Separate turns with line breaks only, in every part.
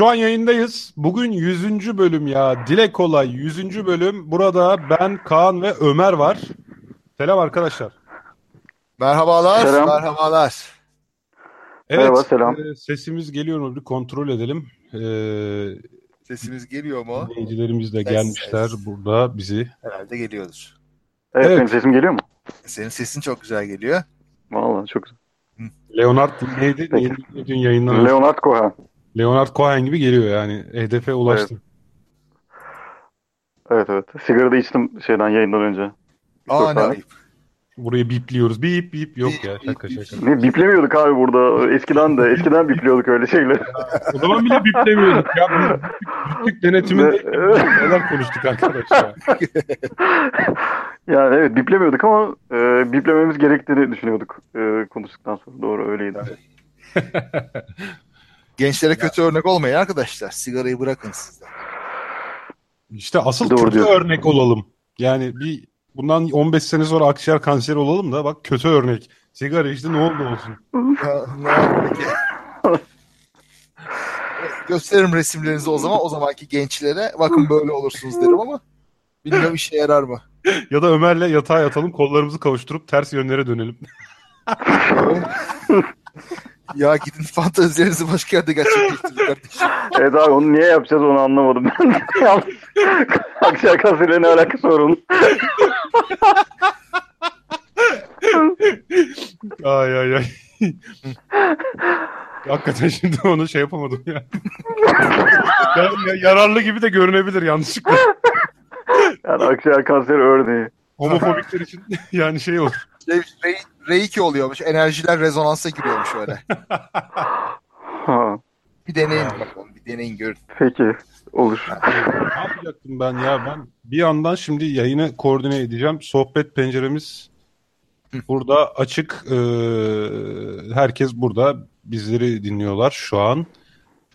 şu an yayındayız. Bugün 100. bölüm ya. Dile kolay 100. bölüm. Burada ben, Kaan ve Ömer var. Selam arkadaşlar.
Merhabalar,
Selam.
merhabalar.
Evet,
Merhaba, selam.
e, sesimiz geliyor mu? Bir kontrol edelim. E,
Sesimiz geliyor mu?
dinleyicilerimiz de
Ses,
gelmişler
ses.
burada bizi.
Herhalde geliyordur.
Evet,
Evet.
benim sesim geliyor mu?
Senin sesin çok güzel geliyor.
Vallahi çok güzel.
Leonard neydi?
Peki.
Neydi? Dün yayından
Leonard Cohen.
Leonard Cohen gibi geliyor yani. Hedefe ulaştı.
Evet evet. Sigara da içtim şeyden yayından önce.
Aa ne ayıp.
Burayı bipliyoruz. Bip bip yok
Bip,
ya şaka
bip.
şaka.
Ne biplemiyorduk abi burada. Eskiden de. Eskiden bipliyorduk öyle şeyleri.
O zaman bile biplemiyorduk ya. Bu Rütük denetiminde neler konuştuk arkadaş ya.
yani evet biplemiyorduk ama e, biplememiz gerektiğini düşünüyorduk e, konuştuktan sonra. Doğru öyleydi.
Gençlere kötü örnek olmayın arkadaşlar. Sigarayı bırakın siz de.
İşte asıl
Doğru
kötü
diyorsun.
örnek olalım. Yani bir bundan 15 sene sonra akciğer kanseri olalım da bak kötü örnek. Sigara işte ne oldu olsun.
Ha, ne oldu peki? Gösteririm resimlerinizi o zaman. O zamanki gençlere bakın böyle olursunuz derim ama bilmiyorum işe yarar mı?
Ya da Ömer'le yatağa yatalım kollarımızı kavuşturup ters yönlere dönelim.
ya gidin fantezilerinizi başka yerde gerçekleştirin kardeşim.
Evet abi onu niye yapacağız onu anlamadım ben. kanseriyle ne alakası var onun?
Ay ay ay. Hakikaten şimdi onu şey yapamadım ya. Yani ya- yararlı gibi de görünebilir yanlışlıkla.
Yani akciğer kanseri örneği.
Homofobikler için yani şey olur.
Şey, Re- Reiki oluyormuş. Enerjiler rezonansa giriyormuş öyle.
Ha,
Bir deneyin bakalım. Bir deneyin görün.
peki olur.
Ne yapacaktım ben ya? Ben bir yandan şimdi yayını koordine edeceğim. Sohbet penceremiz burada açık. Ee, herkes burada. Bizleri dinliyorlar şu an.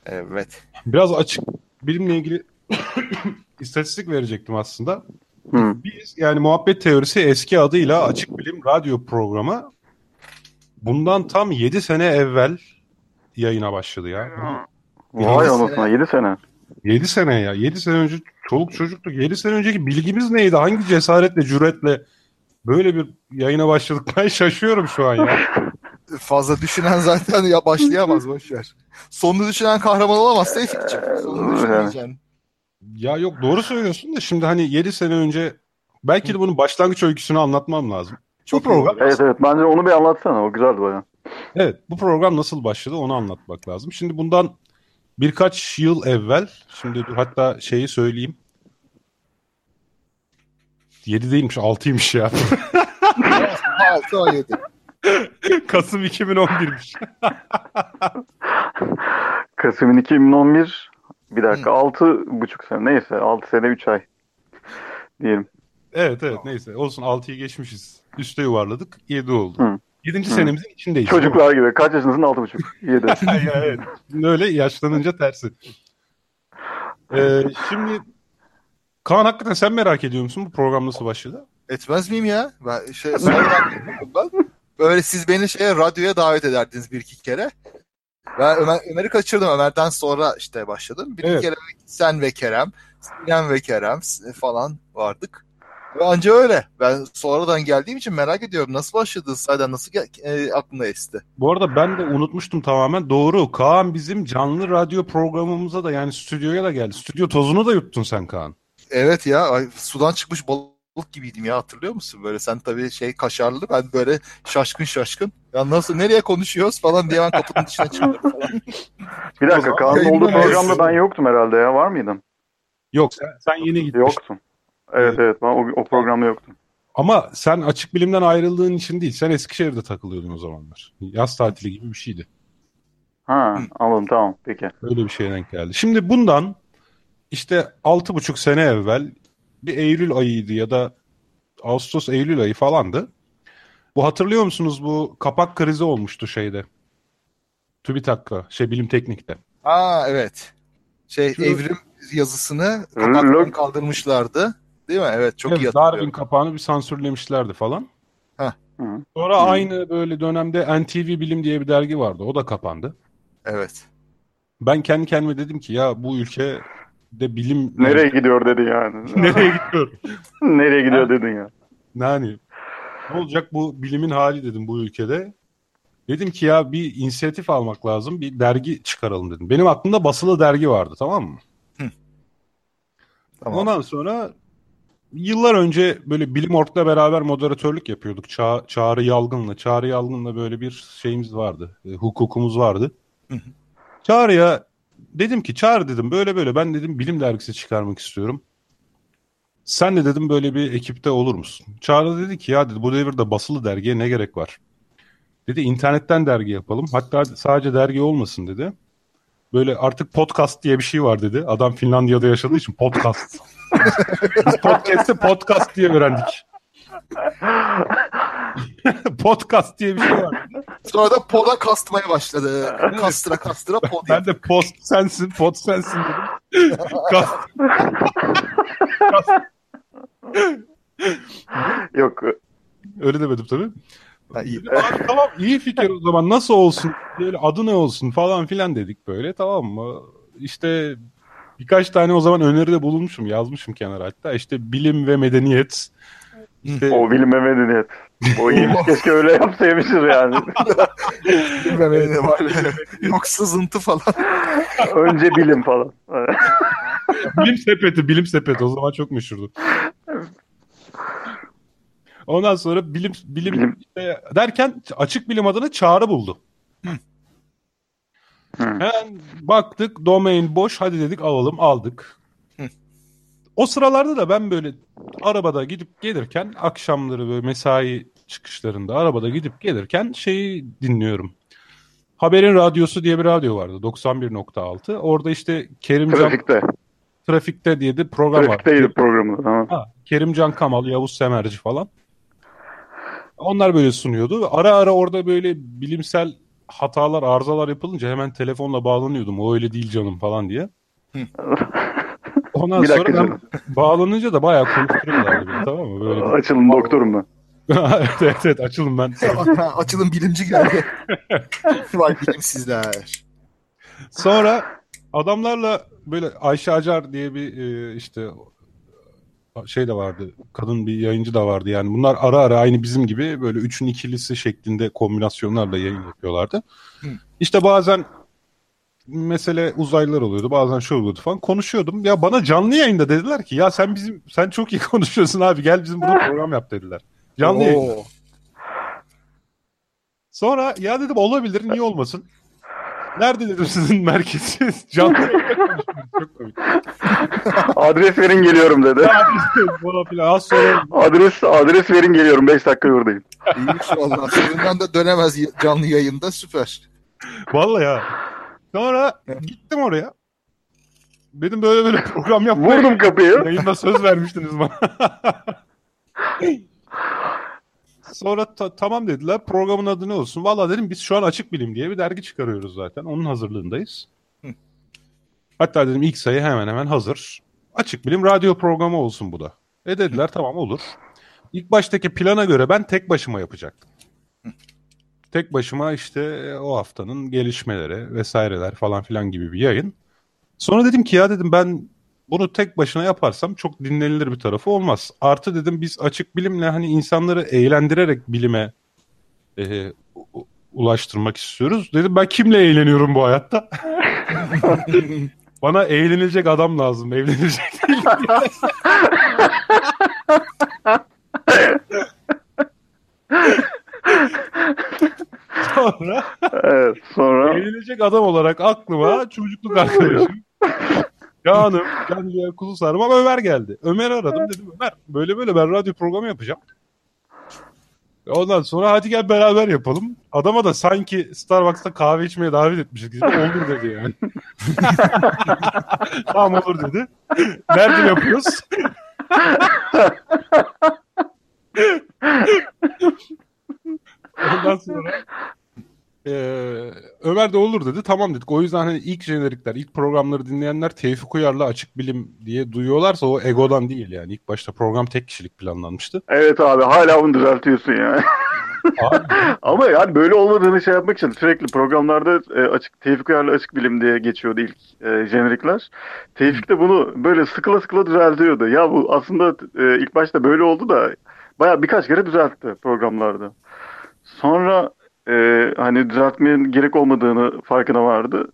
Evet.
Biraz açık bilimle ilgili istatistik verecektim aslında. Biz yani muhabbet teorisi eski adıyla Açık Bilim Radyo programı bundan tam 7 sene evvel yayına başladı ya.
Vay
Yedi
anasına
sene.
7 sene.
7 sene ya. 7 sene önce çoluk çocuktuk. 7 sene önceki bilgimiz neydi? Hangi cesaretle, cüretle böyle bir yayına başladık? Ben şaşıyorum şu an ya.
Fazla düşünen zaten ya başlayamaz boşver. Sonunu düşünen kahraman olamaz Tevfik'ciğim. Sonunu düşünmeyeceksin.
Ya yok doğru söylüyorsun da şimdi hani 7 sene önce belki de bunun başlangıç öyküsünü anlatmam lazım.
Çok
program
Evet evet bence onu bir anlatsana o güzeldi baya.
Evet, bu program nasıl başladı onu anlatmak lazım. Şimdi bundan birkaç yıl evvel, şimdi dur hatta şeyi söyleyeyim. 7 değilmiş, 6'ymış ya.
6 17.
Kasım 2011'miş.
Kasım 2011 bir dakika altı buçuk sene neyse 6 sene 3 ay diyelim.
Evet evet neyse olsun 6'yı geçmişiz. Üste yuvarladık 7 oldu.
Hı.
7.
Hı.
senemizin içindeyiz.
Çocuklar gibi kaç yaşındasın 6,5 7.
Ya, evet. Öyle yaşlanınca tersi. Ee, şimdi Kaan hakikaten sen merak ediyor musun bu program nasıl başladı?
Etmez miyim ya? Ben şey ben. Böyle siz beni şeye radyoya davet ederdiniz bir iki kere. Ben Ömer, Ömer'i kaçırdım. Ömer'den sonra işte başladım. Bir
Evet.
kere sen ve Kerem, Sinem ve Kerem falan vardık. Ve anca öyle. Ben sonradan geldiğim için merak ediyorum. Nasıl başladı zaten? Nasıl e, aklına esti?
Bu arada ben de unutmuştum tamamen. Doğru. Kaan bizim canlı radyo programımıza da yani stüdyoya da geldi. Stüdyo tozunu da yuttun sen Kaan.
Evet ya ay, sudan çıkmış balık gibiydim ya hatırlıyor musun? Böyle sen tabii şey kaşarlı ben böyle şaşkın şaşkın. Ya nasıl nereye konuşuyoruz falan diye ben kapının dışına çıkıyorum falan.
Bir dakika Kaan'ın olduğu programda ben yoktum herhalde ya var mıydın?
Yok sen, sen yeni gitmiştin.
Yoktum. Evet evet ben o, o programda yoktum.
Ama sen açık bilimden ayrıldığın için değil. Sen Eskişehir'de takılıyordun o zamanlar. Yaz tatili gibi bir şeydi.
Ha anladım tamam peki.
Öyle bir şeye denk geldi. Şimdi bundan işte altı buçuk sene evvel bir Eylül ayıydı ya da Ağustos Eylül ayı falandı. Bu hatırlıyor musunuz bu kapak krizi olmuştu şeyde. TÜBİTAK'ta şey bilim teknikte.
Aa evet. Şey
Şu-
evrim yazısını kapaktan kaldırmışlardı. Değil mi? Evet çok iyi
Evet,
hatırlıyorum.
Darwin kapağını bir sansürlemişlerdi falan.
Hı.
Sonra
Hı.
aynı böyle dönemde NTV Bilim diye bir dergi vardı. O da kapandı.
Evet.
Ben kendi kendime dedim ki ya bu ülke de bilim
Nereye gidiyor dedin yani.
nereye gidiyor?
Nereye gidiyor dedin ya.
Yani ne olacak bu bilimin hali dedim bu ülkede. Dedim ki ya bir inisiyatif almak lazım. Bir dergi çıkaralım dedim. Benim aklımda basılı dergi vardı tamam mı?
Tamam.
Ondan sonra yıllar önce böyle Bilim Org'la beraber moderatörlük yapıyorduk. Ça- Çağrı Yalgın'la. Çağrı Yalgın'la böyle bir şeyimiz vardı. e, hukukumuz vardı.
Hı hı.
Çağrı'ya dedim ki Çağrı dedim böyle böyle ben dedim bilim dergisi çıkarmak istiyorum. Sen de dedim böyle bir ekipte olur musun? Çağrı dedi ki ya dedi bu devirde basılı dergiye ne gerek var? Dedi internetten dergi yapalım. Hatta sadece dergi olmasın dedi. Böyle artık podcast diye bir şey var dedi. Adam Finlandiya'da yaşadığı için podcast. Biz podcast'te podcast diye öğrendik. podcast diye bir şey var.
Sonra da poda kastmaya başladı. Kastıra kastıra pod
Ben de post sensin, pod sensin dedim. Kast. Kast.
Yok
Öyle demedim tabii.
Ha, iyi.
Abi tamam iyi fikir o zaman nasıl olsun? Böyle adı ne olsun falan filan dedik böyle tamam mı? İşte birkaç tane o zaman öneride bulunmuşum yazmışım kenara hatta işte bilim ve medeniyet. İşte
o bilim ve medeniyet. O iyi. Keşke öyle yapsaymışız yani.
Bilmem var. Yok sızıntı falan.
Önce bilim falan.
bilim sepeti, bilim sepeti o zaman çok meşhurdu. Ondan sonra bilim bilim,
Bilim.
işte derken açık bilim adına çağrı buldu.
Hı.
Hemen baktık domain boş hadi dedik alalım aldık. O sıralarda da ben böyle arabada gidip gelirken akşamları böyle mesai çıkışlarında arabada gidip gelirken şeyi dinliyorum. Haberin Radyosu diye bir radyo vardı 91.6. Orada işte Kerimcan
Trafikte.
Trafikte diye de program var.
Trafikteydi programı. Tamam.
Ha, Kerimcan Kamal, Yavuz Semerci falan. Onlar böyle sunuyordu. Ara ara orada böyle bilimsel hatalar, arızalar yapılınca hemen telefonla bağlanıyordum. O öyle değil canım falan diye. Ondan
Bir
sonra ben bağlanınca da bayağı konuşturuyorlardı beni tamam mı? Böyle
Açılın doktorum ben.
evet, evet evet açılın ben.
Açılın bilimci geldi. Vay bilimsizler.
Sonra adamlarla böyle Ayşe Acar diye bir e, işte şey de vardı. Kadın bir yayıncı da vardı yani. Bunlar ara ara aynı bizim gibi böyle üçün ikilisi şeklinde kombinasyonlarla yayın yapıyorlardı.
Hı.
İşte bazen mesele uzaylılar oluyordu. Bazen şu oluyordu falan. Konuşuyordum. Ya bana canlı yayında dediler ki ya sen bizim sen çok iyi konuşuyorsun abi gel bizim burada program yap dediler. Canlı yayında.
Oo.
Sonra ya dedim olabilir niye olmasın? Nerede dedim sizin merkeziniz? Canlı yayında. Çok komik.
Adres verin geliyorum dedi.
Falan filan. Az sonra
Adres adres verin geliyorum. 5 dakika buradayım.
İyiymiş valla. Suyundan da dönemez canlı yayında süper.
vallahi ya. Sonra gittim oraya. Dedim böyle böyle program yapmayı.
Vurdum kapıyı.
Yayında söz vermiştiniz bana. Sonra ta- tamam dediler. Programın adı ne olsun? Vallahi dedim biz şu an Açık Bilim diye bir dergi çıkarıyoruz zaten. Onun hazırlığındayız. Hatta dedim ilk sayı hemen hemen hazır. Açık Bilim radyo programı olsun bu da. E dediler tamam olur. İlk baştaki plana göre ben tek başıma yapacaktım. Tek başıma işte e, o haftanın gelişmeleri vesaireler falan filan gibi bir yayın. Sonra dedim ki ya dedim ben bunu tek başına yaparsam çok dinlenilir bir tarafı olmaz. Artı dedim biz açık bilimle hani insanları eğlendirerek bilime e, ulaştırmak istiyoruz. Dedim ben kimle eğleniyorum bu hayatta? Bana eğlenilecek adam lazım. Evlenilecek değil. Sonra
Evet. Sonra
Eğlenecek adam olarak aklıma çocukluk arkadaşım. Canım, can kuzu sarmam Ömer geldi. Ömer aradım dedim Ömer böyle böyle ben radyo programı yapacağım. Ondan sonra hadi gel beraber yapalım. Adama da sanki Starbucks'ta kahve içmeye davet etmişiz gibi olur dedi yani. tamam olur dedi. Nerede yapıyoruz? Ondan sonra ee, Ömer de olur dedi. Tamam dedik. O yüzden hani ilk jenerikler, ilk programları dinleyenler Tevfik Uyar'la açık bilim diye duyuyorlarsa o egodan değil yani. İlk başta program tek kişilik planlanmıştı.
evet abi hala bunu düzeltiyorsun ya.
Abi,
Ama yani böyle olmadığını şey yapmak için sürekli programlarda e, açık Tevfik Uyarlı Açık Bilim diye geçiyordu ilk e, jenerikler. Tevfik de bunu böyle sıkıla sıkıla düzeltiyordu. Ya bu aslında e, ilk başta böyle oldu da baya birkaç kere düzeltti programlarda. Sonra e, hani düzeltmenin gerek olmadığını farkına vardı.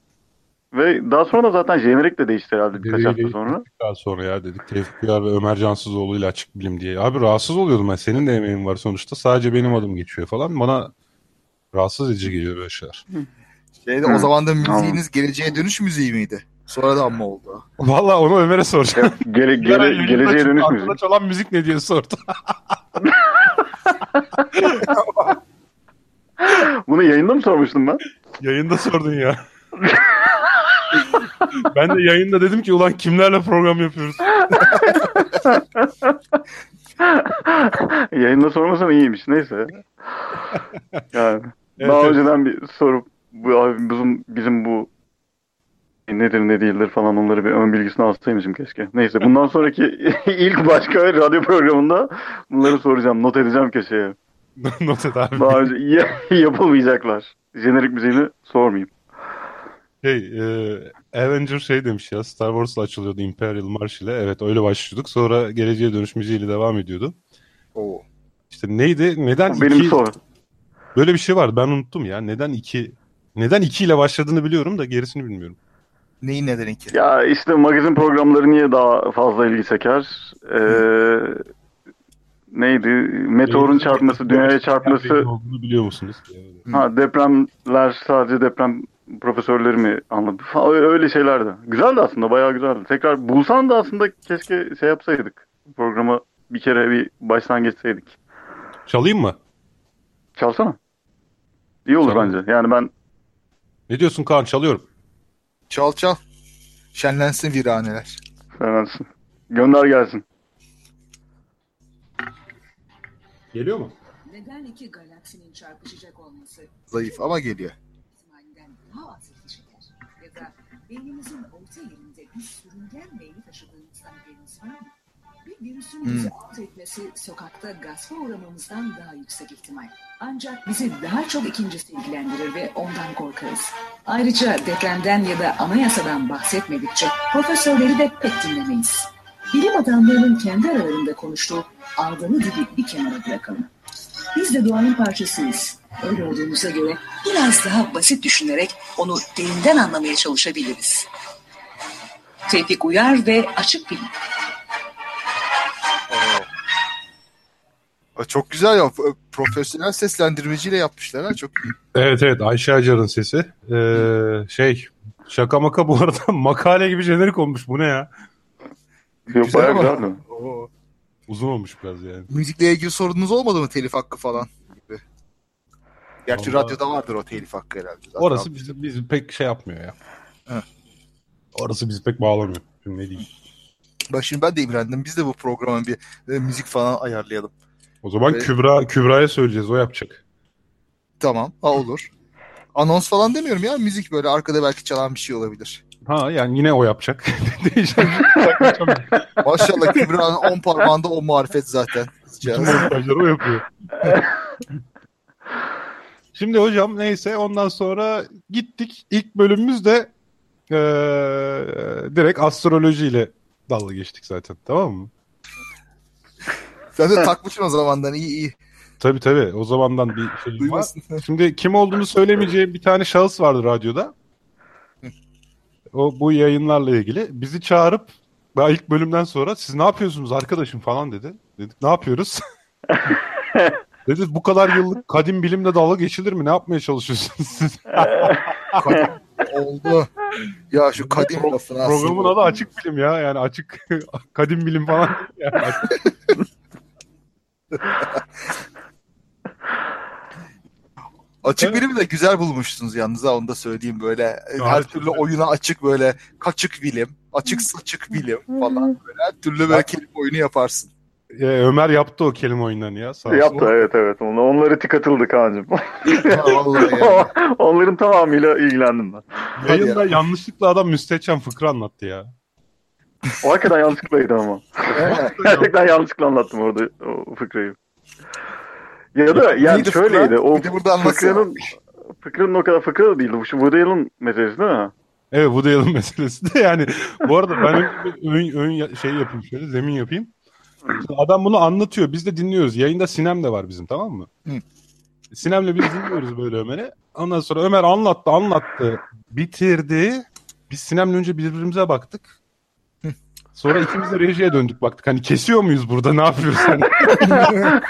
Ve daha sonra da zaten jenerik de değişti herhalde birkaç hafta sonra.
Daha sonra ya dedik Tevfik Uyar ve Ömer Cansızoğlu ile açık bilim diye. Abi rahatsız oluyordum ben. Senin de emeğin var sonuçta. Sadece benim adım geçiyor falan. Bana rahatsız edici geliyor böyle şeyler.
Şeyde
Hı.
o zaman da müziğiniz geleceğe dönüş müziği miydi? Sonradan mı oldu?
Valla onu Ömer'e soracağım.
Gele, gele, geleceğe dönüş müzik.
çalan müzik ne diye sordu.
Bunu yayında mı sormuştum ben?
Yayında sordun ya. ben de yayında dedim ki ulan kimlerle program yapıyoruz?
Yayında sormasam iyiymiş. Neyse. Yani
Evet,
daha
evet.
önceden bir sorup bu abi bizim bizim bu nedir ne değildir falan onları bir ön bilgisini alsaymışım keşke. Neyse bundan sonraki ilk başka radyo programında bunları soracağım. Not edeceğim köşeye.
Not et abi.
Daha önce ya- yapılmayacaklar. Jenerik müziğini sormayayım.
Şey, e, Avenger şey demiş ya Star Wars'la açılıyordu Imperial March ile. Evet öyle başlıyorduk. Sonra geleceğe dönüş müziğiyle devam ediyordu.
Oo.
İşte neydi? Neden
benim
iki...
sor.
Böyle bir şey var. Ben unuttum ya. Neden iki... Neden iki ile başladığını biliyorum da gerisini bilmiyorum.
Neyin neden ki?
Ya işte magazin programları niye daha fazla ilgi çeker? Ee, neydi? Meteorun çarpması, dünyaya çarpması.
Olduğunu biliyor musunuz?
Ha depremler sadece deprem profesörleri mi anladı? Öyle şeylerdi. Güzeldi aslında, bayağı güzeldi. Tekrar bulsan da aslında keşke şey yapsaydık. Programı bir kere bir baştan geçseydik.
Çalayım mı?
Çalsana. İyi olur
Çalalım.
bence. Yani ben
Ne diyorsun Kaan? Çalıyorum.
Çal çal. Şenlensin viraneler.
Fernandes'in. Gönder gelsin.
Geliyor mu?
Neden iki galaksinin çarpışacak olması
Zayıf ama geliyor.
ihtimalinden daha az ilgi çeker? Ya da beynimizin orta yerinde bir sürüngen beyni taşıdığımızdan haberiniz var mı? Bir virüsün bizi alt etmesi sokakta gaspa uğramamızdan daha yüksek ihtimal. Ancak bizi daha çok ikincisi ilgilendirir ve ondan korkarız. Ayrıca depremden ya da anayasadan bahsetmedikçe profesörleri de pek dinlemeyiz. Bilim adamlarının kendi aralarında konuştuğu aldığını dili bir kenara bırakalım. Biz de doğanın parçasıyız. Öyle olduğumuza göre biraz daha basit düşünerek onu derinden anlamaya çalışabiliriz. Tevfik Uyar ve Açık Bilim.
Çok güzel ya. Profesyonel seslendirmeciyle yapmışlar ha. Çok iyi.
Evet evet Ayşe Acar'ın sesi. Ee, şey şaka maka bu arada makale gibi jenerik olmuş. Bu ne ya?
Yok
Güzel
bayağı.
Oo.
Uzun olmuş biraz yani.
Müzikle ilgili sorunuz olmadı mı telif hakkı falan gibi? Gerçi
Vallahi-
radyoda vardır o telif hakkı herhalde. Zaten
Orası bizi, bizi pek şey yapmıyor ya.
Evet.
Orası bizi pek bağlamıyor. Şimdi ne diyeyim.
Bak şimdi ben de imrendim. Biz de bu programa bir e, müzik falan ayarlayalım.
O zaman
Evet.
Kübra Kübra'ya söyleyeceğiz. O yapacak.
Tamam. Ha olur. Anons falan demiyorum ya. Müzik böyle arkada belki çalan bir şey olabilir.
Ha yani yine o yapacak. Değişen
Maşallah Kübra'nın 10 parmağında o marifet zaten.
bütün
Kızcağız.
montajları o yapıyor. Şimdi hocam neyse ondan sonra gittik. İlk bölümümüz de eee direkt astrolojiyle dalga geçtik zaten. Tamam mı?
Sen de takmışsın o zamandan iyi iyi.
Tabii tabii. O zamandan bir şey var. Şimdi kim olduğunu söylemeyeceğim bir tane şahıs vardı radyoda. O bu yayınlarla ilgili. Bizi çağırıp daha ilk bölümden sonra siz ne yapıyorsunuz arkadaşım falan dedi. Dedik ne yapıyoruz? dedi bu kadar yıllık kadim bilimle dalga geçilir mi? Ne yapmaya çalışıyorsunuz siz?
Oldu. Ya şu kadim
Pro-
lafını
Programın
aslında.
adı açık bilim ya. Yani açık kadim bilim falan. Yani açık-
Açık bilimi de güzel bulmuşsunuz yalnız ha onu da söyleyeyim böyle. Her
Gayet
türlü
güzel.
oyuna açık böyle kaçık bilim, açık saçık bilim falan böyle her türlü böyle kelime oyunu yaparsın.
Ee, Ömer yaptı o kelime oyunlarını ya. Sağ olsun.
Yaptı evet evet. Onu- Onları tık atıldı Kaan'cığım.
Ha, vallahi ya.
Onların tamamıyla ilgilendim ben.
Yayında
Hadi
yanlışlıkla adam müstehcen fıkra anlattı ya.
O hakikaten yanlışlıklaydı ama.
Evet.
Gerçekten yanlışlıkla anlattım orada o fıkrayı. Ya da yani
Neydi
şöyleydi.
fıkra?
O
Bir de burada
fıkranın, fıkranın o kadar fıkra da değildi. Bu şu Woody Allen meselesi değil mi?
Evet Woody Allen meselesi de yani bu arada ben ön, ön şey yapayım şöyle zemin yapayım. Şimdi Adam bunu anlatıyor. Biz de dinliyoruz. Yayında Sinem de var bizim tamam mı?
Hı.
Sinem'le biz dinliyoruz böyle Ömer'e. Ondan sonra Ömer anlattı anlattı. Bitirdi. Biz Sinem'le önce birbirimize baktık. Sonra ikimiz de rejiye döndük baktık. Hani kesiyor muyuz burada ne yapıyoruz? Hani,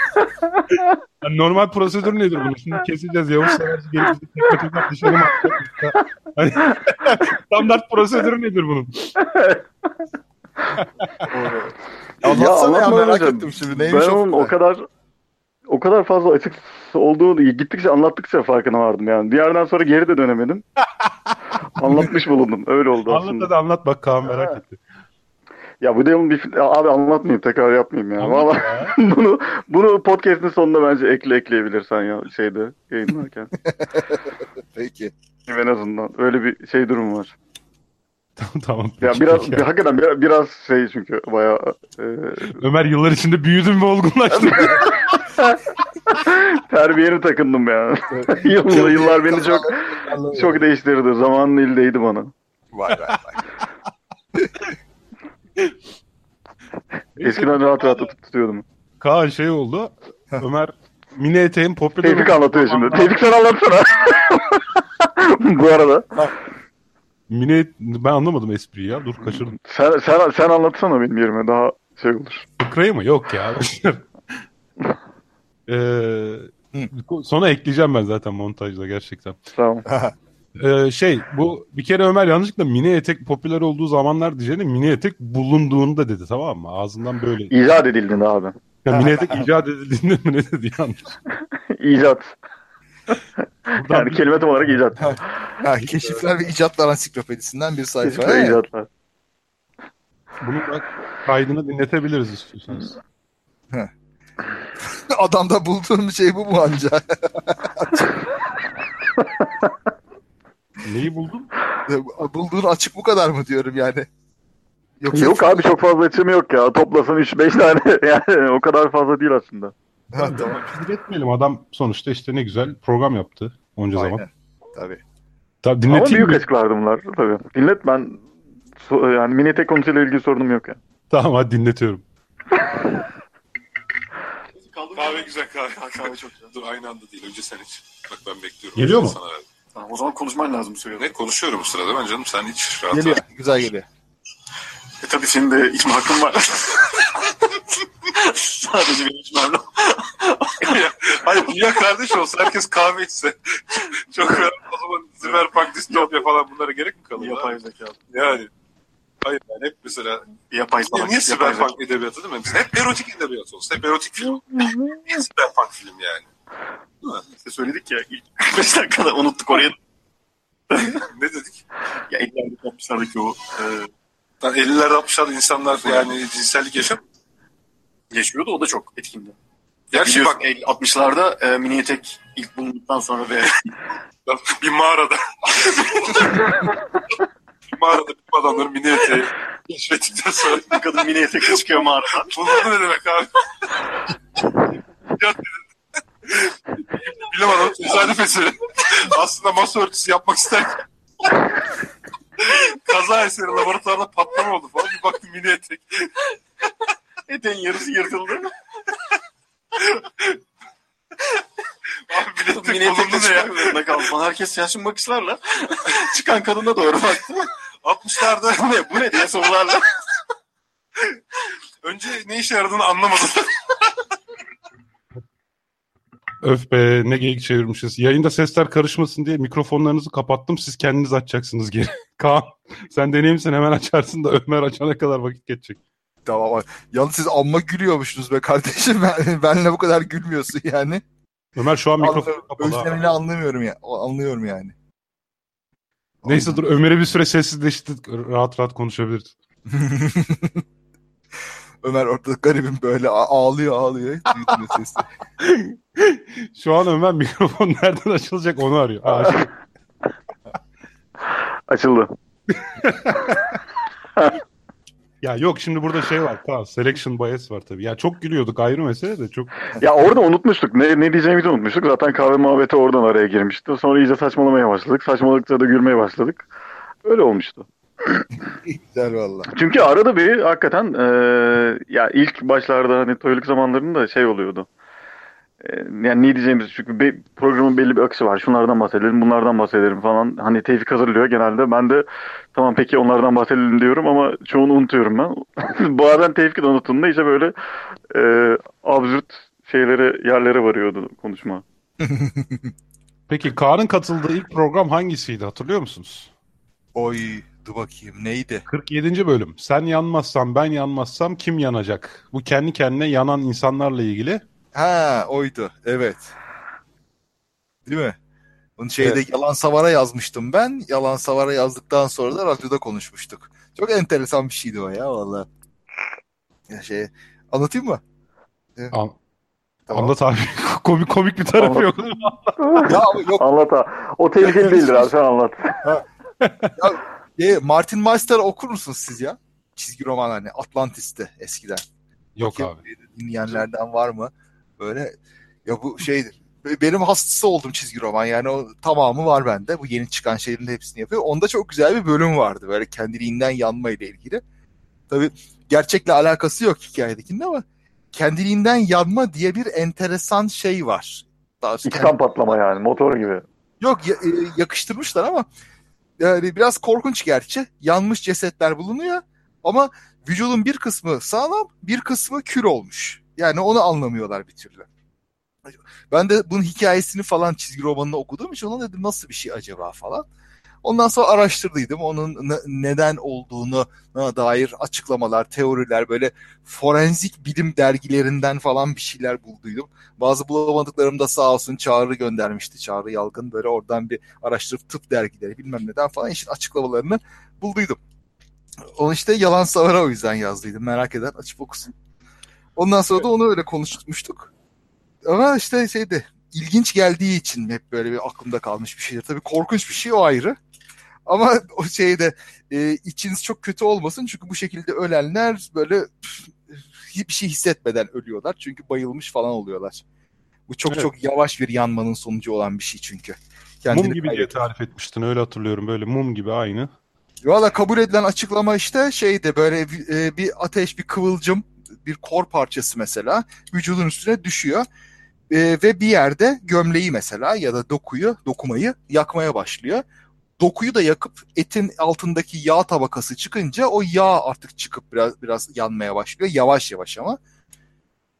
Hani normal prosedür nedir bunu? Şimdi keseceğiz. Yavuz Severci gelip tekrar tekrar dışarı mı atacak? Hani, standart prosedürü nedir bunun?
Anlatsana ya, merak
önce
ettim şimdi. Neymiş
Ben onun o kadar o kadar fazla açık olduğunu gittikçe anlattıkça farkına vardım yani. Bir yerden sonra geri de dönemedim. Anlatmış bulundum. Öyle oldu
Anlat
aslında.
hadi anlat bak Kaan merak etti.
Ya bu Devil bir Ya abi anlatmayayım tekrar yapmayayım ya.
Anlat
Valla
ya.
bunu bunu podcast'in sonunda bence ekle ekleyebilirsen ya şeyde yayınlarken.
Peki.
en azından öyle bir şey durum var.
tamam tamam.
Ya biraz
peki.
bir, hakikaten biraz, biraz şey çünkü bayağı e,
Ömer yıllar içinde büyüdün ve olgunlaştın.
terbiyeni takındım ya. yıllar, yıllar beni çok çok değiştirdi. Zamanın ildeydi bana.
Vay vay vay.
Eskiden rahat rahat tutup tutuyordum.
Kaan şey oldu. Ömer mini eteğin popüler
Tevfik anlatıyor şimdi. Tevfik sen anlatsana. Bu arada.
Mini ben anlamadım espriyi ya. Dur kaçırdım.
Sen, sen, sen anlatsana benim yerime daha şey olur.
Fıkrayı mı? Yok ya. ee, sonra ekleyeceğim ben zaten montajda gerçekten.
Tamam.
Ee, şey bu bir kere Ömer yanlışlıkla mini etek popüler olduğu zamanlar diyeceğine mini etek bulunduğunda dedi tamam mı? Ağzından böyle.
İcat edildiğinde abi.
Ya mini etek icat edildiğinde mi ne dedi yanlış.
İcat.
Buradan
Yani kelime tam olarak icat.
Ha, keşifler ve icatlar ansiklopedisinden bir sayfa.
Kesinlikle
He.
icatlar.
Bunun da kaydını dinletebiliriz istiyorsanız.
Adamda bulduğum şey bu mu anca?
Neyi buldun?
Bulduğun açık bu kadar mı diyorum yani. Yoksa
Yok abi çok fazla açımı yok ya. Toplasan 3-5 tane yani o kadar fazla değil aslında.
Ha, tamam.
Etmeyelim. Adam sonuçta işte ne güzel program yaptı onca zaman.
Aynen. Tabii.
Tabii
Ama
dinleteyim
büyük
mi?
açıklardı bunlar tabii. Dinlet ben yani mini tek konusuyla ilgili sorunum yok ya.
Tamam hadi dinletiyorum.
Kahve güzel kahve. kahve çok güzel. Dur aynı anda değil. Önce sen iç. Bak ben bekliyorum.
Geliyor mu?
Sana verdim.
Tamam, o zaman konuşman lazım söyle.
Ne konuşuyorum bu sırada ben canım sen iç rahat
Geliyor.
rahat.
Güzel geliyor.
E tabii senin de içme hakkın var. Sadece benim içmem lazım.
Hayır dünya kardeş olsa herkes kahve içse. Çok rahat. O zaman Cyberpunk, distopya falan bunlara gerek mi kalır?
Yapay zeka.
Yani. Hayır yani hep mesela
Yapay
niye,
salak.
niye
zeka.
Cyberpunk edebiyatı değil mi? Biz hep erotik edebiyat olsun. Hep erotik film. Niye Cyberpunk film yani?
İşte söyledik ya ilk 45 dakikada unuttuk oraya.
Ne dedik?
Ya 50'lerde 60'lardaki o e,
Lan 50'lerde 60'larda insanlar yani cinsellik yaşam.
geçmiyordu o da çok etkindi.
Gerçi bak
50 60'larda e, mini etek ilk bulunduktan sonra ve
bir mağarada bir mağarada bir adamların mini eteği keşfettikten sonra
bir kadın mini etekle çıkıyor mağaradan.
bunlar ne demek abi? Bilim adamı tesadüf eseri. Aslında masa örtüsü yapmak isterken kaza eseri laboratuvarda patlama oldu falan. Bir baktım mini etek.
Eteğin yarısı yırtıldı.
Abi mini etek ne ya?
zorunda kaldı. Falan herkes şaşkın bakışlarla çıkan kadına doğru baktı.
60'larda
bu ne bu ne diye sorularla.
önce ne işe yaradığını anlamadım.
Öf be ne geyik çevirmişiz. Yayında sesler karışmasın diye mikrofonlarınızı kapattım. Siz kendiniz açacaksınız geri. Kaan sen deneyimsen hemen açarsın da Ömer açana kadar vakit geçecek.
Tamam. Yalnız siz amma gülüyormuşsunuz be kardeşim. Ben, benle bu kadar gülmüyorsun yani.
Ömer şu an mikrofonu kapalı.
Özlemini anlamıyorum ya. Anlıyorum yani.
Neyse dur Ömer'i bir süre sessizleştirdik. Rahat rahat konuşabiliriz.
Ömer ortada garibim böyle ağlıyor ağlıyor. Duyduğunuz sesi.
Şu an Ömer mikrofon nereden açılacak onu arıyor. Aa, açıldı.
Açıldı.
Ya yok şimdi burada şey var. Tamam, selection bias var tabii. Ya çok gülüyorduk ayrı mesele de çok
Ya orada unutmuştuk. Ne, ne diyeceğimizi unutmuştuk. Zaten kahve muhabbeti oradan araya girmişti. Sonra iyice saçmalamaya başladık. Saçmalıkta da gülmeye başladık. Öyle olmuştu.
Güzel valla.
Çünkü arada bir hakikaten e, ya ilk başlarda hani toyluk zamanlarında şey oluyordu. Yani ne diyeceğimiz çünkü be- programın belli bir akışı var. Şunlardan bahsedelim, bunlardan bahsedelim falan. Hani Tevfik hazırlıyor genelde. Ben de tamam peki onlardan bahsedelim diyorum ama çoğunu unutuyorum ben. Bazen Tevfik de unuttuğunda işte böyle e, absürt şeylere, yerlere varıyordu konuşma.
Peki Kaan'ın katıldığı ilk program hangisiydi hatırlıyor musunuz?
Oy dur bakayım neydi?
47. bölüm. Sen yanmazsan ben yanmazsam kim yanacak? Bu kendi kendine yanan insanlarla ilgili.
Ha oydu evet. Değil mi? Bunu şeyde Yalan Savara yazmıştım ben. Yalan Savara yazdıktan sonra da radyoda konuşmuştuk. Çok enteresan bir şeydi o ya valla. Ya şey anlatayım mı?
An-
Tamam.
Anlat abi. komik komik bir tarafı
Anlat.
yok.
Ya abi yok
Anlat ha. O tehlikeli değildir abi sen anlat.
e, Martin Meister okur musunuz siz ya? Çizgi roman hani Atlantis'te eskiden.
Yok
Bakayım,
abi.
Dinleyenlerden var mı? Böyle ya bu şeydir. Benim hastası oldum çizgi roman. Yani o tamamı var bende. Bu yeni çıkan şeylerin hepsini yapıyor. Onda çok güzel bir bölüm vardı. Böyle kendiliğinden yanma ile ilgili. Tabii gerçekle alakası yok hikayedekinin ama kendiliğinden yanma diye bir enteresan şey var.
İçten patlama yani motor gibi.
Yok ya- e, yakıştırmışlar ama yani biraz korkunç gerçi. Yanmış cesetler bulunuyor ama vücudun bir kısmı sağlam, bir kısmı kül olmuş. Yani onu anlamıyorlar bir türlü. Ben de bunun hikayesini falan çizgi romanını okuduğum için ona dedim nasıl bir şey acaba falan. Ondan sonra araştırdıydım. Onun ne- neden olduğunu dair açıklamalar, teoriler böyle forensik bilim dergilerinden falan bir şeyler bulduydum. Bazı bulamadıklarım da sağ olsun Çağrı göndermişti. Çağrı Yalgın böyle oradan bir araştırıp tıp dergileri bilmem neden falan işin açıklamalarını bulduydum. Onu işte yalan savara o yüzden yazdıydım. Merak eden açıp okusun. Ondan sonra da onu öyle konuşmuştuk. Ama işte şeyde ilginç geldiği için hep böyle bir aklımda kalmış bir şeydir. Tabii korkunç bir şey o ayrı. Ama o şeyde e, içiniz çok kötü olmasın çünkü bu şekilde ölenler böyle püf, hiçbir şey hissetmeden ölüyorlar. Çünkü bayılmış falan oluyorlar. Bu çok
Evet.
çok yavaş bir yanmanın sonucu olan bir şey çünkü.
Mum gibi diye tarif etmiştin öyle hatırlıyorum. Böyle mum gibi aynı.
Valla kabul edilen açıklama işte şeydi böyle bir, e, bir ateş, bir kıvılcım, bir kor parçası mesela vücudun üstüne düşüyor. E, ve bir yerde gömleği mesela ya da dokuyu, dokumayı yakmaya başlıyor. Dokuyu da yakıp etin altındaki yağ tabakası çıkınca o yağ artık çıkıp biraz biraz yanmaya başlıyor. Yavaş yavaş ama.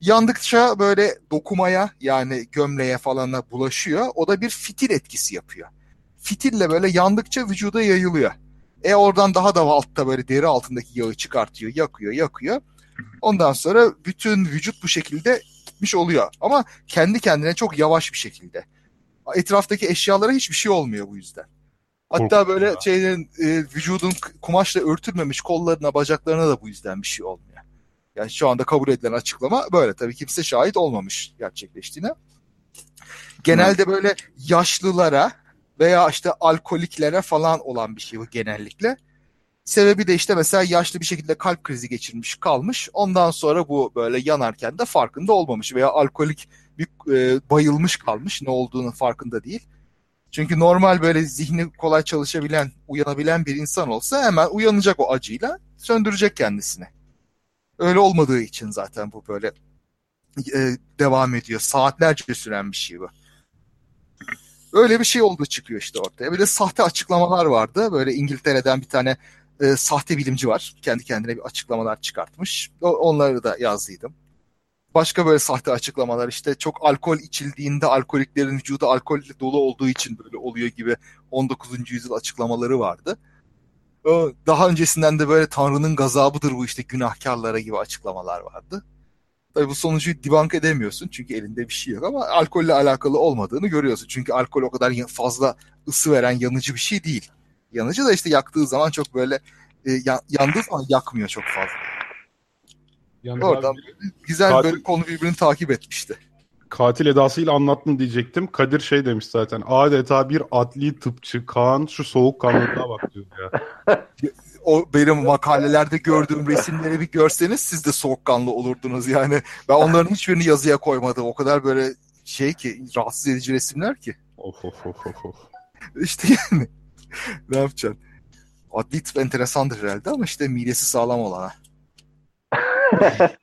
Yandıkça böyle dokumaya yani gömleğe falana bulaşıyor. O da bir fitil etkisi yapıyor. Fitille böyle yandıkça vücuda yayılıyor. E oradan daha da altta böyle deri altındaki yağı çıkartıyor, yakıyor, yakıyor. Ondan sonra bütün vücut bu şekilde gitmiş oluyor. Ama kendi kendine çok yavaş bir şekilde. Etraftaki eşyalara hiçbir şey olmuyor bu yüzden. Hatta böyle
ya.
şeylerin e, vücudun kumaşla örtülmemiş kollarına, bacaklarına da bu yüzden bir şey olmuyor. Yani şu anda kabul edilen açıklama böyle. Tabii kimse şahit olmamış gerçekleştiğine. Genelde böyle yaşlılara veya işte alkoliklere falan olan bir şey bu genellikle. Sebebi de işte mesela yaşlı bir şekilde kalp krizi geçirmiş kalmış. Ondan sonra bu böyle yanarken de farkında olmamış veya alkolik bir e, bayılmış kalmış ne olduğunu farkında değil. Çünkü normal böyle zihni kolay çalışabilen, uyanabilen bir insan olsa hemen uyanacak o acıyla, söndürecek kendisini. Öyle olmadığı için zaten bu böyle e, devam ediyor. Saatlerce süren bir şey bu. Öyle bir şey oldu çıkıyor işte ortaya. De sahte açıklamalar vardı. Böyle İngiltere'den bir tane e, sahte bilimci var. Kendi kendine bir açıklamalar çıkartmış. O, onları da yazdıydım. Başka böyle sahte açıklamalar işte çok alkol içildiğinde alkoliklerin vücudu alkolle dolu olduğu için böyle oluyor gibi 19. yüzyıl açıklamaları vardı. Daha öncesinden de böyle Tanrı'nın gazabıdır bu işte günahkarlara gibi açıklamalar vardı. Tabii bu sonucu debunk edemiyorsun çünkü elinde bir şey yok ama alkolle alakalı olmadığını görüyorsun. Çünkü alkol o kadar fazla ısı veren yanıcı bir şey değil. Yanıcı da işte yaktığı zaman çok böyle e, ya- yandığı zaman yakmıyor çok fazla.
Yalnız
Oradan
abi,
güzel
Katil-
böyle konu birbirini takip etmişti.
katil edasıyla anlattın diyecektim. Kadir şey demiş zaten. Adeta bir adli tıpçı Kaan şu soğukkanlılığa bak diyor ya.
o benim makalelerde gördüğüm resimleri bir görseniz siz de soğukkanlı olurdunuz yani. Ben onların hiçbirini yazıya koymadım. O kadar böyle şey ki rahatsız edici resimler ki.
Of of of of.
İşte yani ne yapacaksın? Adli tıp enteresandır herhalde ama işte midesi sağlam olana.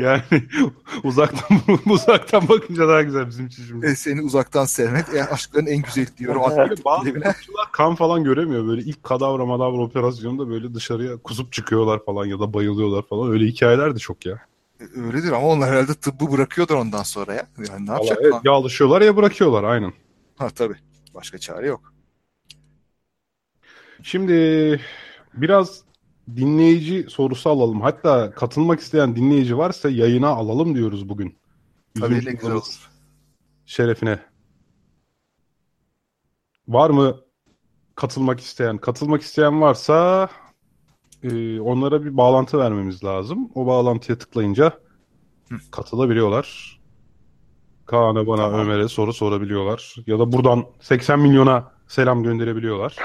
yani uzaktan uzaktan bakınca daha güzel bizim için şimdi.
E, seni uzaktan sevmek e, aşkların en güzeli diyorum. Adli
Böyle
tıp
bazı
bilimine.
tıpçılar kan falan göremiyor. Böyle ilk kadavra madavra operasyonunda böyle dışarıya kusup çıkıyorlar falan ya da bayılıyorlar falan. Öyle hikayeler de çok ya.
Öyledir ama onlar herhalde tıbbı bırakıyordur ondan sonra ya. Yani ne
Vallahi
yapacak?
evet, ya alışıyorlar ya bırakıyorlar aynen.
Ha tabii. Başka çare yok.
Şimdi biraz dinleyici sorusu alalım. Hatta katılmak isteyen dinleyici varsa yayına alalım diyoruz bugün.
Tabii
Yüzüncü
ne güzel olur.
Şerefine. Var mı katılmak isteyen? Katılmak isteyen varsa e, onlara bir bağlantı vermemiz lazım. O bağlantıya tıklayınca katılabiliyorlar. Kaan'a bana
Tamam.
Ömer'e soru sorabiliyorlar. Ya da buradan 80 milyona selam gönderebiliyorlar.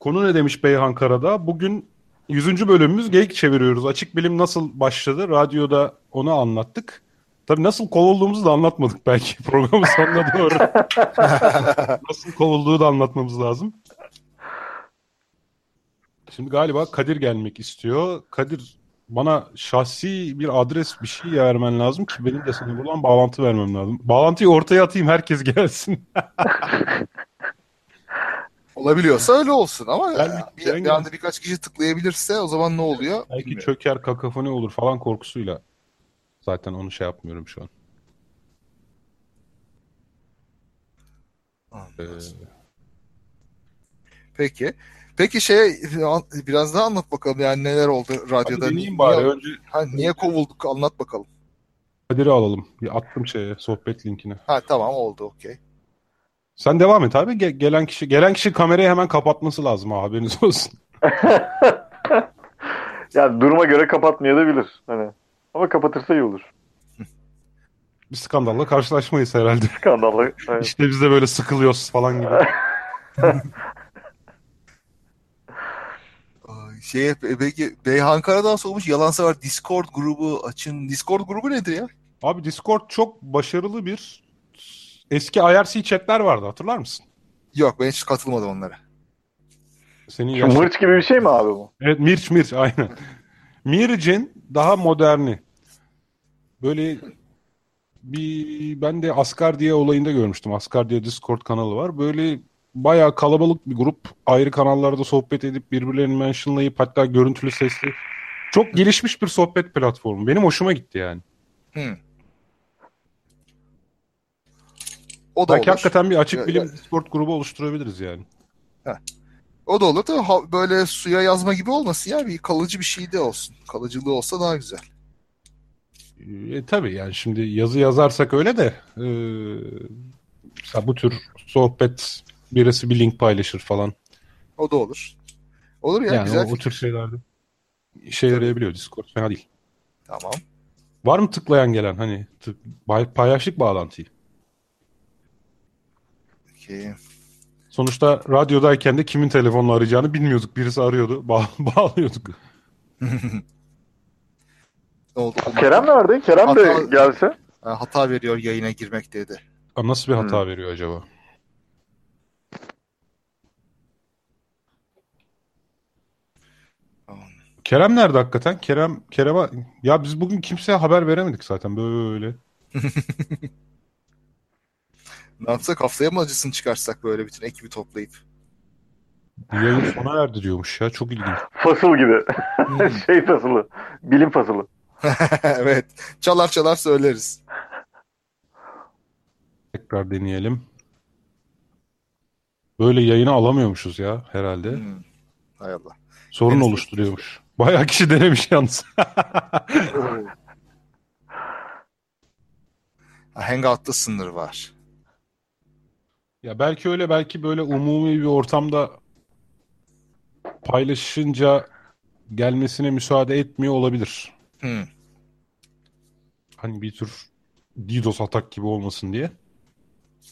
Konu ne demiş Beyhan Karada? Bugün 100. bölümümüz geyik çeviriyoruz. Açık bilim nasıl başladı? Radyoda onu anlattık. Tabii nasıl kovulduğumuzu da anlatmadık belki programın sonuna doğru. nasıl kovulduğu da anlatmamız lazım. Şimdi galiba Kadir gelmek istiyor. Kadir bana şahsi bir adres bir şey vermen lazım ki benim de sana buradan bağlantı vermem lazım. Bağlantıyı ortaya atayım herkes gelsin.
Olabiliyorsa öyle olsun ama
Ben
bir,
bir-
bir anda birkaç kişi tıklayabilirse o zaman ne oluyor?
Belki
Bilmiyorum.
çöker kakafoni olur falan korkusuyla. Zaten onu şey yapmıyorum şu an. Ee,
Peki. Peki şey biraz daha anlat bakalım yani neler oldu
hadi
radyoda.
deneyeyim bari.
Niye,
Önce
ha, niye kovulduk anlat bakalım.
Kadir'i alalım. Bir attım şeye sohbet linkine.
Ha tamam oldu okey.
Sen devam et abi. Ge- gelen kişi gelen kişi kamerayı hemen kapatması lazım ha haberiniz olsun.
Yani duruma göre kapatmayabilir. Hani. Ama kapatırsa iyi olur.
Bir skandalla karşılaşmayız herhalde.
Skandallı. Evet.
İşte biz de böyle sıkılıyoruz falan gibi.
Ay, Şey peki Beyhan Karadağ sormuş yalan sever Discord grubu açın. Discord grubu nedir ya?
Abi Discord çok başarılı bir eski IRC chatler vardı hatırlar mısın?
Yok ben hiç katılmadım onlara.
Senin
Şu
yaşın-
mırç gibi bir şey mi abi bu?
Evet Mirç Mirç aynen. Mirç'in daha moderni. Böyle bir ben de Asgar diye olayında görmüştüm. Asgar diye Discord kanalı var. Böyle bayağı kalabalık bir grup ayrı kanallarda sohbet edip birbirlerini mentionlayıp hatta görüntülü sesli çok gelişmiş bir sohbet platformu. Benim hoşuma gitti yani.
Hı. O da
Belki
olur.
hakikaten bir açık bilim
ya-
Discord grubu oluşturabiliriz yani.
O da olur da ha- böyle suya yazma gibi olmasın ya bir kalıcı bir şey de olsun. Kalıcılığı olsa daha güzel.
E, tabii yani şimdi yazı yazarsak öyle de e, mesela bu tür sohbet birisi bir link paylaşır falan.
O da olur. Olur ya
yani
güzel.
o, o tür şeylerde işe yarayabiliyor Discord fena değil.
Tamam.
Var mı tıklayan gelen hani tık, pay- paylaştık bağlantıyı.
Okey.
Sonuçta radyodayken de kimin telefonla arayacağını bilmiyorduk. Birisi arıyordu, bağ- bağlıyorduk.
Oldu?
Kerem nerede? Kerem de
Hata-
gelse.
Ha, hata veriyor yayına girmek dedi.
Aa, Nasıl bir hata veriyor acaba? Kerem nerede hakikaten? Kerem Kerem'e ya biz bugün kimseye haber veremedik zaten böyle.
Ne yapsak haftaya mı acısını çıkarsak böyle bütün ekibi toplayıp.
Yayın sona erdi diyormuş ya. Çok ilginç.
Fasıl gibi. şey fasılı. Bilim fasılı.
evet. Çalar çalar söyleriz.
Tekrar deneyelim. Böyle yayını alamıyormuşuz ya herhalde.
Hmm. Hay Allah.
Sorun
Henüz
oluşturuyormuş. Bayağı kişi denemiş yalnız.
Ha, Hangout'ta sınır var.
Ya belki öyle belki böyle umumi bir ortamda paylaşınca gelmesine müsaade etmiyor olabilir.
Hmm.
Hani bir tür DDoS atak gibi olmasın diye.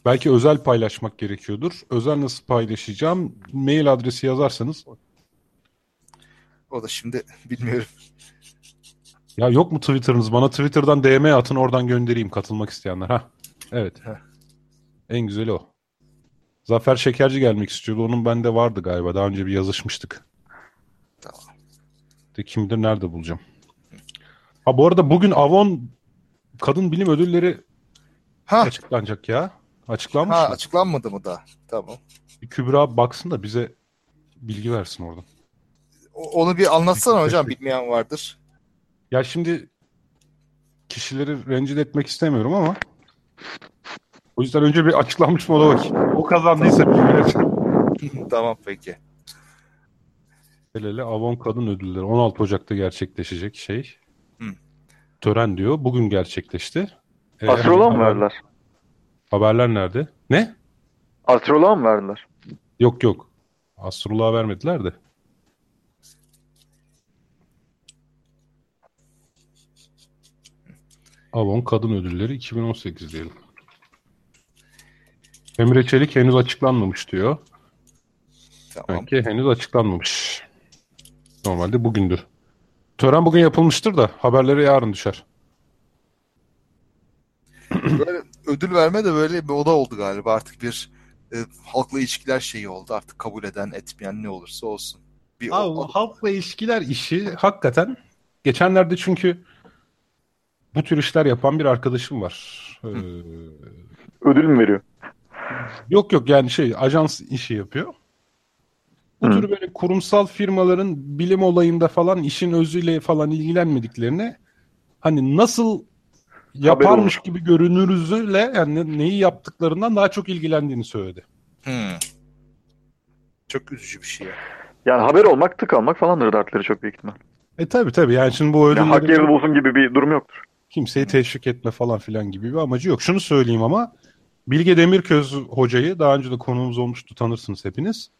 Belki özel paylaşmak gerekiyordur. Özel nasıl paylaşacağım? Mail adresi yazarsanız.
O da şimdi bilmiyorum.
Ya yok mu Twitter'ınız? Bana Twitter'dan DM atın oradan göndereyim katılmak isteyenler. Ha. Evet.
Heh.
En güzeli o. Zafer Şekerci gelmek istiyordu. Onun bende vardı galiba. Daha önce bir yazışmıştık.
Tamam.
De kim bilir nerede bulacağım. Ha bu arada bugün Avon Kadın Bilim Ödülleri
Ha,
açıklanacak ya. Açıklanmış
ha
mı?
açıklanmadı mı da? Tamam.
Bir Kübra baksın da bize bilgi versin oradan.
Onu bir anlatsana hocam bilmeyen vardır.
Ya şimdi kişileri rencide etmek istemiyorum ama o yüzden önce bir açıklanmış mı ona bakayım. Kazandıysa
tamam peki.
Hele Avon Kadın Ödülleri 16 Ocak'ta gerçekleşecek şey.
Hı.
Tören diyor. Bugün gerçekleşti. Ee,
Astroloğa mı verdiler?
Haberler nerede? Ne?
Astroloğa mı verdiler?
Yok yok. Astroloğa vermediler de. Avon Kadın Ödülleri 2018 diyelim. Emre Çelik henüz açıklanmamış diyor.
Tamam.
Demek ki henüz açıklanmamış. Normalde bugündür. Tören bugün yapılmıştır da haberlere yarın düşer.
Böyle ödül verme de böyle bir oda oldu galiba. Artık bir e, halkla ilişkiler şeyi oldu. Artık kabul eden etmeyen ne olursa olsun. Bir
Abi,
o-
halkla ilişkiler işi hakikaten geçenlerde çünkü bu tür işler yapan bir arkadaşım var. Ee,
Ödül mü veriyor?
Yok yok yani şey ajans işi yapıyor. Bu
Hı.
tür böyle kurumsal firmaların bilim olayında falan işin özüyle falan ilgilenmediklerini hani nasıl yaparmış gibi görünürüzle yani neyi yaptıklarından daha çok ilgilendiğini söyledi.
Hmm. Çok üzücü bir şey ya.
Yani haber olmak, tık almak falandır dertleri çok büyük ihtimal.
E tabi tabi yani şimdi bu
Yani hak yerini bulsun gibi bir durum yoktur.
kimseyi teşvik etme falan filan gibi bir amacı yok. Şunu söyleyeyim ama Bilge Demirköz hocayı daha önce de konuğumuz olmuştu tanırsınız hepiniz.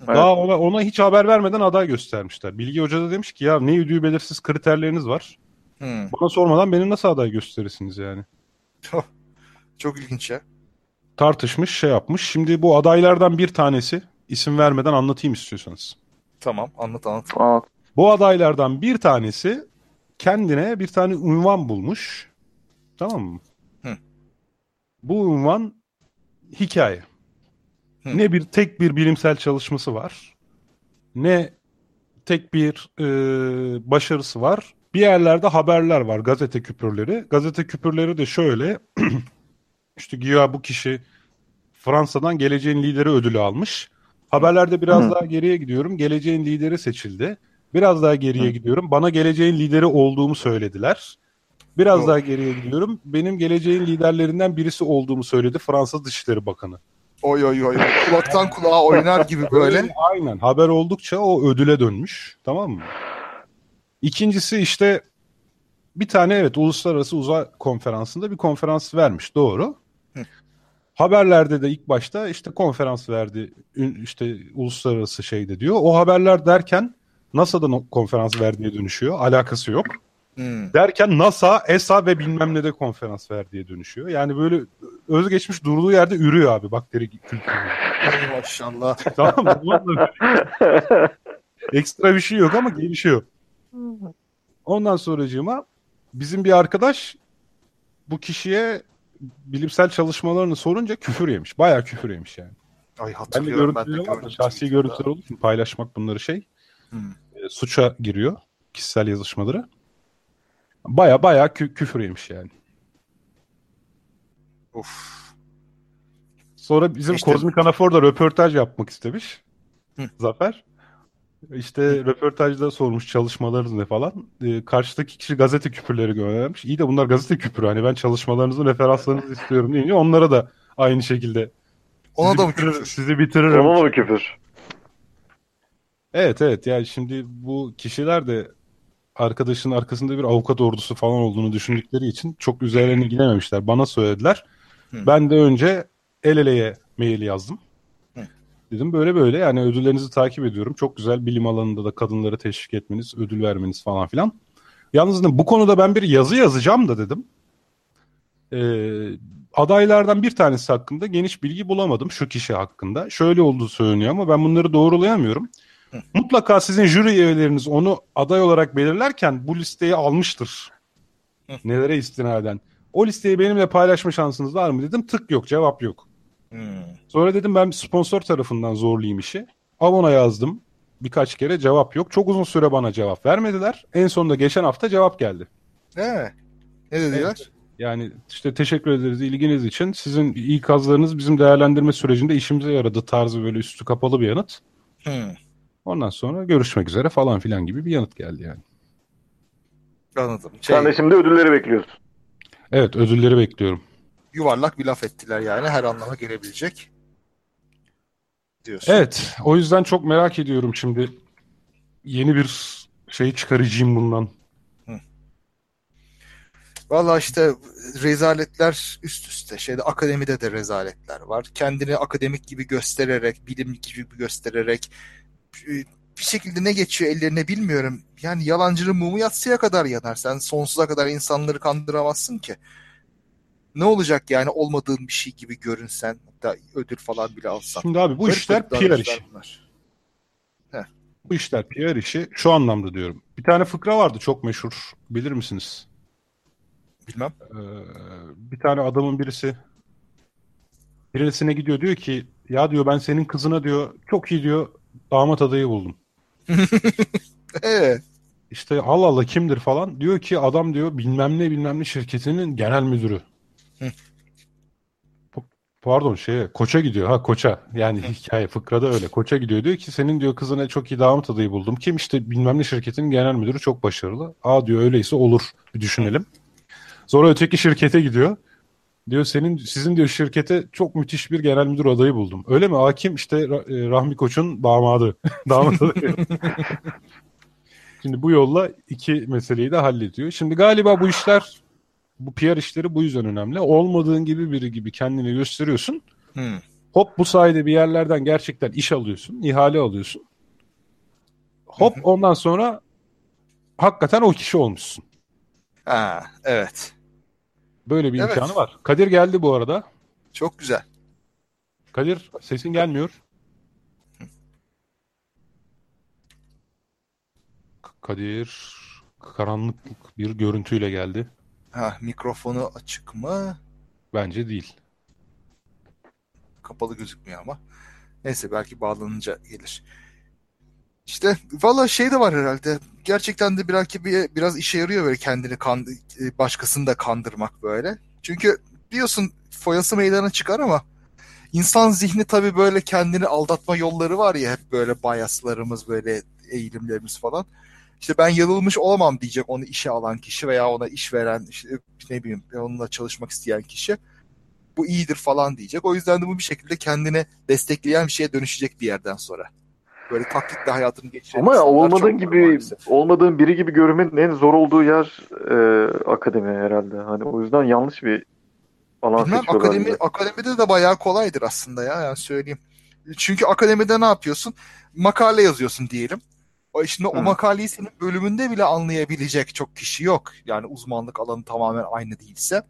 Evet.
Daha ona, ona hiç haber vermeden aday göstermişler. Bilge Hoca da demiş ki ya ne üdüğü belirsiz kriterleriniz var.
Hmm.
Bana sormadan beni nasıl aday gösterirsiniz yani.
Çok ilginç ya.
Tartışmış şey yapmış. Şimdi bu adaylardan bir tanesi isim vermeden anlatayım istiyorsanız.
Tamam anlat anlat.
Aa,
Bu adaylardan bir tanesi kendine bir tane unvan bulmuş. Tamam mı?
Hı.
Bu unvan hikaye.
Hı.
Ne bir tek bir bilimsel çalışması var. Ne tek bir e, başarısı var. Bir yerlerde haberler var, gazete küpürleri. Gazete küpürleri de şöyle. işte güya bu kişi Fransa'dan geleceğin lideri ödülü almış. Haberlerde biraz
Hı.
daha geriye gidiyorum. Geleceğin lideri seçildi. Biraz daha geriye gidiyorum. Bana geleceğin lideri olduğumu söylediler. Biraz
Yok.
daha geriye gidiyorum. Benim geleceğin liderlerinden birisi olduğumu söyledi Fransa Dışişleri Bakanı.
Oy oy oy. Kulaktan kulağa oynar gibi böyle.
Aynen. Haber oldukça o ödüle dönmüş. Tamam mı? İkincisi işte bir tane evet uluslararası uzay konferansında bir konferans vermiş. Doğru.
Hı.
Haberlerde de ilk başta işte konferans verdi işte uluslararası şeyde diyor. O haberler derken NASA'dan o konferans verdiğe dönüşüyor. Alakası yok.
Hmm.
Derken NASA, ESA ve bilmem ne de konferans verdiğe dönüşüyor. Yani böyle özgeçmiş durduğu yerde ürüyor abi bakteri kültürü.
Maşallah.
tamam mı? Ekstra bir şey yok ama gelişiyor. Ondan sonracığıma bizim bir arkadaş bu kişiye bilimsel çalışmalarını sorunca küfür yemiş. Bayağı küfür yemiş yani.
Ay
Ben de
hatırlıyorum ben de
görüntüleri
gördüm.
şahsi görüntüler olduğu için paylaşmak bunları şey
Hmm.
e, suça giriyor. Kişisel yazışmaları. Baya baya kü- küfür yemiş yani.
Of.
Sonra bizim
İşte-
Kozmik Anafor'da röportaj yapmak istemiş.
Hı.
Zafer. İşte röportajda sormuş çalışmalarınız ne falan. Ee, karşıdaki kişi gazete küpürleri göndermiş. İyi de bunlar gazete küpürü. Hani ben çalışmalarınızın referanslarınızı istiyorum deyince onlara da aynı şekilde
Ona
sizi
da mı
bitirir-
küfür?
Sizi bitiririm.
Ona mı küfür?
Evet evet yani şimdi bu kişiler de arkadaşın arkasında bir avukat ordusu falan olduğunu düşündükleri için çok üzerlerine gidememişler. Bana söylediler.
Hı.
Ben de önce el eleye mail yazdım.
Hı.
Dedim böyle böyle yani ödüllerinizi takip ediyorum. Çok güzel bilim alanında da kadınları teşvik etmeniz, ödül vermeniz falan filan. Yalnız bu konuda ben bir yazı yazacağım da dedim. Ee, adaylardan bir tanesi hakkında geniş bilgi bulamadım şu kişi hakkında. Şöyle olduğu söyleniyor ama ben bunları doğrulayamıyorum. Mutlaka sizin jüri üyeleriniz onu aday olarak belirlerken bu listeyi almıştır. Nelere istinaden. O listeyi benimle paylaşma şansınız var mı dedim. Tık yok cevap yok.
Hmm.
Sonra dedim ben sponsor tarafından zorlayayım işi. Avon'a yazdım. Birkaç kere cevap yok. Çok uzun süre bana cevap vermediler. En sonunda geçen hafta cevap geldi.
Mi? Ne dediler?
Yani işte teşekkür ederiz ilginiz için. Sizin ikazlarınız bizim değerlendirme sürecinde işimize yaradı tarzı böyle üstü kapalı bir yanıt.
Hmm.
Ondan sonra görüşmek üzere falan filan gibi bir yanıt geldi yani.
Anladım. Şey,
Sen de şimdi ödülleri bekliyorsun.
Evet ödülleri bekliyorum.
yuvarlak bir laf ettiler yani her anlama gelebilecek. Diyorsun.
Evet o yüzden çok merak ediyorum şimdi yeni bir şey çıkaracağım bundan.
Valla işte rezaletler üst üste. Şeyde akademide de rezaletler var. Kendini akademik gibi göstererek, bilim gibi göstererek bir şekilde ne geçiyor ellerine bilmiyorum. Yani yalancının mumu yatsıya kadar yanar. Sen sonsuza kadar insanları kandıramazsın ki. Ne olacak yani olmadığın bir şey gibi görünsen, hatta ödül falan bile alsan.
Şimdi abi bu
Garip
işler PR işi. Bu işler PR işi şu anlamda diyorum. Bir tane fıkra vardı çok meşhur bilir misiniz?
Bilmem.
Ee, bir tane adamın birisi birisine gidiyor diyor ki ya diyor ben senin kızına diyor çok iyi diyor damat adayı buldum.
Evet.
İşte Allah Allah kimdir falan. Diyor ki adam diyor bilmem ne bilmem ne şirketinin genel müdürü. Pardon şeye koça gidiyor. Ha koça. Yani hikaye fıkrada öyle. Koça gidiyor. Diyor ki senin diyor kızına çok iyi damat adayı buldum. Kim? İşte bilmem ne şirketinin genel müdürü çok başarılı. Aa diyor öyleyse olur. Bir düşünelim. Sonra öteki şirkete gidiyor diyor senin sizin diyor şirkete çok müthiş bir genel müdür adayı buldum öyle mi hakim işte e, Rahmi Koç'un damadı damat adayı Şimdi bu yolla iki meseleyi de hallediyor. Şimdi galiba bu işler, bu PR işleri bu yüzden önemli. Olmadığın gibi biri gibi kendini gösteriyorsun.
Hmm.
Hop bu sayede bir yerlerden gerçekten iş alıyorsun, ihale alıyorsun. Hop ondan sonra hakikaten o kişi olmuşsun.
Ha, evet.
Böyle bir
Evet.
imkanı var. Kadir geldi bu arada.
Çok güzel.
Kadir sesin gelmiyor. Kadir karanlık bir görüntüyle geldi.
Ha, mikrofonu açık mı?
Bence değil.
Kapalı gözükmüyor ama. Neyse belki bağlanınca gelir. İşte valla şey de var herhalde. Gerçekten de bir, biraz işe yarıyor böyle kendini kan, e, başkasını da kandırmak böyle. Çünkü diyorsun foyası meydana çıkar ama insan zihni tabii böyle kendini aldatma yolları var ya hep böyle biaslarımız böyle eğilimlerimiz falan. İşte ben yanılmış olamam diyecek onu işe alan kişi veya ona iş veren işte ne bileyim onunla çalışmak isteyen kişi bu iyidir falan diyecek. O yüzden de bu bir şekilde kendini destekleyen bir şeye dönüşecek bir yerden sonra. Böyle taklitle hayatını geçiren
Ama ya olmadığın gibi
maalesef.
olmadığın biri gibi görmenin en zor olduğu yer e, akademi herhalde. Hani o yüzden yanlış bir alan
Bilmem akademi,
bence.
akademide de bayağı kolaydır aslında ya yani söyleyeyim. Çünkü akademide ne yapıyorsun? Makale yazıyorsun diyelim. O şimdi o
Hı.
makaleyi senin bölümünde bile anlayabilecek çok kişi yok. Yani uzmanlık alanı tamamen aynı değilse.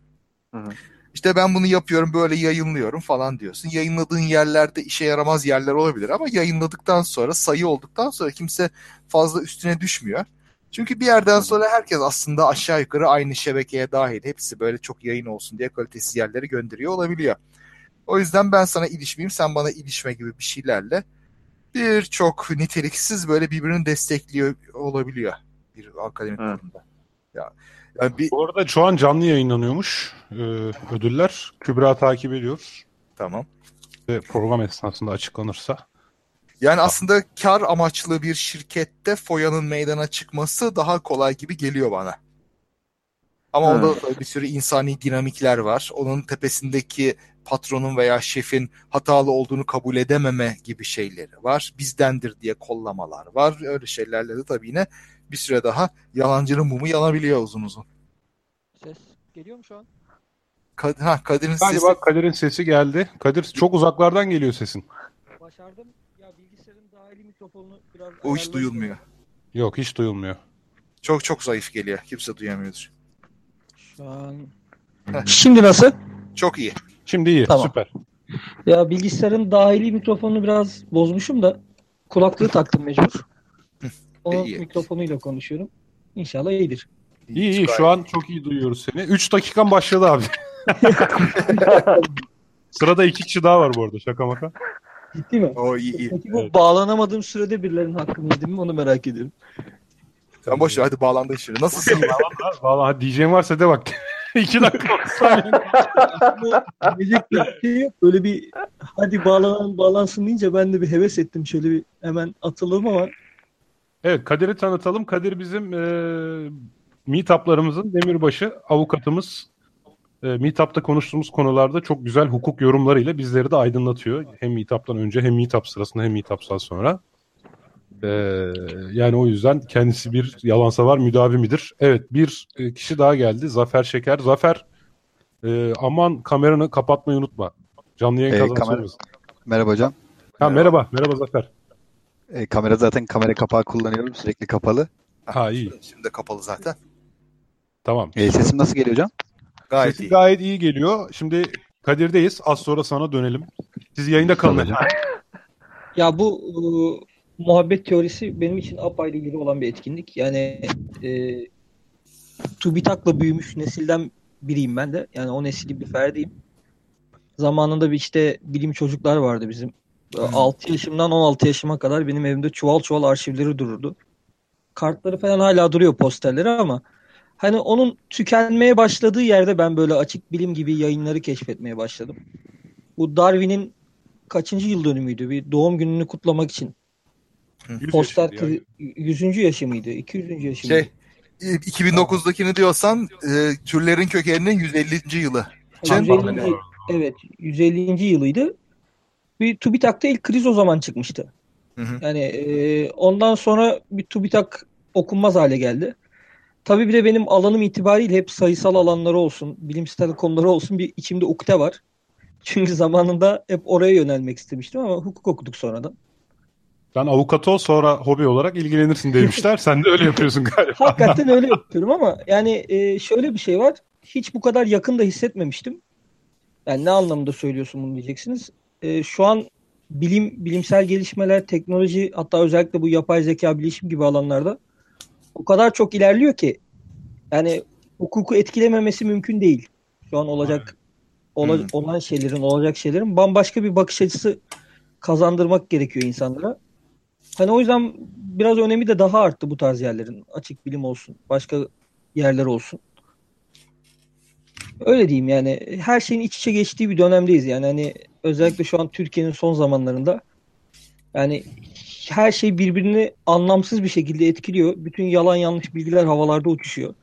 Hı hı.
İşte ben bunu yapıyorum böyle yayınlıyorum falan diyorsun. Yayınladığın yerlerde işe yaramaz yerler olabilir ama yayınladıktan sonra sayı olduktan sonra kimse fazla üstüne düşmüyor. Çünkü bir yerden sonra herkes aslında aşağı yukarı aynı şebekeye dahil. Hepsi böyle çok yayın olsun diye kalitesiz yerlere gönderiyor olabiliyor. O yüzden ben sana ilişmeyeyim, sen bana ilişme gibi bir şeylerle birçok niteliksiz böyle birbirini destekliyor olabiliyor bir akademik
Evet.
kurumda. Ya, yani bir
Bu arada şu an canlı yayınlanıyormuş e, ödüller. Kübra takip ediyor
tamam.
ve program esnasında açıklanırsa.
Yani aslında kar amaçlı bir şirkette foyanın meydana çıkması daha kolay gibi geliyor bana. Ama
Hı.
onda bir sürü insani dinamikler var. Onun tepesindeki patronun veya şefin hatalı olduğunu kabul edememe gibi şeyleri var. Bizdendir diye kollamalar var. Öyle şeylerle de tabii yine bir süre daha yalancının mumu yanabiliyor uzun uzun.
Ses geliyor mu şu an?
Kad ha, Kadir'in sesi
Kadir'in sesi geldi. Kadir çok uzaklardan geliyor sesin.
Başardım. Ya bilgisayarın dahili mikrofonunu biraz
o hiç duyulmuyor.
Yok hiç duyulmuyor.
Çok çok zayıf geliyor. Kimse duyamıyordur.
Şu an.
Heh.
Şimdi nasıl?
Çok iyi.
Şimdi iyi.
Tamam.
Süper.
Ya bilgisayarın dahili mikrofonunu biraz bozmuşum da kulaklığı taktım mecbur. O
İyi.
mikrofonuyla konuşuyorum. İnşallah iyidir.
İyi iyi. Şu an çok iyi duyuyoruz seni. 3 dakikan başladı abi. Sırada iki kişi daha var bu arada. Şaka maka.
Ciddi mi?
O iyi iyi.
Peki bu
Evet.
bağlanamadığım sürede birilerinin hakkını yedim mi onu merak ediyorum.
Sen boş ver hadi bağlandın şimdi. Nasılsın?
Valla diyeceğim varsa de bak. 2 dakika.
Diyecek bir şey yok. Böyle bir hadi bağlanan bağlansın deyince ben de bir heves ettim. Şöyle bir hemen atıldım ama
Evet Kadir'i tanıtalım. Kadir bizim e, meetuplarımızın demirbaşı avukatımız. E, meetup'ta konuştuğumuz konularda çok güzel hukuk yorumlarıyla bizleri de aydınlatıyor. Hem meetup'tan önce hem meetup sırasında hem meetup'tan sonra. E, yani o yüzden kendisi bir yalansa var müdavimidir. Evet bir e, kişi daha geldi. Zafer Şeker. Zafer e, aman kameranı kapatmayı unutma. Canlı yayın kazansın.
kamera- Merhaba hocam.
Ha, merhaba. Merhaba Zafer.
E, kamera zaten kamera kapağı kullanıyorum sürekli kapalı.
Ha iyi.
Şimdi de kapalı zaten.
Tamam.
E, sesim nasıl geliyor hocam?
Gayet
Sesi
iyi.
gayet iyi geliyor. Şimdi Kadir'deyiz. Az sonra sana dönelim. Siz yayında kalın.
Tabii hocam.
Ya bu e, muhabbet teorisi benim için apayrı ilgili olan bir etkinlik. Yani e, TÜBİTAK'la büyümüş nesilden biriyim ben de. Yani o neslin bir ferdiyim. Zamanında bir işte bilim çocuklar vardı bizim. E, 6 yaşımdan 16 yaşıma kadar benim evimde çuval çuval arşivleri dururdu. Kartları falan hala duruyor posterleri ama hani onun tükenmeye başladığı yerde ben böyle açık bilim gibi yayınları keşfetmeye başladım. Bu Darwin'in kaçıncı yıl dönümüydü? Bir doğum gününü kutlamak için.
Yüz
Poster
yaşında yani.
kri- 100. yaşı mıydı? 200. yaşı
Şey
mıydı?
e, 2009'dakini diyorsan e, türlerin kökeninin 150. yılı. Cem
150. Evet, 150. yılıydı. Bir TÜBİTAK'ta ilk kriz o zaman çıkmıştı.
Hı hı.
Yani e, ondan sonra bir TÜBİTAK okunmaz hale geldi. Tabii bir de benim alanım itibariyle hep sayısal alanları olsun, bilimsel konuları olsun bir içimde ukde var. Çünkü zamanında hep oraya yönelmek istemiştim ama hukuk okuduk sonradan.
Ben avukat ol sonra hobi olarak ilgilenirsin demişler. Sen de öyle yapıyorsun galiba.
Hakikaten öyle yapıyorum ama yani e, şöyle bir şey var. Hiç bu kadar yakın da hissetmemiştim. Yani ne anlamda söylüyorsun bunu diyeceksiniz. E, şu an bilim, bilimsel gelişmeler, teknoloji hatta özellikle bu yapay zeka, bilişim gibi alanlarda o kadar çok ilerliyor ki yani hukuku etkilememesi mümkün değil. Şu an olacak ola-
Hmm.
olan şeylerin, olacak şeylerin bambaşka bir bakış açısı kazandırmak gerekiyor insanlara. Hani o yüzden biraz önemi de daha arttı bu tarz yerlerin. Açık bilim olsun, başka yerler olsun. Öyle diyeyim yani her şeyin iç içe geçtiği bir dönemdeyiz yani hani özellikle şu an Türkiye'nin son zamanlarında yani her şey birbirini anlamsız bir şekilde etkiliyor. Bütün yalan yanlış bilgiler havalarda uçuşuyor.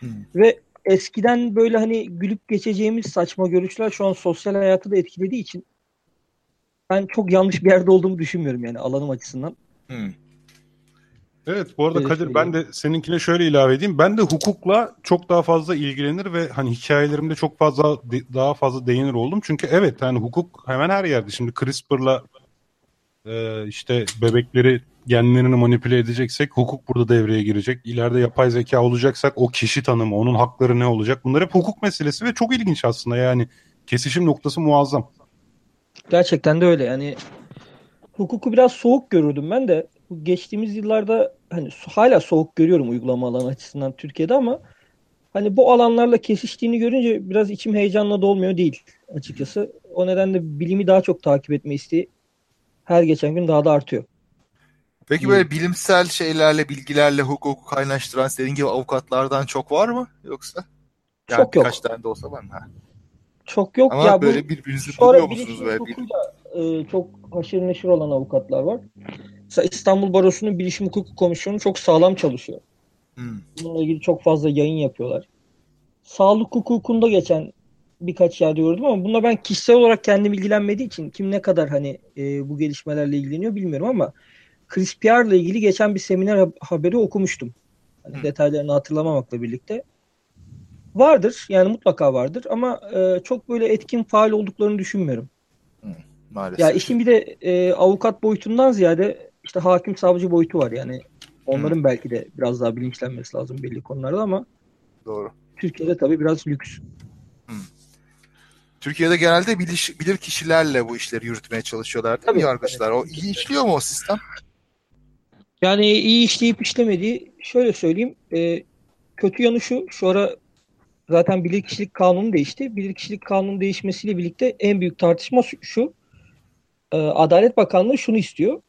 Hmm.
Ve eskiden böyle hani gülüp geçeceğimiz saçma görüşler şu an sosyal hayatı da etkilediği için ben çok yanlış bir yerde olduğumu düşünmüyorum yani alanım açısından.
Hı.
Evet bu arada Kadir ben de seninkine şöyle ilave edeyim. Ben de hukukla çok daha fazla ilgilenir ve hani hikayelerimde çok fazla daha fazla değinir oldum. Çünkü evet yani hukuk hemen her yerde. Şimdi CRISPR'la e, işte bebekleri genlerini manipüle edeceksek hukuk burada devreye girecek. İleride yapay zeka olacaksak o kişi tanımı, onun hakları ne olacak? Bunlar hep hukuk meselesi ve çok ilginç aslında yani. Kesişim noktası muazzam.
Gerçekten de öyle yani hukuku biraz soğuk görürdüm ben de geçtiğimiz yıllarda hani hala soğuk görüyorum uygulama alanı açısından Türkiye'de ama hani bu alanlarla kesiştiğini görünce biraz içim heyecanla dolmuyor değil açıkçası. O nedenle bilimi daha çok takip etme isteği her geçen gün daha da artıyor.
Peki böyle bilimsel şeylerle, bilgilerle hukuku kaynaştıran senin gibi avukatlardan çok var mı yoksa? Yani
Çok yok.
Birkaç tane de olsa var mı? Ha.
Çok yok
Ama
ya bu
böyle birbirinizi
Sonra
buluyor musunuz böyle? Bir...
e, çok haşır neşir olan avukatlar var. Mesela İstanbul Barosu'nun Bilişim Hukuku Komisyonu çok sağlam çalışıyor.
Hmm.
Bununla ilgili çok fazla yayın yapıyorlar. Sağlık hukukunda geçen birkaç yerde gördüm ama bunda ben kişisel olarak kendim ilgilenmediği için kim ne kadar hani e, bu gelişmelerle ilgileniyor bilmiyorum ama Chris Pierre'la ilgili geçen bir seminer ha- haberi okumuştum. Hani
Hı.
detaylarını hatırlamamakla birlikte. Vardır yani mutlaka vardır ama e, çok böyle etkin faal olduklarını düşünmüyorum.
Maalesef.
Ya işin bir de e, avukat boyutundan ziyade işte hakim savcı boyutu var yani. Onların belki de biraz daha bilinçlenmesi lazım belli konularda ama
Doğru.
Türkiye'de tabii biraz lüks.
Türkiye'de genelde bilir, bilir kişilerle bu işleri yürütmeye çalışıyorlar değil mi
Tabii,
yargıçlar? O iyi işliyor mu o sistem?
Yani iyi işleyip işlemediği şöyle söyleyeyim. e, kötü yanı şu. Şu ara zaten bilirkişilik kanunu değişti. Bilirkişilik kanunu değişmesiyle birlikte en büyük tartışma şu. şu, e, Adalet Bakanlığı şunu istiyor.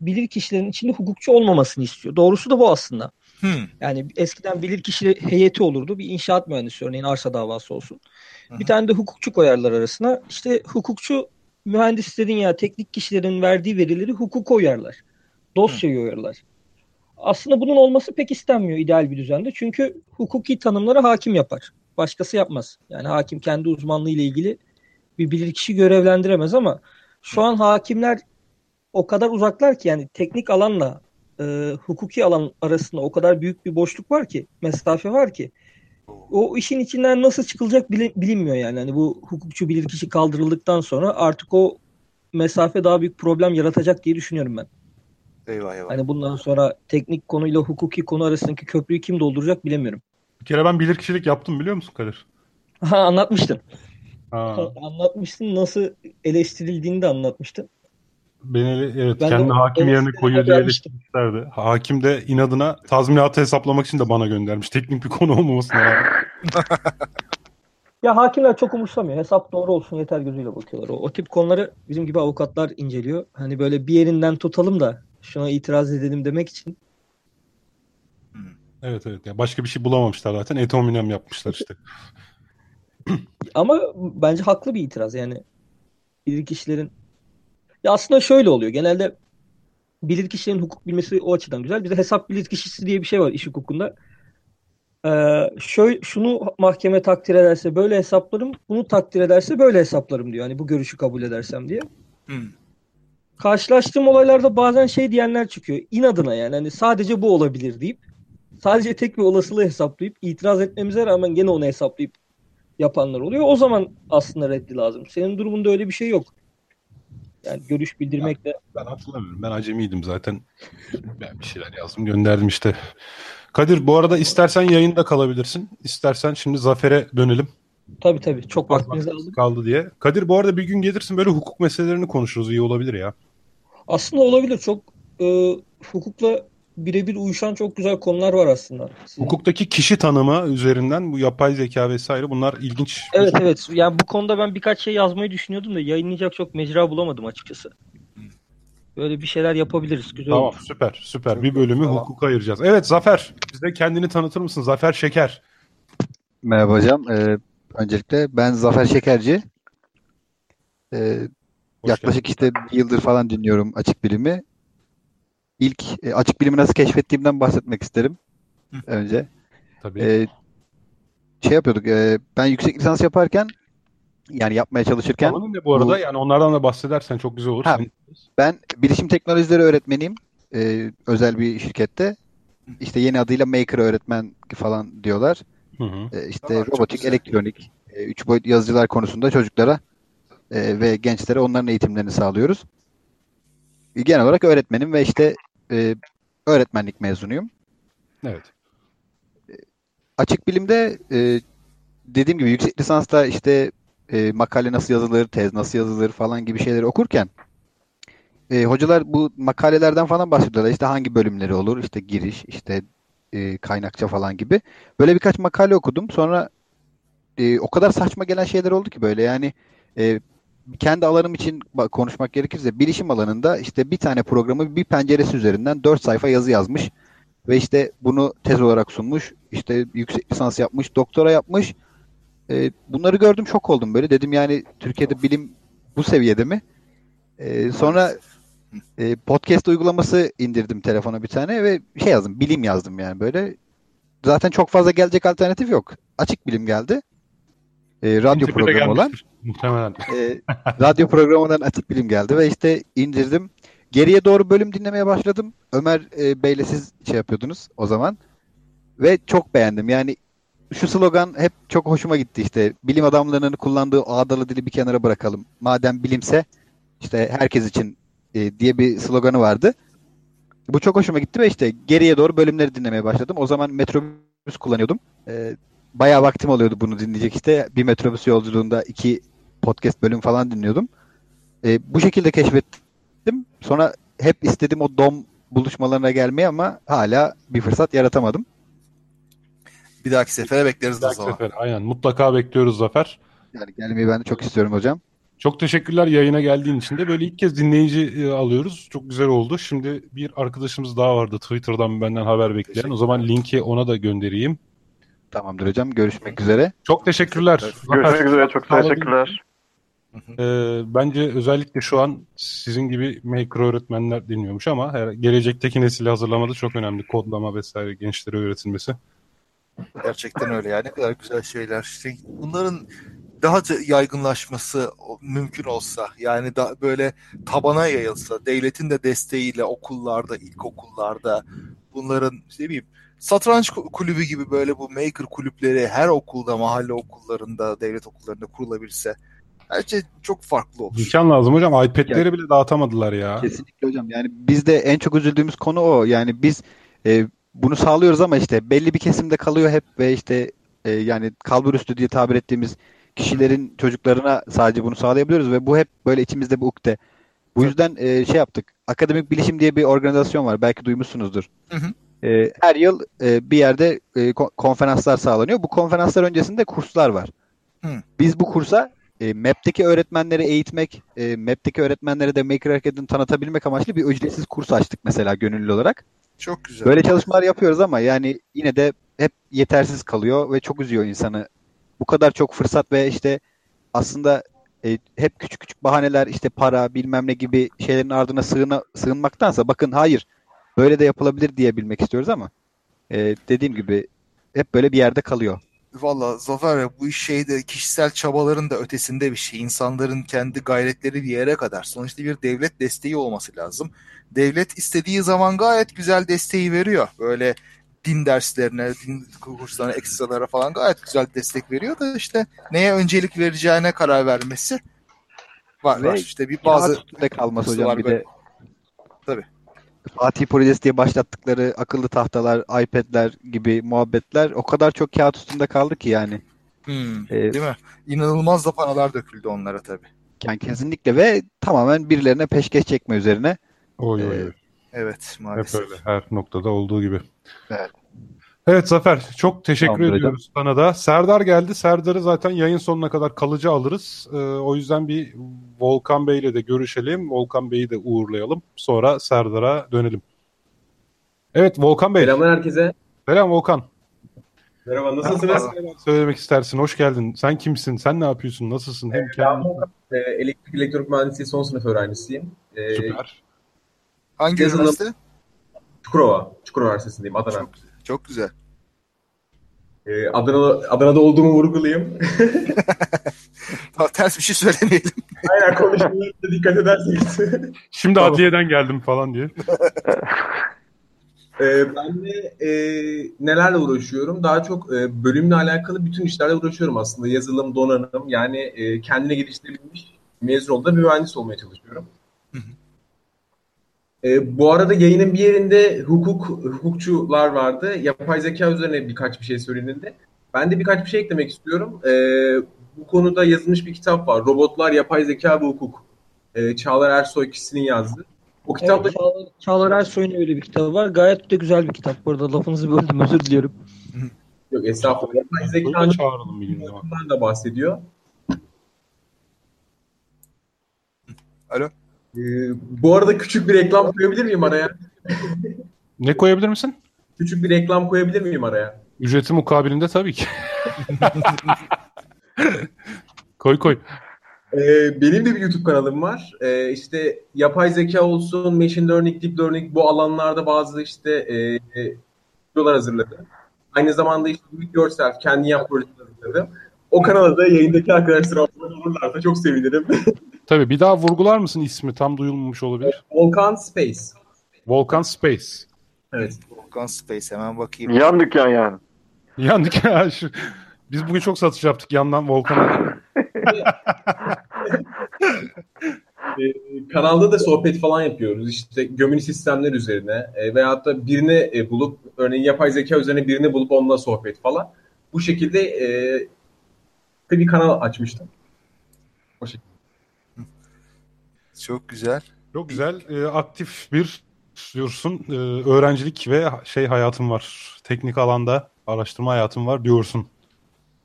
Bilirkişilerin içinde hukukçu olmamasını istiyor. Doğrusu da bu aslında.
Hmm.
Yani eskiden bilirkişi heyeti olurdu. Bir inşaat mühendisi örneğin arsa davası olsun. Bir tane de hukukçu koyarlar arasına. İşte hukukçu mühendislerin ya teknik kişilerin verdiği verileri hukuka uyarlar. Dosyaya uyarlar. Aslında bunun olması pek istenmiyor ideal bir düzende. Çünkü hukuki tanımları hakim yapar. Başkası yapmaz. Yani hakim kendi uzmanlığı ile ilgili bir bilirkişi görevlendiremez ama şu an hakimler o kadar uzaklar ki yani teknik alanla e, hukuki alan arasında o kadar büyük bir boşluk var ki, mesafe var ki o işin içinden nasıl çıkılacak bili- bilinmiyor yani. Hani bu hukukçu bilirkişi kaldırıldıktan sonra artık o mesafe daha büyük problem yaratacak diye düşünüyorum ben.
Eyvah eyvah.
Hani bundan sonra teknik konuyla hukuki konu arasındaki köprüyü kim dolduracak bilemiyorum.
Bir kere ben bilirkişilik yaptım biliyor musun Kadir?
Ha anlatmıştın.
Ha,
Anlatmıştın nasıl eleştirildiğini de anlatmıştın.
Beni evet
Ben de
kendi
o
hakim yerine koyuyor diye eleştirmişlerdi. Hakim de inadına tazminatı hesaplamak için de bana göndermiş. Teknik bir konu olmamasına rağmen.
Ya hakimler çok umursamıyor. Hesap doğru olsun yeter gözüyle bakıyorlar. O, o tip konuları bizim gibi avukatlar inceliyor. Hani böyle bir yerinden tutalım da şuna itiraz edelim demek için.
Evet evet. Yani başka bir şey bulamamışlar zaten. Et hominem yapmışlar işte.
Ama bence haklı bir itiraz yani. Bilirkişilerin ya aslında şöyle oluyor. Genelde bilirkişilerin hukuk bilmesi o açıdan güzel. Bizde hesap bilirkişisi diye bir şey var iş hukukunda. Ee, şöyle, şunu mahkeme takdir ederse böyle hesaplarım, bunu takdir ederse böyle hesaplarım diyor. Hani bu görüşü kabul edersem diye.
Hmm.
Karşılaştığım olaylarda bazen şey diyenler çıkıyor. İnadına yani hani sadece bu olabilir deyip sadece tek bir olasılığı hesaplayıp itiraz etmemize rağmen gene onu hesaplayıp yapanlar oluyor. O zaman aslında reddi lazım. Senin durumunda öyle bir şey yok. Yani görüş bildirmekle
Ben hatırlamıyorum. Ben acemiydim zaten. Ben bir şeyler yazdım gönderdim işte. Kadir bu arada istersen yayında kalabilirsin. İstersen şimdi Zafer'e dönelim.
tabii tabii çok vaktinizi aldım.
kaldı diye. Kadir bu arada bir gün gelirsin böyle hukuk meselelerini konuşuruz. İyi olabilir ya.
Aslında olabilir. Çok e, hukukla birebir uyuşan çok güzel konular var aslında.
Hukuktaki kişi tanımı üzerinden bu yapay zeka vesaire bunlar ilginç.
Evet evet. Yani bu konuda ben birkaç şey yazmayı düşünüyordum da yayınlayacak çok mecra bulamadım açıkçası. Böyle bir şeyler yapabiliriz. Güzel
Tamam
olur.
süper süper. Bir bölümü
Tamam.
hukuka ayıracağız. Evet Zafer bize kendini tanıtır mısın? Zafer Şeker.
Merhaba hocam. Ee, öncelikle ben Zafer Şekerci. Ee,
Hoş
yaklaşık işte bir yıldır falan dinliyorum açık bilimi. İlk e, açık bilimi nasıl keşfettiğimden bahsetmek isterim önce.
Tabii.
Ee, şey yapıyorduk. e, ben yüksek lisans yaparken yani yapmaya çalışırken
Alanın ne bu arada?
bu-
Yani onlardan da bahsedersen çok güzel olur.
Ha. Ben bilişim teknolojileri öğretmeniyim. Ee, özel bir şirkette. İşte yeni adıyla Maker öğretmen falan diyorlar.
Hı hı.
E, işte
Tamam,
robotik, elektronik, e, üç boyut yazıcılar konusunda çocuklara e, ve gençlere onların eğitimlerini sağlıyoruz. E, Genel olarak öğretmenim ve işte e, öğretmenlik mezunuyum.
Evet.
Açık bilimde e, dediğim gibi yüksek lisansta işte e, makale nasıl yazılır, tez nasıl yazılır falan gibi şeyleri okurken e, hocalar bu makalelerden falan bahsediyorlar. İşte hangi bölümleri olur, işte giriş, işte e, kaynakça falan gibi. Böyle birkaç makale okudum. Sonra e, o kadar saçma gelen şeyler oldu ki böyle yani e, kendi alanım için konuşmak gerekirse bilişim alanında işte bir tane programı bir penceresi üzerinden 4 sayfa yazı yazmış ve işte bunu tez olarak sunmuş. İşte yüksek lisans yapmış, doktora yapmış. E, bunları gördüm şok oldum böyle. Dedim yani Türkiye'de bilim bu seviyede mi? E, sonra e, podcast uygulaması indirdim telefona bir tane ve şey yazdım. Bilim yazdım yani böyle. Zaten çok fazla gelecek alternatif yok. Açık bilim geldi. E, radyo
bile
programı olan.
Muhtemelen.
E, radyo programından açık bilim geldi ve işte indirdim. Geriye doğru bölüm dinlemeye başladım. Ömer e, Bey'le siz şey yapıyordunuz o zaman. Ve çok beğendim. Yani şu slogan hep çok hoşuma gitti işte. Bilim adamlarının kullandığı ağdalı dili bir kenara bırakalım. Madem bilimse işte herkes için e, diye bir sloganı vardı. Bu çok hoşuma gitti ve işte geriye doğru bölümleri dinlemeye başladım. O zaman metrobüs kullanıyordum. E, bayağı vaktim oluyordu bunu dinleyecek işte. Bir metrobüs yolculuğunda iki podcast bölüm falan dinliyordum. E, bu şekilde keşfettim. Sonra hep istedim o dom buluşmalarına gelmeyi ama hala bir fırsat yaratamadım.
Bir dahaki sefere bekleriz
Bir
o
dahaki
zaman.
sefer. Aynen. Mutlaka bekliyoruz Zafer.
Yani gelmeyi ben de çok istiyorum hocam.
Çok teşekkürler yayına geldiğin için de. Böyle ilk kez dinleyici e, alıyoruz. Çok güzel oldu. Şimdi bir arkadaşımız daha vardı Twitter'dan benden haber bekleyen. O zaman linki ona da göndereyim.
Tamamdır hocam. Görüşmek üzere.
Çok teşekkürler.
Görüşmek üzere. Çok teşekkürler.
e, bence özellikle şu an sizin gibi maker öğretmenler dinliyormuş ama her, gelecekteki nesili hazırlamada çok önemli. Kodlama vesaire gençlere öğretilmesi.
Gerçekten öyle ya. Ne kadar güzel şeyler. İşte bunların daha da yaygınlaşması mümkün olsa yani da böyle tabana yayılsa devletin de desteğiyle okullarda, ilkokullarda bunların işte ne bileyim satranç ku- kulübü gibi böyle bu maker kulüpleri her okulda, mahalle okullarında, devlet okullarında kurulabilse her şey çok farklı olur.
İmkan lazım hocam. iPad'leri bile dağıtamadılar ya.
Kesinlikle hocam. Yani bizde en çok üzüldüğümüz konu o. Yani biz e, bunu sağlıyoruz ama işte belli bir kesimde kalıyor hep ve işte e, yani kalbur üstü diye tabir ettiğimiz kişilerin çocuklarına sadece bunu sağlayabiliyoruz ve bu hep böyle içimizde bir ukde. Bu yüzden e, şey yaptık. Akademik Bilişim diye bir organizasyon var. Belki duymuşsunuzdur.
Hı hı.
E, her yıl e, bir yerde e, ko- konferanslar sağlanıyor. Bu konferanslar öncesinde kurslar var.
Hı.
Biz bu kursa e, MAP'teki öğretmenleri eğitmek, e, MAP'teki öğretmenlere de Maker Hareketi'ni tanıtabilmek amaçlı bir ücretsiz kurs açtık mesela gönüllü olarak.
Çok güzel.
Böyle çalışmalar yapıyoruz ama yani yine de hep yetersiz kalıyor ve çok üzüyor insanı. Bu kadar çok fırsat ve işte aslında e, hep küçük küçük bahaneler işte para bilmem ne gibi şeylerin ardına sığına, sığınmaktansa bakın hayır böyle de yapılabilir diyebilmek istiyoruz ama e, dediğim gibi hep böyle bir yerde kalıyor.
Valla Zafer bu iş şeyde kişisel çabaların da ötesinde bir şey. İnsanların kendi gayretleri bir yere kadar. Sonuçta bir devlet desteği olması lazım. Devlet istediği zaman gayet güzel desteği veriyor. Böyle din derslerine, din kurslarına, ekstralara falan gayet güzel destek veriyor da işte neye öncelik vereceğine karar vermesi var.
Ve
var. İşte bir bazı
üstünde kalması hocam bir de. Fatih Projesi diye başlattıkları akıllı tahtalar, iPad'ler gibi muhabbetler o kadar çok kağıt üstünde kaldı ki yani.
Hmm,
Ee,
değil mi? İnanılmaz da paralar döküldü onlara tabii.
Yani kesinlikle ve tamamen birilerine peşkeş çekme üzerine.
Oy oy
Ee,
oy.
Evet
Hep
maalesef.
öyle. Her noktada olduğu gibi.
Evet.
Evet Zafer. Çok teşekkür
Tamamdır hocam.
ediyoruz sana da. Serdar geldi. Serdar'ı zaten yayın sonuna kadar kalıcı alırız. Ee, o yüzden bir Volkan Bey'le de görüşelim. Volkan Bey'i de uğurlayalım. Sonra Serdar'a dönelim. Evet Volkan Bey.
Selamlar herkese.
Selam Volkan.
Merhaba nasılsınız?
Neler söylemek istersin? Hoş geldin. Sen kimsin? Sen ne yapıyorsun? Nasılsın? Hem
Ben
kendin...
Volkan, e, elektrik elektronik mühendisliği son sınıf öğrencisiyim. E,
Süper.
Hangi üniversite?
Çukurova, Çukurova Üniversitesi'ndeyim Adana.
Çok, çok güzel.
E, Adana'da, Adana'da olduğumu vurgulayayım.
Daha ters bir şey söylemeyelim.
Aynen konuşmalarına dikkat ederseniz.
Şimdi
Tamam.
adliyeden geldim falan diye.
e, ben de e, nelerle uğraşıyorum? Daha çok e, bölümle alakalı bütün işlerle uğraşıyorum aslında. Yazılım, donanım yani e, kendine geliştirebilmiş mezun olduğunda bir mühendis olmaya çalışıyorum. E, bu arada yayının bir yerinde hukuk hukukçular vardı. Yapay zeka üzerine birkaç bir şey söylenildi. Ben de birkaç bir şey eklemek istiyorum. E, bu konuda yazılmış bir kitap var. Robotlar, Yapay Zeka ve Hukuk. E, Çağlar Ersoy kişisinin yazdığı. O kitapta
Evet, Çağlar, Çağlar Ersoy'un öyle bir kitabı var. Gayet de güzel bir kitap. Bu arada lafınızı böldüm özür diliyorum.
yok estağfurullah. Yapay zekanın
çağıralım bir gün
da bahsediyor.
Alo.
Ee, bu arada küçük bir reklam koyabilir miyim araya?
Ne koyabilir misin?
Küçük bir reklam koyabilir miyim araya?
Ücreti mukabilinde tabii ki. koy koy.
Ee, benim de bir YouTube kanalım var. Ee, işte yapay zeka olsun, machine learning, deep learning bu alanlarda bazı işte e, e, videolar hazırladım. Aynı zamanda işte do it yourself, kendi yap projeler hazırladım. O kanala da yayındaki arkadaşlar olurlarsa çok sevinirim.
Tabii bir daha vurgular mısın ismi? Tam duyulmamış olabilir.
Volkan Space.
Volkan Space.
Evet.
Volkan Space hemen bakayım.
Yan dükkan yani.
Yandık ya. Şu... Biz bugün çok satış yaptık yandan Volkan'a.
Ee, kanalda da sohbet falan yapıyoruz. İşte gömülü sistemler üzerine e, veyahut da birini e, bulup örneğin yapay zeka üzerine birini bulup onunla sohbet falan. bu şekilde e, bir kanal açmıştım. O şekilde.
Çok güzel.
Çok güzel. E, aktif bir diyorsun. E, öğrencilik ve şey hayatım var. Teknik alanda araştırma hayatım var diyorsun.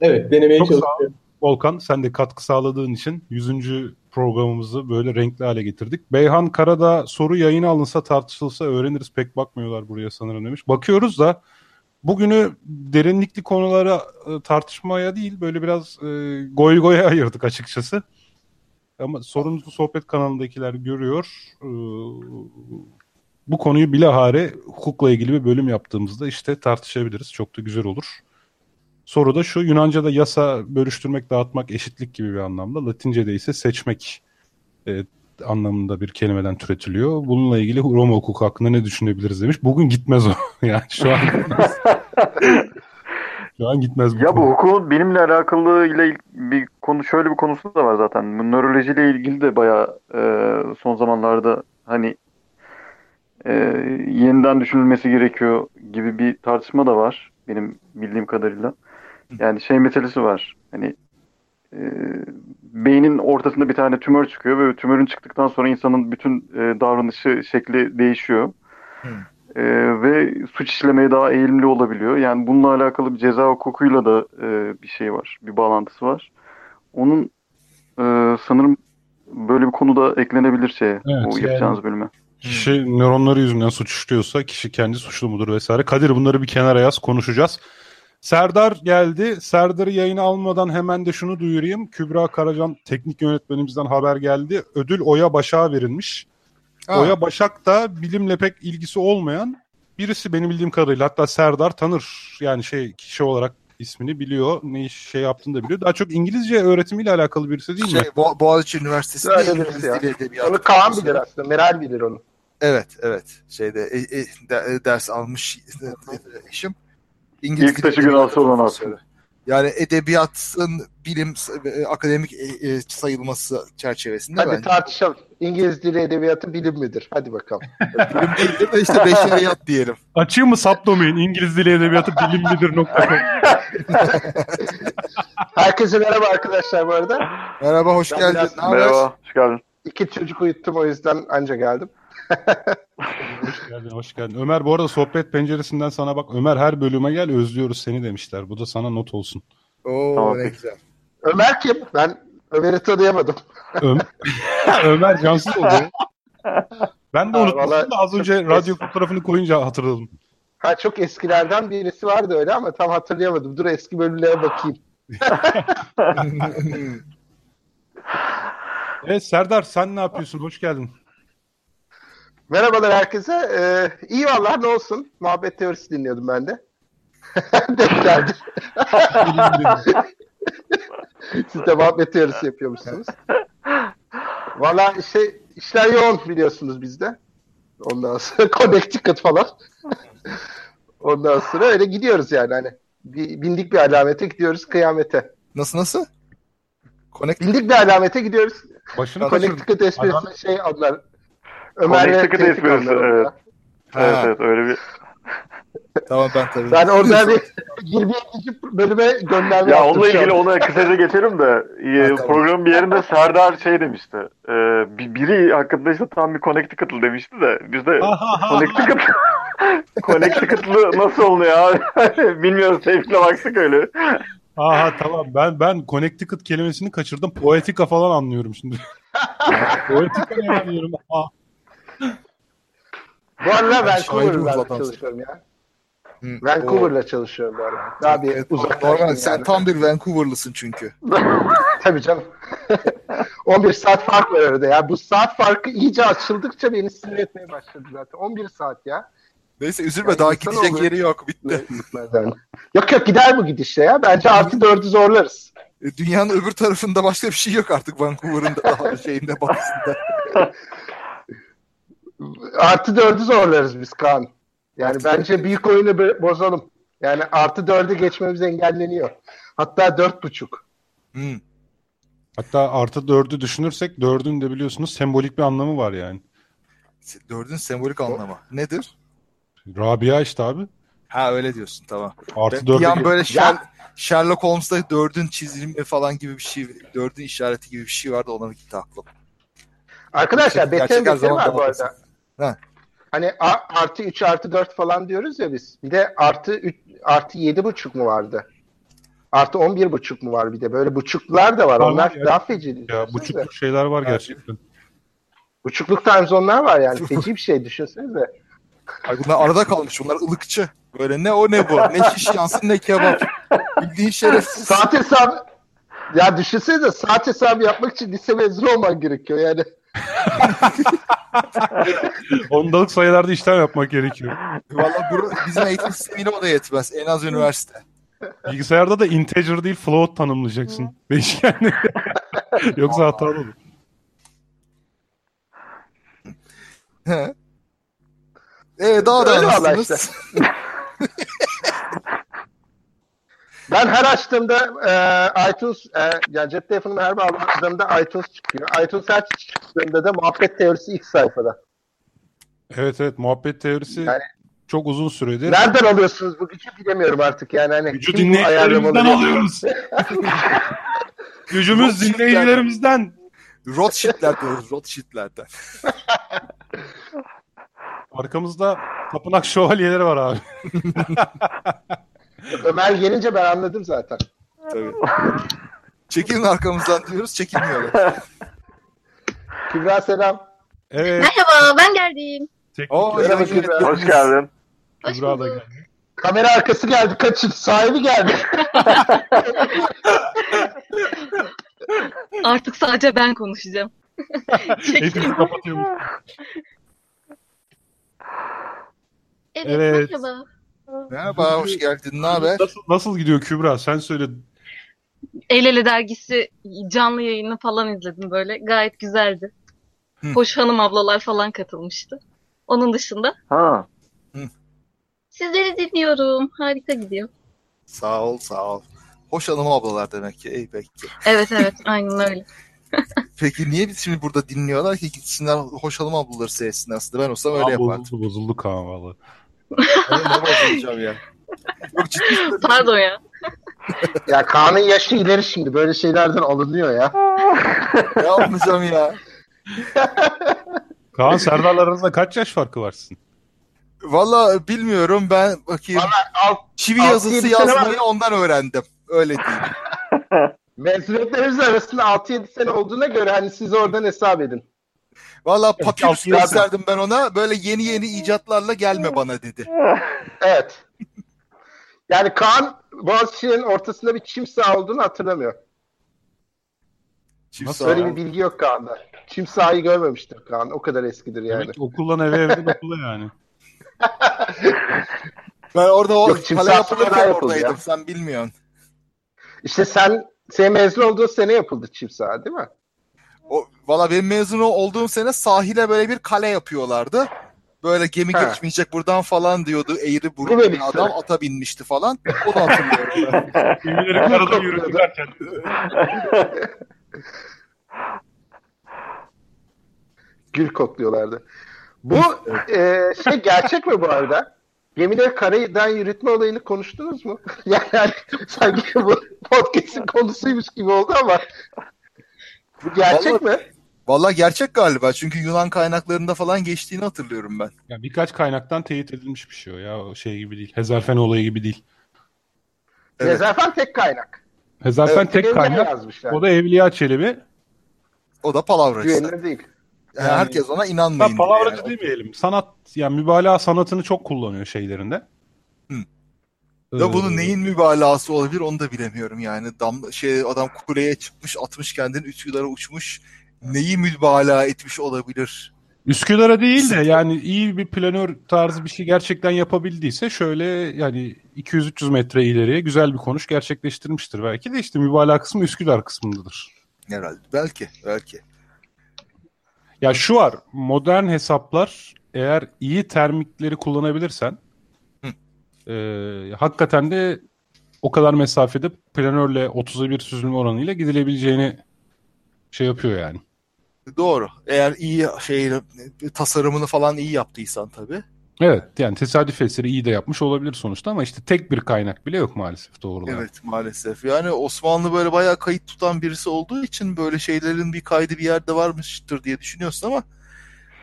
Evet denemeye
Çok sağ ol.
çalışıyorum.
Volkan sen de katkı sağladığın için 100. programımızı böyle renkli hale getirdik. Beyhan Karada soru yayına alınsa tartışılsa öğreniriz pek bakmıyorlar buraya sanırım demiş. Bakıyoruz da bugünü derinlikli konulara e, tartışmaya değil böyle biraz e, goy goya ayırdık açıkçası. Ama sorumlu sohbet kanalındakiler görüyor. E, bu konuyu bilahare hukukla ilgili bir bölüm yaptığımızda işte tartışabiliriz. Çok da güzel olur. Soru da şu Yunanca'da yasa bölüştürmek, dağıtmak, eşitlik gibi bir anlamda. Latince'de ise seçmek e, anlamında bir kelimeden türetiliyor. Bununla ilgili Roma hukuku hakkında ne düşünebiliriz demiş. Bugün gitmez o. yani şu an şu an gitmez
Ya bu hukukun bilimle alakalı ile il- bir konu şöyle bir konusu da var zaten. Bu nörolojiyle ilgili de bayağı e, son zamanlarda hani e, yeniden düşünülmesi gerekiyor gibi bir tartışma da var benim bildiğim kadarıyla. Yani şey meselesi var. Hani e, beynin ortasında bir tane tümör çıkıyor ve tümörün çıktıktan sonra insanın bütün e, davranışı şekli değişiyor. E, ve suç işlemeye daha eğilimli olabiliyor. Yani bununla alakalı bir ceza hukukuyla da e, bir şey var, bir bağlantısı var. Onun e, sanırım böyle bir konu da eklenebilir şeye,
Evet,
bu
yani-
yapacağınız bölüme.
Kişi nöronları yüzünden suç işliyorsa kişi kendi suçlu mudur vesaire. Kadir bunları bir kenara yaz konuşacağız. Serdar geldi. Serdar'ı yayına almadan hemen de şunu duyurayım. Kübra Karacan teknik yönetmenimizden haber geldi. Ödül Oya Başak'a verilmiş.
Ha.
Oya Başak da bilimle pek ilgisi olmayan birisi benim bildiğim kadarıyla. Hatta Serdar tanır. Yani şey kişi olarak ismini biliyor. Ne iş şey yaptığını da biliyor. Daha çok İngilizce öğretimiyle alakalı birisi değil mi?
Şey, Bo- Boğaziçi Üniversitesi'nde
Öyle
İngiliz
birisi ya.
Dili Edebiyatı
Onu Kaan bilir aslında. Meral bilir onu.
Evet, evet. Şeyde e, e, de- ders almış e, e, eşim. İngiliz
İlk taşı
Edebiyatı
günahsı olan
profesörü. Yani edebiyatın bilim e, akademik e, e, sayılması çerçevesinde
Hadi
bence
tartışalım. İngiliz dili edebiyatı bilim midir? Hadi bakalım.
bilim değildir de işte beşeriyat diyelim.
Açayım mı subdomain İngiliz Dili Edebiyatı bilimlidir.com
Herkese merhaba arkadaşlar bu arada.
Merhaba, hoş
Ben
geldin.
biraz-?
Merhaba, hoş geldin.
İki çocuk uyuttum o yüzden anca geldim.
Hoş geldin, hoş geldin. Ömer bu arada sohbet penceresinden sana bak. Ömer her bölüme gel özlüyoruz seni demişler. Bu da sana not olsun.
Oo,
Tamam,
ne
peki.
güzel.
Ömer kim? Ben Ömer'i tanıyamadım.
Ö- Ömer cansız oldu. Ben de unutmuştum
vallahi
da az önce radyo fotoğrafını koyunca hatırladım.
Ha çok eskilerden birisi vardı öyle ama tam hatırlayamadım. Dur eski bölümlere bakayım.
Evet Serdar sen ne yapıyorsun? Hoş geldin.
Merhabalar herkese. Ee, iyi vallahi ne olsun. Muhabbet teorisi dinliyordum ben de. Denk geldi. Siz de muhabbet teorisi yapıyormuşsunuz. Valla işte işler yoğun biliyorsunuz bizde. Ondan sonra Connecticut falan. Ondan sonra öyle gidiyoruz yani hani. Bir, bindik bir alamete gidiyoruz kıyamete.
Nasıl nasıl? Connect
Bindik bir alamete gidiyoruz.
Başını kaçırdın.
Connecticut esprisi şey adlar. Ömer'le
esprisi,
anlar
evet. Evet, evet öyle bir...
Tamam ben tabii.
Ben orada bir 22. bölüme gönderme
Ya
yaptım
onunla ilgili ona kısaca geçelim de e, programın bir yerinde Serdar şey demişti. E, bir- biri hakkında işte tam bir Connecticut'lı demişti de biz de Connecticut Connecticut'lı nasıl oluyor abi? Bilmiyoruz Tevfik'le baktık öyle.
Aha tamam ben ben Connecticut kelimesini kaçırdım. Poetika falan anlıyorum şimdi. Poetika ne anlıyorum? Aa,
Bu arada Vancouver'la çalışıyorum ya.
Hı,
Vancouver'la çalışıyorum bu arada. Daha bir
Evet,
uzaklaştım
Normal, sen
yani.
tam bir Vancouver'lısın çünkü.
Tabii canım. 11 saat fark var arada ya. Bu saat farkı iyice açıldıkça beni sinir etmeye başladı zaten. 11 saat ya.
Neyse üzülme
Ya
daha gidecek
oluyor.
yeri yok. Bitti.
Yani. Yok yok gider bu gidişle ya. Bence artı 4'ü zorlarız.
E, Dünyanın öbür tarafında başka bir şey yok artık Vancouver'ın da daha şeyinde batısında.
Artı 4'ü zorlarız biz Kaan. Yani bence büyük oyunu bo- bozalım. Yani artı 4'ü geçmemiz engelleniyor. Hatta 4.5.
Hmm.
Hatta artı dördü düşünürsek dördün de biliyorsunuz sembolik bir anlamı var yani.
Dördün sembolik anlamı. Nedir?
Rabia işte abi.
Ha öyle diyorsun tamam.
Artı
Ben bir
dörde
an böyle
Ya-
Sher- Sherlock Holmes'da dördün çizilimi falan gibi bir şey, dördün işareti gibi bir şey vardı ona gitti aklım.
Arkadaşlar Bete'nin
zaman
var bu arada.
Ha.
Hani a- artı 3 artı 4 falan diyoruz ya biz. Bir de artı 3, artı 7,5 mu vardı? Artı 11,5 mu var bir de? Böyle buçuklar da var.
Var,
Onlar
ya.
daha feci.
Ya buçukluk şeyler var gerçekten.
Buçukluk times onlar var yani. Feci bir şey düşünsenize.
Ay bunlar arada kalmış. Bunlar ılıkçı. Böyle ne o ne bu. Ne şiş yansın ne kebap. Bildiğin şerefsiz.
Saat hesabı ya düşünsenize saat hesabı yapmak için lise mezunu olman gerekiyor yani.
Ondalık sayılarda işlem yapmak gerekiyor.
Valla bu- bizim eğitim sistemine o da yetmez. En az üniversite.
Bilgisayarda da integer değil float tanımlayacaksın. Beşgenli. Yoksa hatalı olur.
Ee, daha da
Öyle valla
anasınız.
Ben her açtığımda e, iTunes, e, yani cep telefonumu her bağladığımda iTunes çıkıyor. iTunes her çıktığında da muhabbet teorisi ilk sayfada.
Evet evet muhabbet teorisi
Yani-
çok uzun süredir.
Nereden alıyorsunuz bu gücü bilemiyorum artık yani. Hani
Gücü dinleyicilerimizden alıyoruz. Gücümüz dinleyicilerimizden.
Rothschild'ler diyoruz. Rothschild'lerden.
Arkamızda tapınak şövalyeleri var abi.
Ömer gelince ben anladım zaten.
Tabii. Çekilin arkamızdan diyoruz. Çekilmiyorlar.
Kübra selam.
Evet.
Merhaba ben geldim.
Oo,
Merhaba Kübra.
Hoş geldin.
Hoş
Kübra da
bulduk.
geldi.
Kamera arkası geldi. Kaçın. Sahibi geldi.
Artık sadece ben konuşacağım.
Hepimiz kapatıyormuş.
Evet,
Evet.
merhaba.
Merhaba, hoş geldin. Ne haber?
Nasıl, nasıl gidiyor Kübra? Sen söyle.
El Ele dergisi canlı yayını falan izledim böyle. Gayet güzeldi.
Hı.
Hoş hanım ablalar falan katılmıştı. Onun dışında
Ha.
sizleri dinliyorum. Harika gidiyor.
Sağ ol, sağ ol. Hoş hanım ablalar demek ki. İyi peki.
Evet evet aynen öyle.
Peki niye biz şimdi burada dinliyorlar ki gitsinler hoş hanım ablaları seyretsinler aslında. Ben olsam öyle
Aa,
yapardım.
bozuldu bozuldu Kaan
ne bozulacağım ya. Yok ciddi
Pardon ya.
ya Kaan'ın yaşı ileri şimdi. Böyle şeylerden alınıyor ya.
ne yapmayacağım ya.
Kaan Serdar'la aranızda kaç yaş farkı var sizin?
Valla bilmiyorum ben bakayım.
Alt,
Çivi
altı,
yazısı
yedi sene var.
yazmayı ondan öğrendim. Öyle diyeyim.
mezuniyetlerimiz arasında 6-7 sene olduğuna göre hani siz oradan hesap edin.
Valla papyrus gösterdim ben ona. Böyle yeni yeni icatlarla gelme bana dedi.
Evet. Yani Kaan Boğaziçi'nin ortasında bir çim saha olduğunu hatırlamıyor.
Çift
Nasıl
Böyle bir bilgi yok Kaan'da. Çim sahayı görmemiştir Kaan. O kadar eskidir yani.
Demek ki okuldan eve evden okula yani.
Ben orada o
Yok, çift
kale yapılırken oradaydım.
ya.
Sen bilmiyorsun.
İşte sen senin mezun olduğun sene yapıldı çim saha değil mi?
O, valla benim mezun olduğum sene sahile böyle bir kale yapıyorlardı. Böyle gemi
Ha.
geçmeyecek buradan falan diyordu. Eğri
Bu
burun bir adam
sene.
ata binmişti falan. O da hatırlıyorum.
Gemileri karada yürütürlerken.
Gül kokluyorlardı. Bu e, şey gerçek mi bu arada? Gemileri karadan yürütme olayını konuştunuz mu? yani sanki bu podcast'in konusuymuş gibi oldu ama bu gerçek mi?
Valla gerçek galiba. Çünkü Yunan kaynaklarında falan geçtiğini hatırlıyorum ben.
Ya birkaç kaynaktan teyit edilmiş bir şey o ya. O şey gibi değil. Hezarfen olayı gibi değil.
Evet.
Nezarfen tek kaynak.
Hezarfen
Evet,
tek kaynak.
yazmışlar.
O da Evliya Çelebi.
O da palavracı.
Güvenilir değil.
Yani
Yani-
herkes ona inanmayın.
palavracı
yani.
demeyelim. Sanat, yani mübalağa sanatını çok kullanıyor şeylerinde.
Da bunun neyin mübalağası olabilir onu da bilemiyorum yani. Dam, şey adam kuleye çıkmış atmış kendini Üsküdar'a uçmuş. Neyi mübalağa etmiş olabilir?
Üsküdar'a değil de yani iyi bir planör tarzı bir şey gerçekten yapabildiyse şöyle yani 200-300 metre ileriye güzel bir konuş gerçekleştirmiştir. Belki de işte mübalağa kısmı Üsküdar kısmındadır.
Herhalde. Belki. Belki.
Ya şu var modern hesaplar eğer iyi termikleri kullanabilirsen e, hakikaten de o kadar mesafede planörle 30'a 1 süzülme oranıyla gidilebileceğini şey yapıyor yani.
Doğru. Eğer iyi şey tasarımını falan iyi yaptıysan tabii.
Evet yani tesadüf eseri iyi de yapmış olabilir sonuçta ama işte tek bir kaynak bile yok maalesef doğrular.
Evet maalesef. Yani Osmanlı böyle bayağı kayıt tutan birisi olduğu için böyle şeylerin bir kaydı bir yerde varmıştır diye düşünüyorsun ama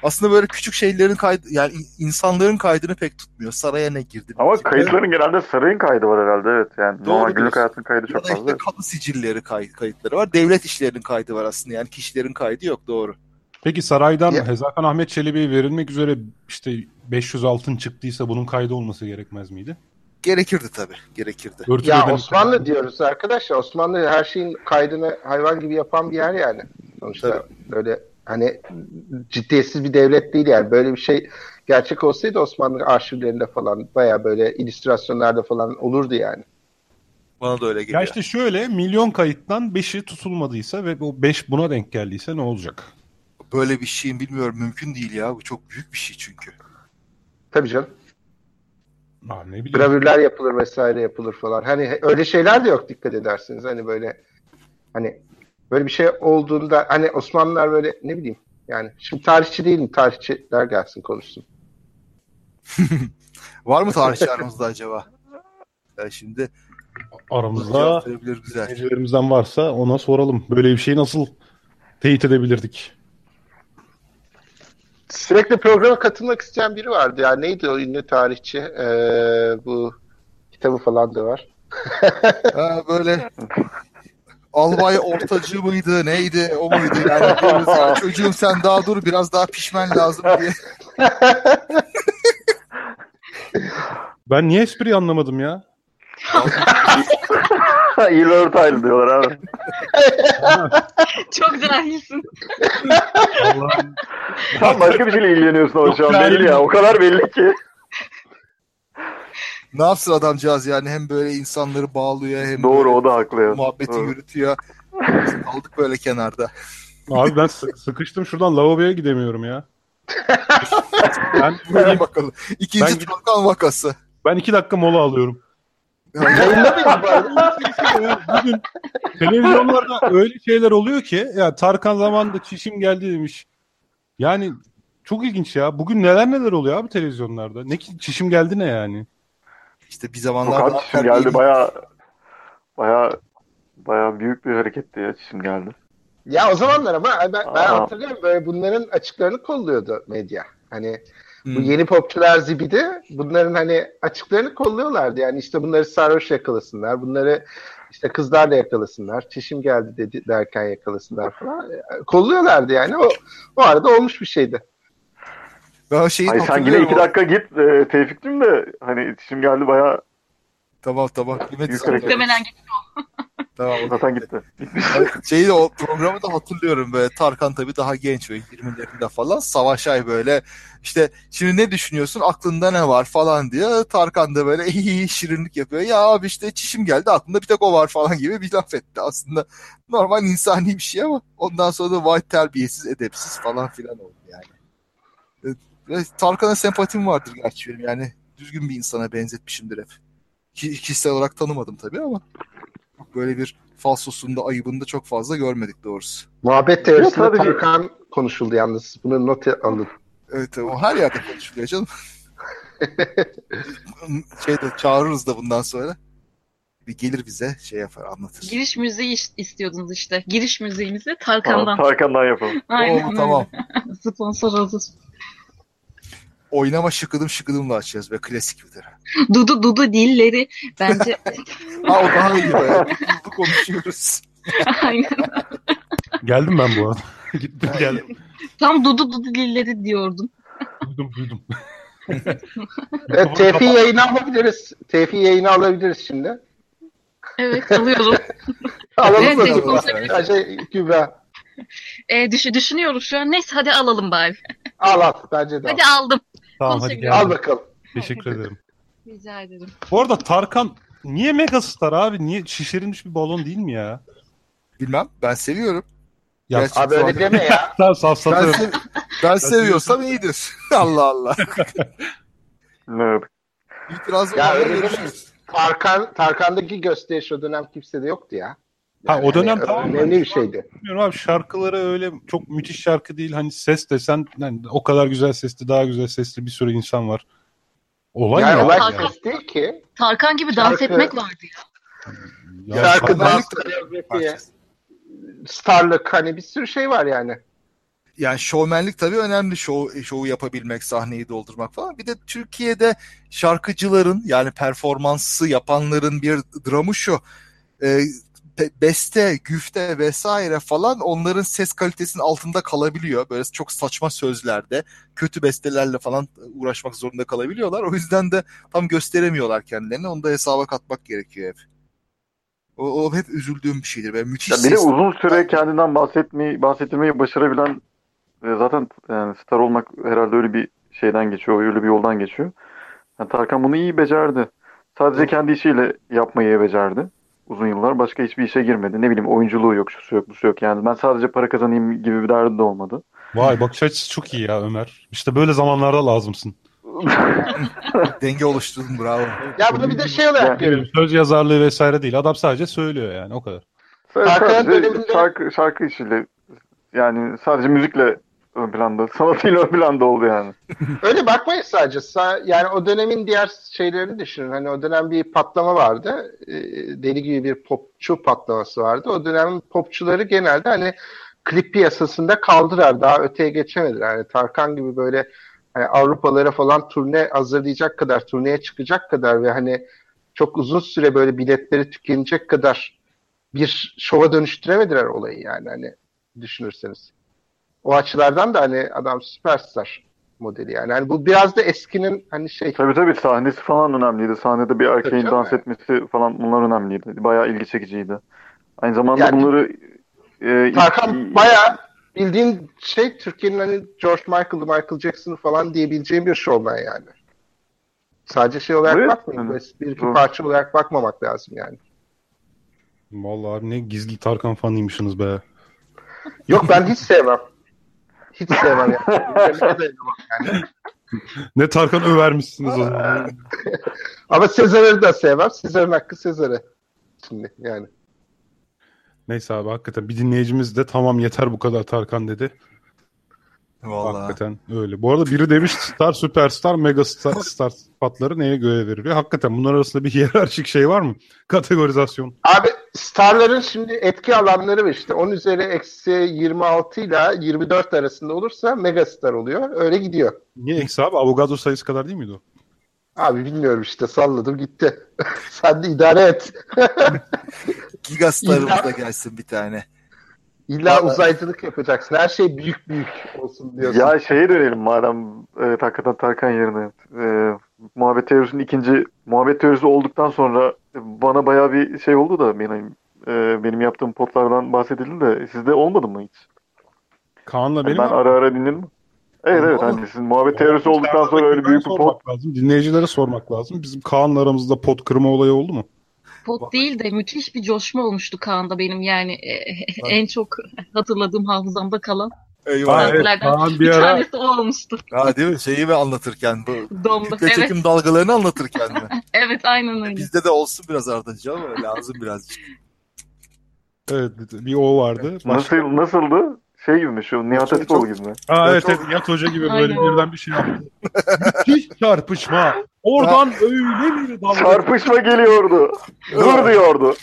aslında böyle küçük şeylerin kaydı yani in- insanların kaydını pek tutmuyor. Saraya ne girdi?
Ama kayıtların genelde sarayın kaydı var herhalde evet. Yani
Doğru
normal günlük hayatın kaydı
Ya
çok fazla.
işte kamu sicilleri kay- kayıtları var. Devlet işlerinin kaydı var aslında. Yani kişilerin kaydı yok doğru.
Peki saraydan
Ya-
Hezakan Ahmet Çelebi'ye verilmek üzere işte 500 altın çıktıysa bunun kaydı olması gerekmez miydi?
Gerekirdi tabii. Gerekirdi.
Örtülü
Ya Osmanlı diyoruz arkadaşlar. Osmanlı her şeyin kaydını hayvan gibi yapan bir yer yani. Sonuçta öyle hani ciddiyetsiz bir devlet değil yani. Böyle bir şey gerçek olsaydı Osmanlı arşivlerinde falan baya böyle illüstrasyonlarda falan olurdu yani.
Bana da öyle geliyor.
Ya işte şöyle milyon kayıttan 5'i tutulmadıysa ve o 5 buna denk geldiyse ne olacak?
Böyle bir şeyin bilmiyorum mümkün değil ya. Bu çok büyük bir şey çünkü.
Tabii canım.
Ha, ne bileyim.
Gravürler yapılır vesaire yapılır falan. Hani öyle şeyler de yok dikkat edersiniz. Hani böyle hani böyle bir şey olduğunda hani Osmanlılar böyle ne bileyim yani şimdi tarihçi değilim tarihçiler gelsin konuşsun.
Var mı tarihçi aramızda acaba? Ya şimdi
Aramızda dinleyicilerimizden varsa ona soralım. Böyle bir şeyi nasıl teyit edebilirdik?
Sürekli programa katılmak isteyen biri vardı ya. Neydi o ünlü tarihçi? Ee, bu kitabı falan da var.
Ha, böyle albay ortacı mıydı neydi o muydu yani diyoruz ya, çocuğum sen daha dur biraz daha pişmen lazım diye.
Ben niye espriyi anlamadım ya?
İyi Taylı diyorlar abi.
Çok cahilsin.
Allah'ım.
Sen başka bir şeyle ilgileniyorsun ama şu an belli ya. O kadar belli ki.
Ne yapsın adamcağız yani hem böyle insanları bağlıyor hem
Doğru
böyle
o da haklı ya.
muhabbeti
Doğru.
yürütüyor. Biz Kaldık böyle kenarda.
Abi ben sı- sıkıştım şuradan lavaboya gidemiyorum ya. ben,
Hadi bakalım. İkinci
Ben-
Tarkan vakası.
ben iki dakika mola alıyorum.
Yayında mıydı?
Bugün televizyonlarda öyle şeyler oluyor ki ya Tarkan zamanında çişim geldi demiş. Yani çok ilginç ya. Bugün neler neler oluyor abi televizyonlarda. Ne ki çişim geldi ne yani?
İşte bir zamanlar daha
çişim geldi. Baya baya baya büyük bir hareketti ya çişim geldi.
Ya o zamanlar ama ben, ben hatırlıyorum böyle bunların açıklarını kolluyordu medya. Hani bu
Hmm.
yeni popçular zibidi bunların hani açıklarını kolluyorlardı. Yani işte bunları sarhoş yakalasınlar. Bunları işte kızlarla yakalasınlar. Çişim geldi dedi derken yakalasınlar falan. Kolluyorlardı yani. O, o arada olmuş bir şeydi.
Ben o şeyi
Ay sen yine iki dakika git e, Tevfik'cim de hani çişim geldi baya
Tamam tamam.
Muhtemelen gitti.
Tamam.
zaten gitti.
Şeyi de o programı da hatırlıyorum böyle Tarkan tabii daha genç böyle 20'lerinde falan Savaşay böyle işte şimdi ne düşünüyorsun aklında ne var falan diye Tarkan da böyle iyi şirinlik yapıyor ya abi işte çişim geldi aklımda bir tek o var falan gibi bir laf etti aslında normal insani bir şey ama ondan sonra da vay terbiyesiz edepsiz falan filan oldu yani. Tarkan'a sempatim vardır gerçi benim yani düzgün bir insana benzetmişimdir hep. Ki- Kişisel olarak tanımadım tabii ama böyle bir falsosunda ayıbında çok fazla görmedik doğrusu.
Muhabbet teorisinde
sadece-
Tarkan konuşuldu yalnız. Bunu not alın.
Evet o her yerde konuşuluyor canım. Şeyde çağırırız da bundan sonra. Bir gelir bize şey yapar anlatır.
Giriş müziği is- istiyordunuz işte. Giriş müziğimizi
Tamam,
Tarkan'dan.
Tarkan'dan yapalım.
Aynen
Oo, tamam.
Sponsor hazır.
Oynama şıkıdım şıkıdımla açacağız ve klasik bir taraf.
Dudu dudu dilleri bence
Ha o daha iyi be. Hızlı konuşuyoruz.
aynen.
Geldim ben bu arada. Gittim geldim.
Tam dudu dudu dilleri diyordum.
Duydum duydum.
Evet, Tevfi yayını alabiliriz. Tevfi yayını alabiliriz şimdi.
Evet alıyorum.
Alalım
Evet,
mı? Ya Şey, Kübra.
E, düş düşünüyoruz şu an. Neyse hadi alalım bari.
Al al. Bence de al.
Hadi aldım.
Tamam hadi
Konuşabiliriz.
Al bakalım.
Teşekkür ederim.
Rica ederim.
Bu arada Tarkan niye megastar abi? Niye şişirilmiş bir balon değil mi ya?
Bilmem ben seviyorum.
Ya
Gerçi
Abi
şu
öyle
anda-
deme ya.
sen
Ben,
safsatıyorum.
sev- ben seviyorsam iyidir. Allah Allah.
Evet.
İtiraz
Ya
olanlar
öyle. Tarkan, Tarkan'daki gösteriş o dönem kimsede yoktu ya.
Ha, o dönem
hani
tamam.
Önemli bir şeydi.
Bilmiyorum abi şarkıları öyle çok müthiş şarkı değil. Hani ses desen yani o kadar güzel sesli daha güzel sesli bir sürü insan var. Olay
yani
ne
olay
Tarkan-
ses değil ki.
Tarkan gibi dans
Şarkı-
etmek vardı ya.
ya?
Şarkı, dans, starlık hani bir sürü şey var yani.
Yani şovmenlik tabii önemli. Şov, şovu yapabilmek, sahneyi doldurmak falan. Bir de Türkiye'de şarkıcıların yani performansı yapanların bir dramı şu. E, beste, güfte vesaire falan onların ses kalitesinin altında kalabiliyor. Böyle çok saçma sözlerde, kötü bestelerle falan uğraşmak zorunda kalabiliyorlar. O yüzden de tam gösteremiyorlar kendilerini. Onu da hesaba katmak gerekiyor hep. O, o hep üzüldüğüm bir şeydir. Böyle müthiş
Ya bir de
ses-
uzun süre kendinden bahsetmeyi, bahsettirmeyi başarabilen ve zaten yani star olmak herhalde öyle bir şeyden geçiyor, öyle bir yoldan geçiyor. Yani Tarkan bunu iyi becerdi. Sadece kendi işiyle yapmayı becerdi. Uzun yıllar başka hiçbir işe girmedi. Ne bileyim oyunculuğu yok, şusu yok, busu yok. Yani ben sadece para kazanayım gibi bir derdi de olmadı.
Vay bakış açısı çok iyi ya Ömer. İşte böyle zamanlarda lazımsın.
denge oluşturdun bravo.
Ya bunu bir de şey olarak görüyorum.
Söz yazarlığı vesaire değil. Adam sadece söylüyor yani o kadar.
Döneminde-
şarkı, şarkı işiyle yani sadece müzikle ön planda, sanatıyla ön planda oldu yani.
Öyle bakmayın sadece. Sa- Yani o dönemin diğer şeylerini düşünün. Hani o dönem bir patlama vardı. Ee, Deli gibi bir popçu patlaması vardı. O dönemin popçuları genelde hani klip piyasasında kaldılar. Daha öteye geçemediler. Yani Tarkan gibi böyle hani Avrupalara falan turne hazırlayacak kadar, turneye çıkacak kadar ve hani çok uzun süre böyle biletleri tükenecek kadar bir şova dönüştüremediler olayı yani hani düşünürseniz. O açılardan da hani adam süperstar modeli yani. Hani bu biraz da eskinin hani şey
Tabii tabii sahnesi falan önemliydi. Sahnede bir erkeğin
Tabii
dans
canım.
etmesi falan bunlar önemliydi. Bayağı ilgi çekiciydi. Aynı zamanda
Yani-
bunları e,
Tarkan bayağı bildiğin şey Türkiye'nin hani George Michael'ı, Michael Jackson'ı falan diyebileceğim bir showman yani. Sadece şey olarak
Evet.
bakmayın. Böyle Bir iki
Doğru.
parça olarak bakmamak lazım yani.
Vallahi abi ne gizli Tarkan fanıymışsınız be.
Yok ben hiç sevmem. Hiç sevmem yani. Dinlemeye de yani.
Ne Tarkan övermişsiniz o zaman.
Ama Sezar'ı da sevmem. Sezar'ın hakkı Sezar'ı. Şimdi yani.
Neyse abi hakikaten bir dinleyicimiz de tamam yeter bu kadar Tarkan dedi.
Vallahi.
Hakikaten öyle. Bu arada biri demiş star, süperstar, megastar star sıfatları neye göre veriliyor? Hakikaten bunlar arasında bir hiyerarşik şey var mı? Kategorizasyon.
Abi starların şimdi etki alanları var işte. 10 üzeri eksi 26 ile 24 arasında olursa megastar oluyor. Öyle gidiyor.
Niye eksi abi? Avogadro sayısı kadar değil miydi o?
Abi bilmiyorum işte salladım gitti. Sen de idare et.
Gigastar'ımız
İlla-
da gelsin bir tane.
İlla
Vallahi-
uzaycılık yapacaksın. Her şey büyük büyük olsun diyorsun.
Ya şeye dönelim madem e, hakikaten Tarkan yerine. E, muhabbet teorisinin ikinci muhabbet teorisi olduktan sonra bana bayağı bir şey oldu da benim e, benim yaptığım potlardan bahsedildi de sizde olmadı mı hiç?
Kaan'la benim
ben
ama-
ara ara dinledim. Evet evet hani sizin muhabbet teorisi olduktan sonra öyle büyük bir pot
lazım. Dinleyicilere sormak lazım. Bizim Kaan'la aramızda pot kırma olayı oldu mu?
Pot değil de müthiş bir coşma olmuştu Kaan'da benim yani e, en çok hatırladığım hafızamda kalan
Eyvah. Kaan
bir,
bir ara-
tanesi o olmuştu.
Ha değil mi? Şeyi mi anlatırken bu kütle
Evet.
çekim dalgalarını anlatırken mi?
Evet aynen öyle.
Bizde de olsun biraz Ardacı ama lazım birazcık.
Evet bir o vardı.
nasıl nasıldı? Şey gibi mi şu Nihat Hatipoğlu gibi mi?
Aa, evet, evet Nihat Hoca gibi böyle birden bir şey yaptı. Müthiş çarpışma. Oradan öyle bir dalga.
Çarpışma geliyordu. Dur diyordu.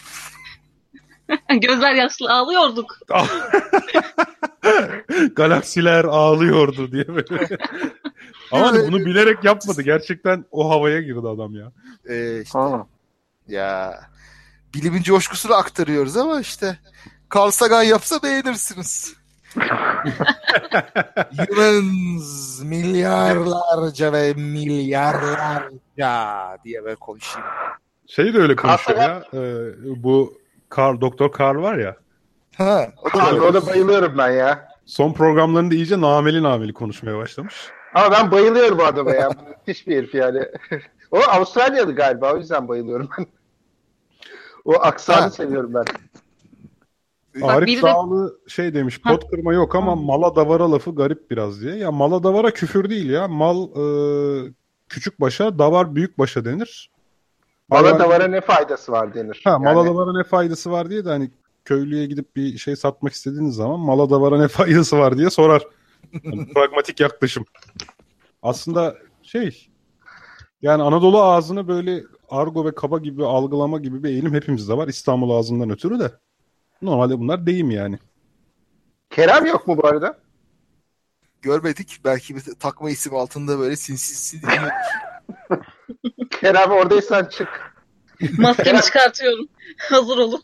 Gözler yaşlı ağlıyorduk.
Galaksiler ağlıyordu diye böyle. Ama hani bunu bilerek yapmadı. Gerçekten o havaya girdi adam ya.
Ee, işte, ya bilimin coşkusunu aktarıyoruz ama işte Carl Sagan yapsa beğenirsiniz. Humans milyarlarca ve milyarlarca diye böyle konuşayım.
Şey de öyle konuşuyor ya. e, bu Karl, Doktor Karl var ya.
Ha,
Abi ona bayılıyorum ben ya.
Son programlarında iyice nameli nameli konuşmaya başlamış.
Ama ben bayılıyorum bu adama ya. Müthiş bir herif yani. o Avustralyalı galiba o yüzden bayılıyorum ben. O aksanı
Ha.
seviyorum ben.
Arif
biri de-
Sağlı şey demiş pot kırma yok ama mala davara lafı garip biraz diye. Ya mala davara küfür değil ya. Mal e, küçük başa davar büyük başa denir.
Bana
Hayvan-
davara ne faydası var denir.
Ha,
Yani-
davara ne faydası var diye de hani köylüye gidip bir şey satmak istediğiniz zaman mala davara ne faydası var diye sorar. Yani pragmatik yaklaşım. Aslında şey Yani Anadolu ağzını böyle argo ve kaba gibi algılama gibi bir eğilim hepimizde var. İstanbul ağzından ötürü de. Normalde bunlar deyim yani.
Kerem yok mu bu arada?
Görmedik. Belki bir takma isim altında böyle sinsi sinsi.
Kerem oradaysan çık.
Maskemi çıkartıyorum. Hazır olun.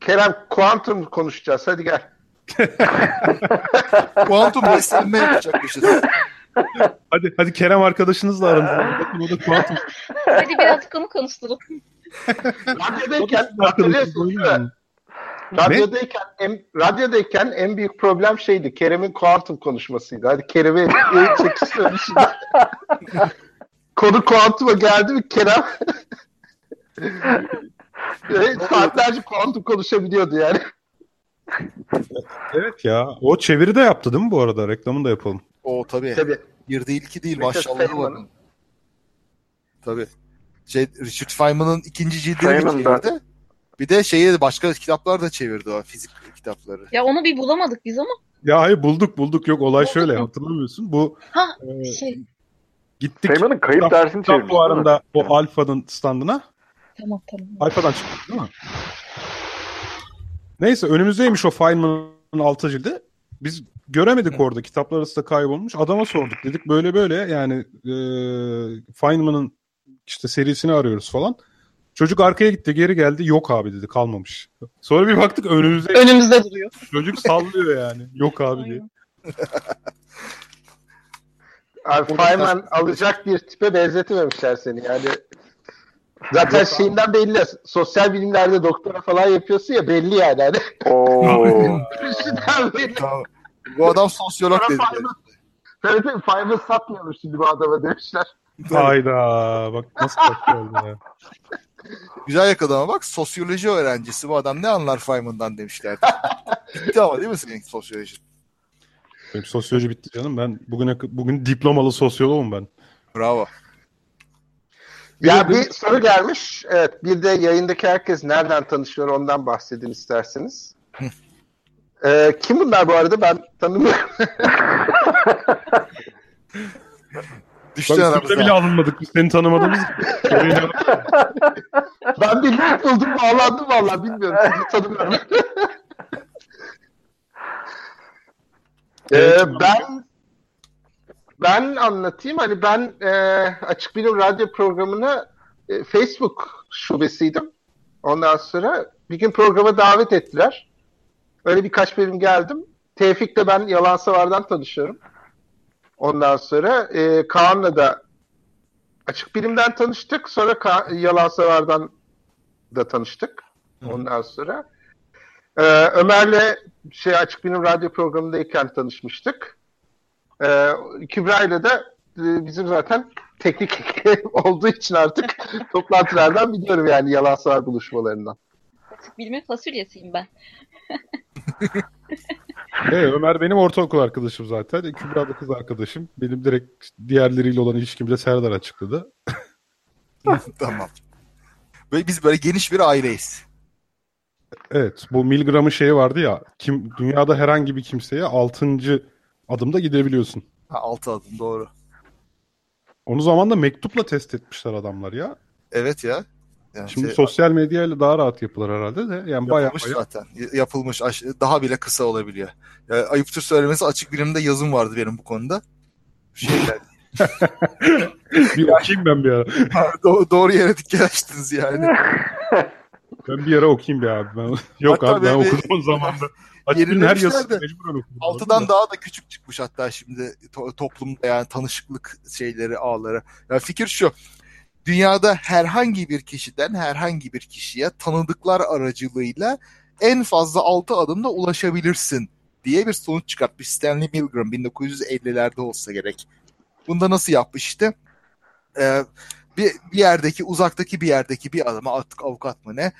Kerem kuantum konuşacağız. Hadi gel.
Kuantum beslenme yapacakmışız.
Hadi hadi Kerem arkadaşınızla aranızda. Bakın o da kuantum.
Hadi birazcık onu konuşturalım.
Radyodayken mi? Radyodayken, en, radyodayken en büyük problem şeydi. Kerem'in kuantum konuşmasıydı. Hadi çekiştirelim şimdi. Konu kuantuma geldi mi Kerem? Evet, saatlerce kuantum konuşabiliyordu yani.
Evet ya. O çeviri de yaptı değil mi bu arada? Reklamını da yapalım.
O tabii.
Tabii.
Bir değil iki değil
Richard
maşallah var. Tabii. Şey, Richard Feynman'ın ikinci cildini
Feynman da.
çevirdi. Bir de şeyi başka kitaplar da çevirdi o fizik kitapları.
Ya onu bir bulamadık biz ama.
Ya hayır bulduk bulduk. Yok olay şöyle hatırlamıyorsun. Bu
Ha
e,
şey
gittik.
Feynman'ın kayıp
kitap-
dersini
kitap
çevirmiş, mi?
fuarında o Alfa'nın standına.
tamam tamam.
Alfa'dan çıktı değil mi? Neyse önümüzdeymiş o Feynman'ın altı cildi. Biz göremedik orada. Kitaplar arasında kaybolmuş. Adama sorduk. Dedik böyle böyle yani e, Feynman'ın işte serisini arıyoruz falan. Çocuk arkaya gitti geri geldi. Yok abi dedi kalmamış. Sonra bir baktık önümüzde.
Önümüzde duruyor.
Çocuk sallıyor yani. Yok abi diye.
Abi Feynman alacak bir tipe benzetememişler seni yani. Zaten şeyinden belli. Sosyal bilimlerde doktora falan yapıyorsun ya belli yani. Hani.
Oo.
Belli.
Bu adam sosyolog dedi.
Tabii tabii Feynman satmıyormuş şimdi bu adama demişler.
Hayda. Bak nasıl oldu ya.
Güzel yakalama bak sosyoloji öğrencisi bu adam ne anlar Feynman'dan demişler. Bitti ama değil mi senin sosyoloji?
Benim sosyoloji bitti canım. Ben bugüne bugün diplomalı sosyoloğum ben.
Bravo.
Ya bir soru gelmiş. Evet bir de yayındaki herkes nereden tanışıyor ondan bahsedin isterseniz. Ee, kim bunlar bu arada ben tanımıyorum.
Düştü
Bak
aramızda.
bile alınmadık. Biz seni tanımadığımız
ben bir link buldum bağlandım valla bilmiyorum. Sizi tanımıyorum. Ee, ben ben anlatayım. Hani ben e, Açık Bilim radyo programına e, Facebook şubesiydim. Ondan sonra bir gün programa davet ettiler. Öyle birkaç bölüm geldim. Tevfik'le ben Yalan Savar'dan tanışıyorum. Ondan sonra e, Kaan'la da Açık Bilim'den tanıştık. Sonra Ka- Yalan Savar'dan da tanıştık. Ondan sonra e, Ömer'le şey Açık Bilim radyo programındayken tanışmıştık. E, Kübra'yla da e, bizim zaten teknik olduğu için artık toplantılardan biliyorum yani Yalan Savar buluşmalarından.
Bilimin fasulyesiyim ben.
Evet, Ömer benim ortaokul arkadaşım zaten. Kübra da kız arkadaşım. Benim direkt diğerleriyle olan ilişkimi de Serdar açıkladı.
tamam. Böyle biz böyle geniş bir aileyiz.
Evet bu Milgram'ın şeyi vardı ya. Kim dünyada herhangi bir kimseye 6. adımda gidebiliyorsun.
Ha, altı adım doğru.
Onu zamanında mektupla test etmişler adamlar ya.
Evet ya. Yani
Şimdi
şey-
sosyal medyayla daha rahat yapılır herhalde de. Yani bayağı,
Yapılmış
bayağı
zaten. Y- Yapılmış. Daha bile kısa olabiliyor. Yani ayıptır söylemesi açık bilimde yazım vardı benim bu konuda. Şeyler.
bir okuyayım ben bir ara.
Do- doğru yere dikkat açtınız yani.
Ben bir ara okuyayım bir abi. Ben... Yok
Hatta
abi ben okudum o zamanda. Açık'ın her
Yenilemişler
yazısını
de
mecburen okudum.
Altıdan daha da küçük çıkmış hatta şimdi to- toplumda yani tanışıklık şeyleri ağları. Ya fikir şu. Dünyada herhangi bir kişiden herhangi bir kişiye tanıdıklar aracılığıyla en fazla 6 adımda ulaşabilirsin diye bir sonuç çıkartmış Stanley Milgram 1950'lerde olsa gerek. Bunda nasıl yapmış işte? Ee, bir, bir yerdeki uzaktaki bir yerdeki bir adama artık avukat mı ne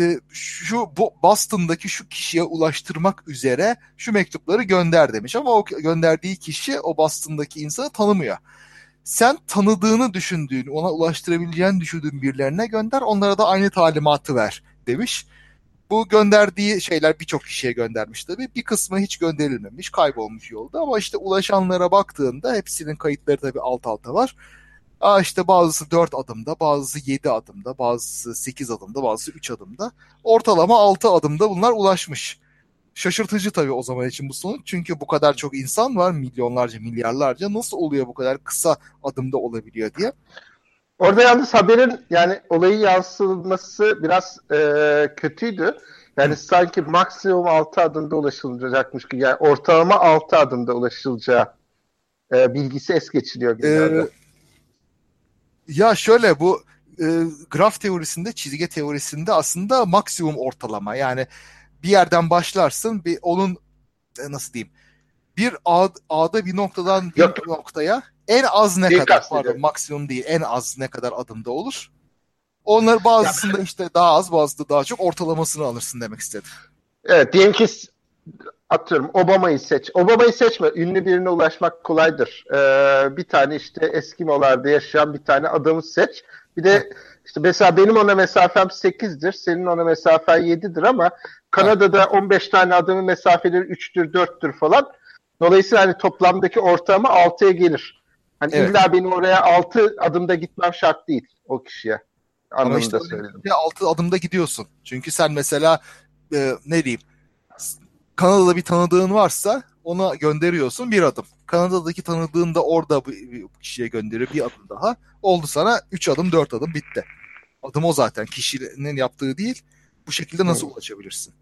e, şu bu Boston'daki şu kişiye ulaştırmak üzere şu mektupları gönder demiş ama o gönderdiği kişi o Boston'daki insanı tanımıyor. Sen tanıdığını düşündüğün, ona ulaştırabileceğini düşündüğün birilerine gönder, onlara da aynı talimatı ver demiş. Bu gönderdiği şeyler birçok kişiye göndermiş tabii. Bir kısmı hiç gönderilmemiş, kaybolmuş yolda ama işte ulaşanlara baktığında hepsinin kayıtları tabii alt alta var. Aa işte bazısı 4 adımda, bazısı 7 adımda, bazısı 8 adımda, bazısı 3 adımda. Ortalama 6 adımda bunlar ulaşmış. Şaşırtıcı tabii o zaman için bu sonuç. Çünkü bu kadar çok insan var, milyonlarca, milyarlarca. Nasıl oluyor bu kadar kısa adımda olabiliyor diye.
Orada yalnız haberin yani olayı yansıtması biraz e, kötüydü. Yani sanki maksimum 6 adımda ulaşılacakmış gibi. Yani ortalama 6 adımda ulaşılacağı e, bilgisi es geçiliyor.
Ee, ya şöyle bu e, graf teorisinde, çizgi teorisinde aslında maksimum ortalama. Yani bir yerden başlarsın, bir onun e, nasıl diyeyim? Bir ağ, ağda bir noktadan bir
Yok.
noktaya en az ne
Değil
kadar pardon maksimum değil en az ne kadar adımda olur. Onlar bazısında işte daha az bazısında daha çok ortalamasını alırsın demek istedim.
Evet diyelim ki atıyorum Obama'yı seç. Obama'yı seçme. Ünlü birine ulaşmak kolaydır. Ee, bir tane işte Eskimolarda yaşayan bir tane adamı seç. Bir de işte mesela benim ona mesafem 8'dir. Senin ona mesafen 7'dir ama Kanada'da 15 tane adamın mesafeleri 3'tür 4'tür falan. Dolayısıyla hani toplamdaki ortalama 6'ya gelir. Hani
Evet.
illa benim oraya 6 adımda gitmem şart değil o kişiye.
Ama
Anlamında
işte
söyledim.
bir altı adımda gidiyorsun. Çünkü sen mesela e, ne diyeyim Kanada'da bir tanıdığın varsa ona gönderiyorsun bir adım. Kanada'daki tanıdığın da orada bu, bu kişiye gönderiyor bir adım daha. Oldu sana 3 adım 4 adım bitti. Adım o zaten kişinin yaptığı değil. Bu şekilde nasıl ulaşabilirsin?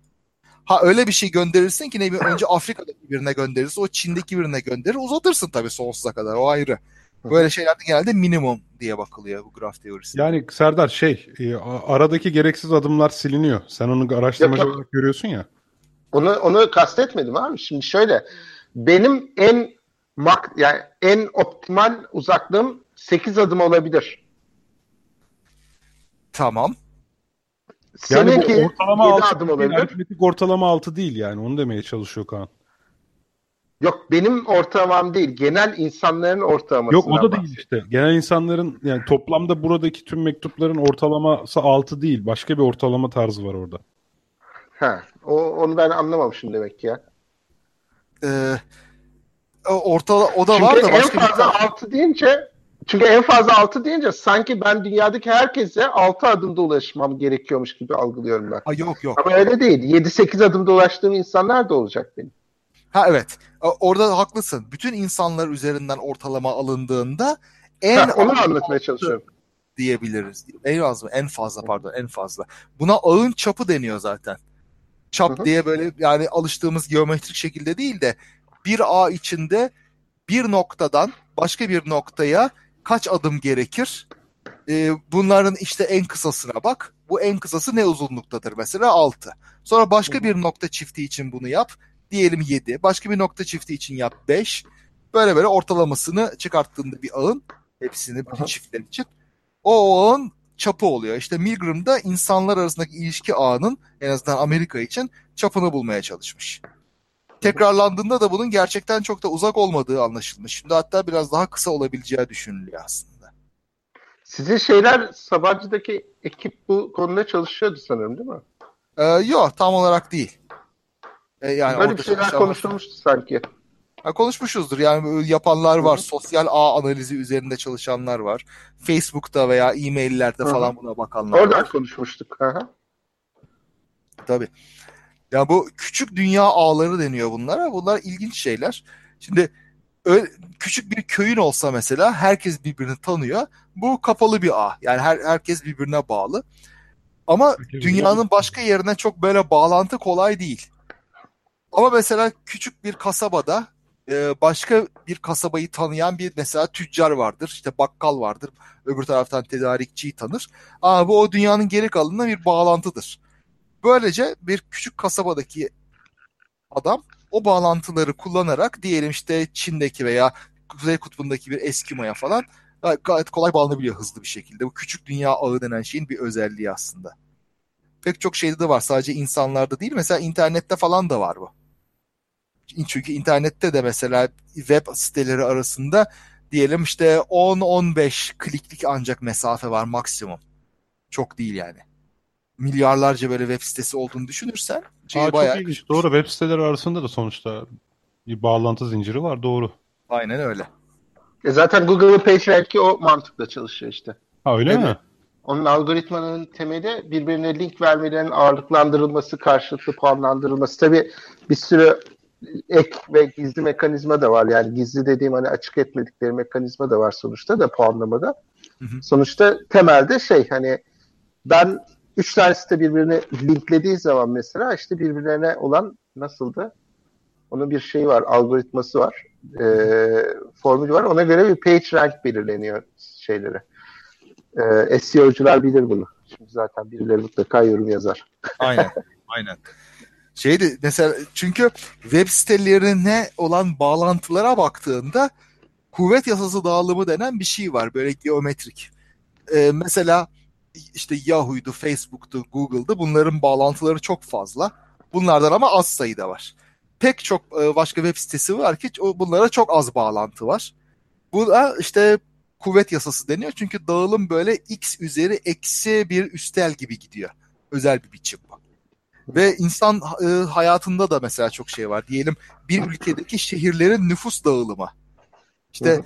Ha öyle bir şey gönderirsin ki ne bileyim önce Afrika'daki birine gönderirsin, o Çin'deki birine gönderir, uzatırsın tabii sonsuza kadar o ayrı. Böyle şeylerde genelde minimum diye bakılıyor bu graf teorisi.
Yani Serdar şey e, aradaki gereksiz adımlar siliniyor. Sen onu araştırmacı olarak görüyorsun ya.
Onu onu kastetmedim abi. Şimdi şöyle benim en mak yani en optimal uzaklığım 8 adım olabilir.
Yani
Tamam.
Seninki
bu ortalama
7
altı
adım
değil,
olabilir.
aritmetik ortalama 6 değil yani. Onu demeye çalışıyor Kaan.
Yok benim ortalamam değil. Genel insanların ortalamasından
Yok o da değil işte. Genel insanların yani toplamda buradaki tüm mektupların ortalaması 6 değil. Başka bir ortalama tarzı var orada.
Ha, o, onu ben anlamamışım demek ki ya.
Ee, orta o da
Çünkü
var da
en
başka bir
fazla 6 deyince çünkü en fazla 6 deyince sanki ben dünyadaki herkese 6 adımda ulaşmam gerekiyormuş gibi algılıyorum ben.
Ha, yok yok.
Ama öyle değil. 7-8 adımda ulaştığım insanlar da olacak benim.
Ha evet. Orada haklısın. Bütün insanlar üzerinden ortalama alındığında en
Ha, onu anlatmaya çalışıyorum.
diyebiliriz. En az mı? En fazla pardon en fazla. Buna ağın çapı deniyor zaten. Çap
Hı hı.
diye böyle yani alıştığımız geometrik şekilde değil de bir ağ içinde bir noktadan başka bir noktaya kaç adım gerekir? Ee, bunların işte en kısasına bak. Bu en kısası ne uzunluktadır mesela 6. Sonra başka bir nokta çifti için bunu yap. Diyelim 7. Başka bir nokta çifti için yap 5. Böyle böyle ortalamasını çıkarttığında bir ağın hepsini bütün çiftler için o ağın çapı oluyor. İşte Milgram'da insanlar arasındaki ilişki ağının en azından Amerika için çapını bulmaya çalışmış. Tekrarlandığında da bunun gerçekten çok da uzak olmadığı anlaşılmış. Şimdi hatta biraz daha kısa olabileceği düşünülüyor aslında.
Sizin şeyler Sabancı'daki ekip bu konuda çalışıyordu sanırım değil mi?
Ee, yok tam olarak değil. Ee, yani
Böyle bir şeyler konuşulmuştu sanki.
Ha, konuşmuşuzdur. Yani yapanlar var. Sosyal ağ analizi üzerinde çalışanlar var. Facebook'ta veya e-maillerde falan buna bakanlar
Oradan
var.
konuşmuştuk. Aha.
Tabii. Ya bu küçük dünya ağları deniyor bunlara. Bunlar ilginç şeyler. Şimdi öyle, küçük bir köyün olsa mesela herkes birbirini tanıyor. Bu kapalı bir ağ. Yani her, herkes birbirine bağlı. Ama dünyanın başka yerine çok böyle bağlantı kolay değil. Ama mesela küçük bir kasabada e, başka bir kasabayı tanıyan bir mesela tüccar vardır. işte bakkal vardır. Öbür taraftan tedarikçiyi tanır. Aa, bu o dünyanın geri kalanına bir bağlantıdır. Böylece bir küçük kasabadaki adam o bağlantıları kullanarak diyelim işte Çin'deki veya Kuzey Kutbu'ndaki bir Eskimo'ya falan gay- gayet kolay bağlanabiliyor hızlı bir şekilde. Bu küçük dünya ağı denen şeyin bir özelliği aslında. Pek çok şeyde de var. Sadece insanlarda değil. Mesela internette falan da var bu. Çünkü internette de mesela web siteleri arasında diyelim işte 10-15 kliklik ancak mesafe var maksimum. Çok değil yani. Milyarlarca böyle web sitesi olduğunu düşünürsen şey
Aa, çok
bayağı
ilginç. Doğru web siteleri arasında da sonuçta bir bağlantı zinciri var. Doğru.
Aynen öyle.
E zaten Google'ın PageRank'i o mantıkla çalışıyor işte.
Ha öyle
Evet.
mi?
Onun algoritmanın temeli birbirine link vermelerin ağırlıklandırılması, karşılıklı puanlandırılması. Tabii bir sürü ek ve gizli mekanizma da var. Yani gizli dediğim hani açık etmedikleri mekanizma da var sonuçta da puanlamada. Sonuçta temelde şey hani ben üç tanesi de birbirini linklediği zaman mesela işte birbirlerine olan nasıldı? Onun bir şeyi var, algoritması var, e, formülü var. Ona göre bir page rank belirleniyor şeyleri. E, SEO'cular bilir bunu. Şimdi zaten birileri mutlaka yorum yazar.
Aynen. Aynen. Şeydi mesela çünkü web sitelerine olan bağlantılara baktığında kuvvet yasası dağılımı denen bir şey var böyle geometrik. Ee, mesela işte Yahoo'ydu, Facebook'tu, Google'dı bunların bağlantıları çok fazla. Bunlardan ama az sayıda var. Pek çok e, başka web sitesi var ki bunlara çok az bağlantı var. Bu da işte kuvvet yasası deniyor çünkü dağılım böyle x üzeri eksi bir üstel gibi gidiyor. Özel bir biçim bu. Ve insan e, hayatında da mesela çok şey var. Diyelim bir ülkedeki şehirlerin nüfus dağılımı. İşte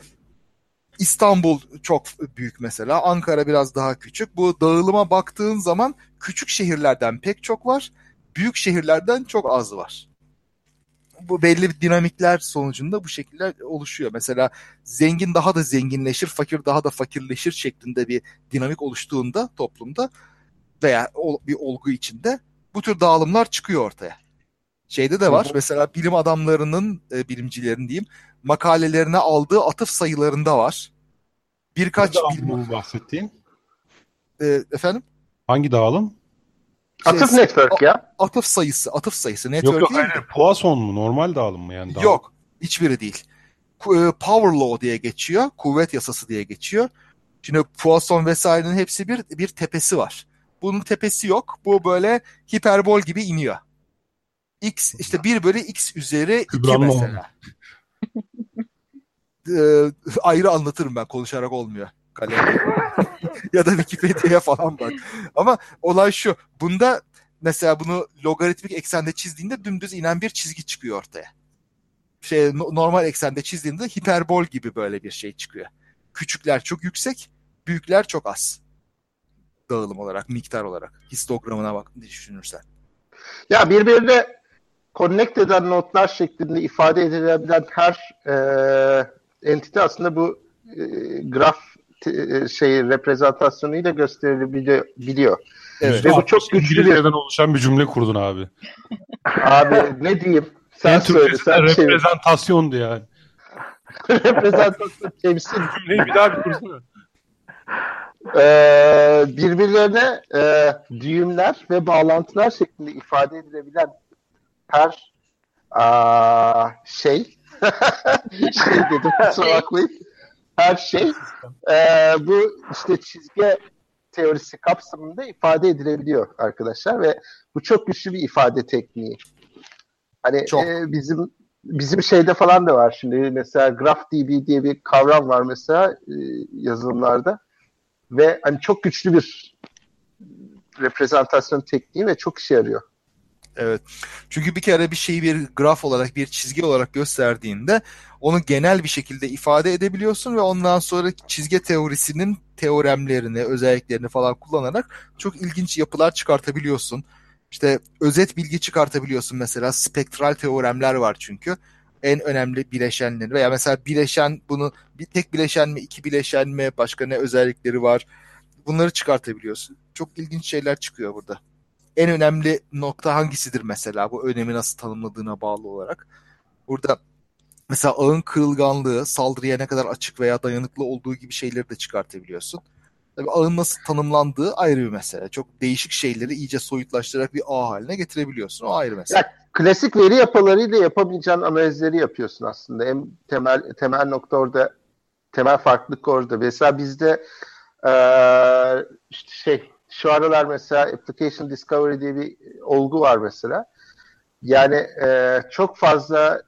İstanbul çok büyük mesela. Ankara biraz daha küçük. Bu dağılıma baktığın zaman küçük şehirlerden pek çok var. Büyük şehirlerden çok az var. Bu belli dinamikler sonucunda bu şekiller oluşuyor. Mesela zengin daha da zenginleşir, fakir daha da fakirleşir şeklinde bir dinamik oluştuğunda toplumda veya bir olgu içinde bu tür dağılımlar çıkıyor ortaya. Şeyde de var. Mesela bilim adamlarının, e, bilimcilerin diyeyim, makalelerine aldığı atıf sayılarında var. Birkaç
Hangi
bilim...
dağılım bu bahsettiğin?
E, efendim?
Hangi dağılım?
Atıf network ya.
Atıf sayısı, atıf sayısı.
Yok
Network
yok
değil
hayır, Poisson mu? Normal dağılım mı yani? Dağılım?
Yok. Hiçbiri değil. E, Power law diye geçiyor. Kuvvet yasası diye geçiyor. Şimdi Poisson vesairenin hepsi bir bir tepesi var. Bunun tepesi yok. Bu böyle hiperbol gibi iniyor. X işte 1 bölü x üzeri 2
Kübra'nın
mesela. Ee, ayrı anlatırım ben konuşarak olmuyor. Kalem. ya da Wikipedia'ya falan bak. Ama olay şu. Bunda mesela bunu logaritmik eksende çizdiğinde dümdüz inen bir çizgi çıkıyor ortaya. Şey no- normal eksende çizdiğinde hiperbol gibi böyle bir şey çıkıyor. Küçükler çok yüksek, büyükler çok az. Dağılım olarak, miktar olarak. Histogramına bak düşünürsen.
Ya birbirine connect eden notlar şeklinde ifade edilebilen her e, entite aslında bu e, graf e, şey reprezentasyonuyla gösterilebiliyor. biliyor.
Evet.
Ve bu çok güçlü bir
oluşan bir cümle kurdun abi.
abi ne diyeyim? Sen
En
söyle, sen
reprezentasyondu yani.
Reprezentasyon temsil.
Cümleyi bir daha bir kursana.
Ee, birbirlerine e, düğümler ve bağlantılar şeklinde ifade edilebilen her aa, şey. Şey dedim bakmayın. Her şey. E, bu işte çizgi teorisi kapsamında ifade edilebiliyor arkadaşlar ve bu çok güçlü bir ifade tekniği. Hani
Çok.
e, bizim bizim şeyde falan da var şimdi. Mesela GraphDB diye bir kavram var mesela e, yazılımlarda ve hani çok güçlü bir reprezentasyon tekniği ve çok işe yarıyor.
Evet. Çünkü bir kere bir şeyi bir graf olarak, bir çizgi olarak gösterdiğinde onu genel bir şekilde ifade edebiliyorsun ve ondan sonra çizgi teorisinin teoremlerini, özelliklerini falan kullanarak çok ilginç yapılar çıkartabiliyorsun. İşte özet bilgi çıkartabiliyorsun mesela. Spektral teoremler var çünkü. En önemli bileşenleri veya mesela bileşen bunu bir tek bileşen mi, iki bileşen mi, başka ne özellikleri var. Bunları çıkartabiliyorsun. Çok ilginç şeyler çıkıyor burada en önemli nokta hangisidir mesela bu önemi nasıl tanımladığına bağlı olarak. Burada mesela ağın kırılganlığı, saldırıya ne kadar açık veya dayanıklı olduğu gibi şeyleri de çıkartabiliyorsun. Tabii ağın nasıl tanımlandığı ayrı bir mesele. Çok değişik şeyleri iyice soyutlaştırarak bir ağ haline getirebiliyorsun. O ayrı mesele.
Ya, klasik veri yapılarıyla yapamayacağın analizleri yapıyorsun aslında. En temel temel nokta orada, temel farklılık orada. Mesela bizde işte şey şu aralar mesela application discovery diye bir olgu var mesela. Yani çok fazla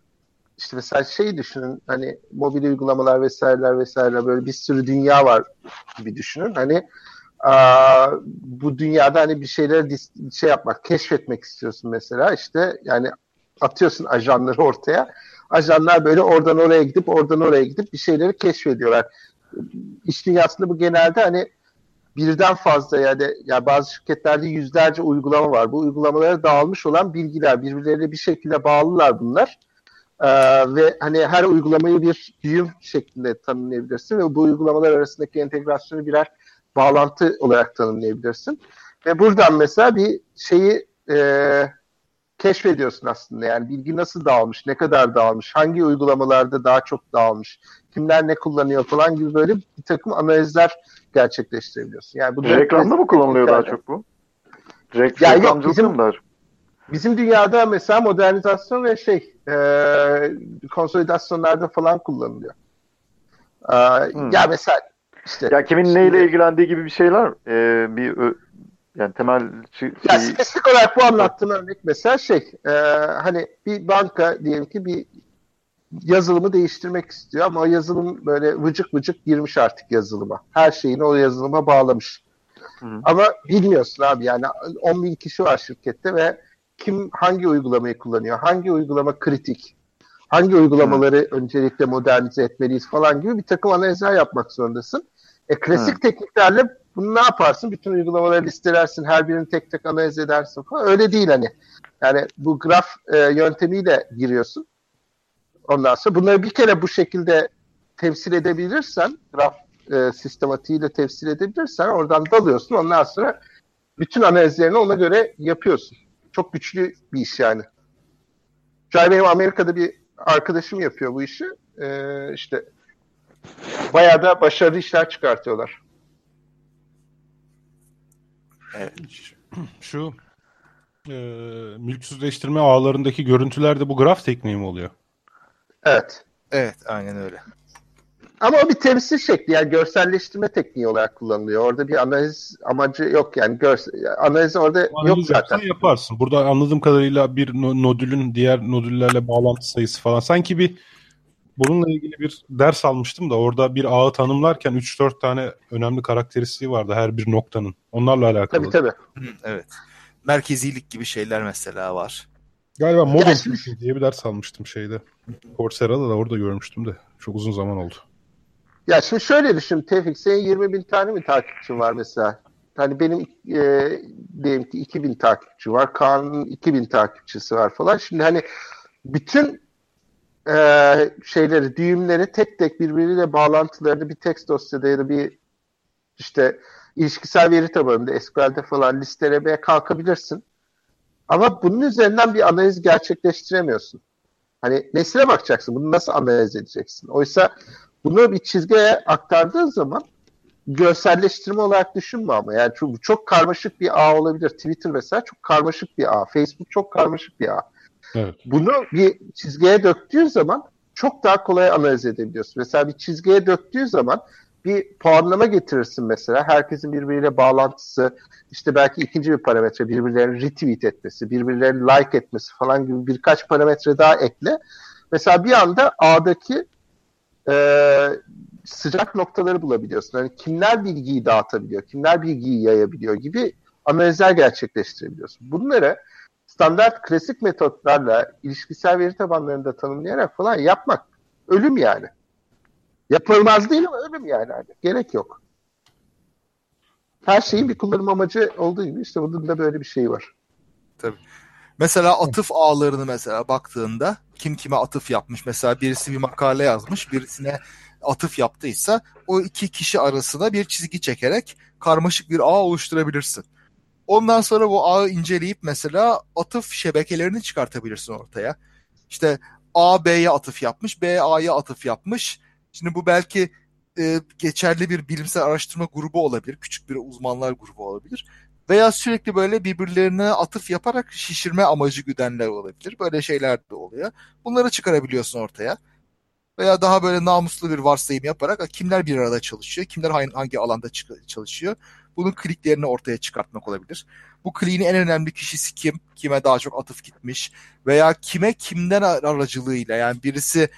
işte mesela şey düşünün hani mobil uygulamalar vesaireler vesaireler böyle bir sürü dünya var gibi düşünün. Hani bu dünyada hani bir şeyleri dis- şey yapmak, keşfetmek istiyorsun mesela işte yani atıyorsun ajanları ortaya. ajanlar böyle oradan oraya gidip oradan oraya gidip bir şeyleri keşfediyorlar. İş dünyasında bu genelde hani birden fazla yani, yani bazı şirketlerde yüzlerce uygulama var. Bu uygulamalara dağılmış olan bilgiler birbirlerine bir şekilde bağlılar bunlar. Ee, ve hani her uygulamayı bir düğüm şeklinde tanımlayabilirsin ve bu uygulamalar arasındaki entegrasyonu birer bağlantı olarak tanımlayabilirsin. Ve buradan mesela bir şeyi e, keşfediyorsun aslında. Yani bilgi nasıl dağılmış, ne kadar dağılmış, hangi uygulamalarda daha çok dağılmış, kimler ne kullanıyor falan gibi böyle bir takım analizler gerçekleştirebiliyorsun. Yani bu
Reklamda mı kullanılıyor daha çok bu? Direkt
Ya yok, bizim-
mı daha çok?
Bizim dünyada mesela modernizasyon ve şey e, konsolidasyonlarda falan kullanılıyor. Ee, Ya mesela işte
Ya kimin neyle ilgilendiği gibi bir şeyler e, bir ö- yani temel şey,
Ya spesifik olarak bu anlattığım örnek mesela şey e, hani bir banka diyelim ki bir yazılımı değiştirmek istiyor ama o yazılım böyle vıcık vıcık girmiş artık yazılıma. Her şeyini o yazılıma bağlamış. Ama bilmiyorsun abi yani 10 bin kişi var şirkette ve kim hangi uygulamayı kullanıyor, hangi uygulama kritik, hangi uygulamaları öncelikle modernize etmeliyiz falan gibi bir takım analizler yapmak zorundasın. E, klasik tekniklerle bunu ne yaparsın? Bütün uygulamaları listelersin, her birini tek tek analiz edersin falan. Öyle değil hani. Yani bu graf e, yöntemiyle giriyorsun. Ondan sonra bunları bir kere bu şekilde temsil edebilirsen, graf e, sistematiğiyle temsil edebilirsen oradan dalıyorsun. Ondan sonra bütün analizlerini ona göre yapıyorsun. Çok güçlü bir iş yani. An benim Amerika'da bir arkadaşım yapıyor bu işi. Ee, işte bayağı da başarılı işler çıkartıyorlar.
Şu e, mülksüzleştirme ağlarındaki görüntülerde bu graf tekniği mi oluyor?
Evet.
Evet aynen öyle.
Ama o bir temsil şekli yani görselleştirme tekniği olarak kullanılıyor. Orada bir analiz amacı yok yani görsel, analiz orada yok
Analiz
zaten.
yapsan yaparsın. Burada anladığım kadarıyla bir no- nodülün diğer nodüllerle bağlantı sayısı falan. Sanki bir bununla ilgili bir ders almıştım da orada bir ağı tanımlarken 3-4 tane önemli karakteristiği vardı her bir noktanın. Onlarla alakalı.
Tabii tabii.
Hı, evet. Merkezilik gibi şeyler mesela var.
Galiba
şimdi-
thinking diye bir ders almıştım şeyde. Coursera'da da orada görmüştüm de. Çok uzun zaman oldu.
Ya şimdi şöyle düşün Tevfik senin 20 bin tane mi takipçin var mesela? Hani benim e, diyelim ki 2000 takipçi var. Kaan'ın 2000 takipçisi var falan. Şimdi hani bütün e, şeyleri, düğümleri tek tek birbiriyle bağlantılarını bir text dosyada ya da bir işte ilişkisel veri tabanında SQL'de falan listelemeye kalkabilirsin. Ama bunun üzerinden bir analiz gerçekleştiremiyorsun. Hani nesine bakacaksın? Bunu nasıl analiz edeceksin? Oysa bunu bir çizgiye aktardığın zaman görselleştirme olarak düşünme ama. Yani çok, çok karmaşık bir ağ olabilir. Twitter mesela çok karmaşık bir ağ. Facebook çok karmaşık bir ağ.
Evet.
Bunu bir çizgiye döktüğün zaman çok daha kolay analiz edebiliyorsun. Mesela bir çizgiye döktüğün zaman bir puanlama getirirsin mesela. Herkesin birbiriyle bağlantısı, işte belki ikinci bir parametre birbirlerini retweet etmesi, birbirlerini like etmesi falan gibi birkaç parametre daha ekle. Mesela bir anda ağdaki e, sıcak noktaları bulabiliyorsun. Yani kimler bilgiyi dağıtabiliyor, kimler bilgiyi yayabiliyor gibi analizler gerçekleştirebiliyorsun. Bunları standart klasik metotlarla ilişkisel veri tabanlarında tanımlayarak falan yapmak ölüm yani. Yapılmaz değil ama ölüm yani. Hani. Gerek yok. Her şeyin bir kullanım amacı olduğu gibi işte bunun da böyle bir şey var.
Tabii. Mesela atıf ağlarını mesela baktığında kim kime atıf yapmış. Mesela birisi bir makale yazmış, birisine atıf yaptıysa o iki kişi arasına bir çizgi çekerek karmaşık bir ağ oluşturabilirsin. Ondan sonra bu ağı inceleyip mesela atıf şebekelerini çıkartabilirsin ortaya. İşte A B'ye atıf yapmış, B A'ya atıf yapmış. Şimdi bu belki e, geçerli bir bilimsel araştırma grubu olabilir, küçük bir uzmanlar grubu olabilir. Veya sürekli böyle birbirlerine atıf yaparak şişirme amacı güdenler olabilir. Böyle şeyler de oluyor. Bunları çıkarabiliyorsun ortaya. Veya daha böyle namuslu bir varsayım yaparak kimler bir arada çalışıyor, kimler hangi, alanda çalışıyor. Bunun kliklerini ortaya çıkartmak olabilir. Bu kliğin en önemli kişisi kim? Kime daha çok atıf gitmiş? Veya kime kimden ar- aracılığıyla yani birisi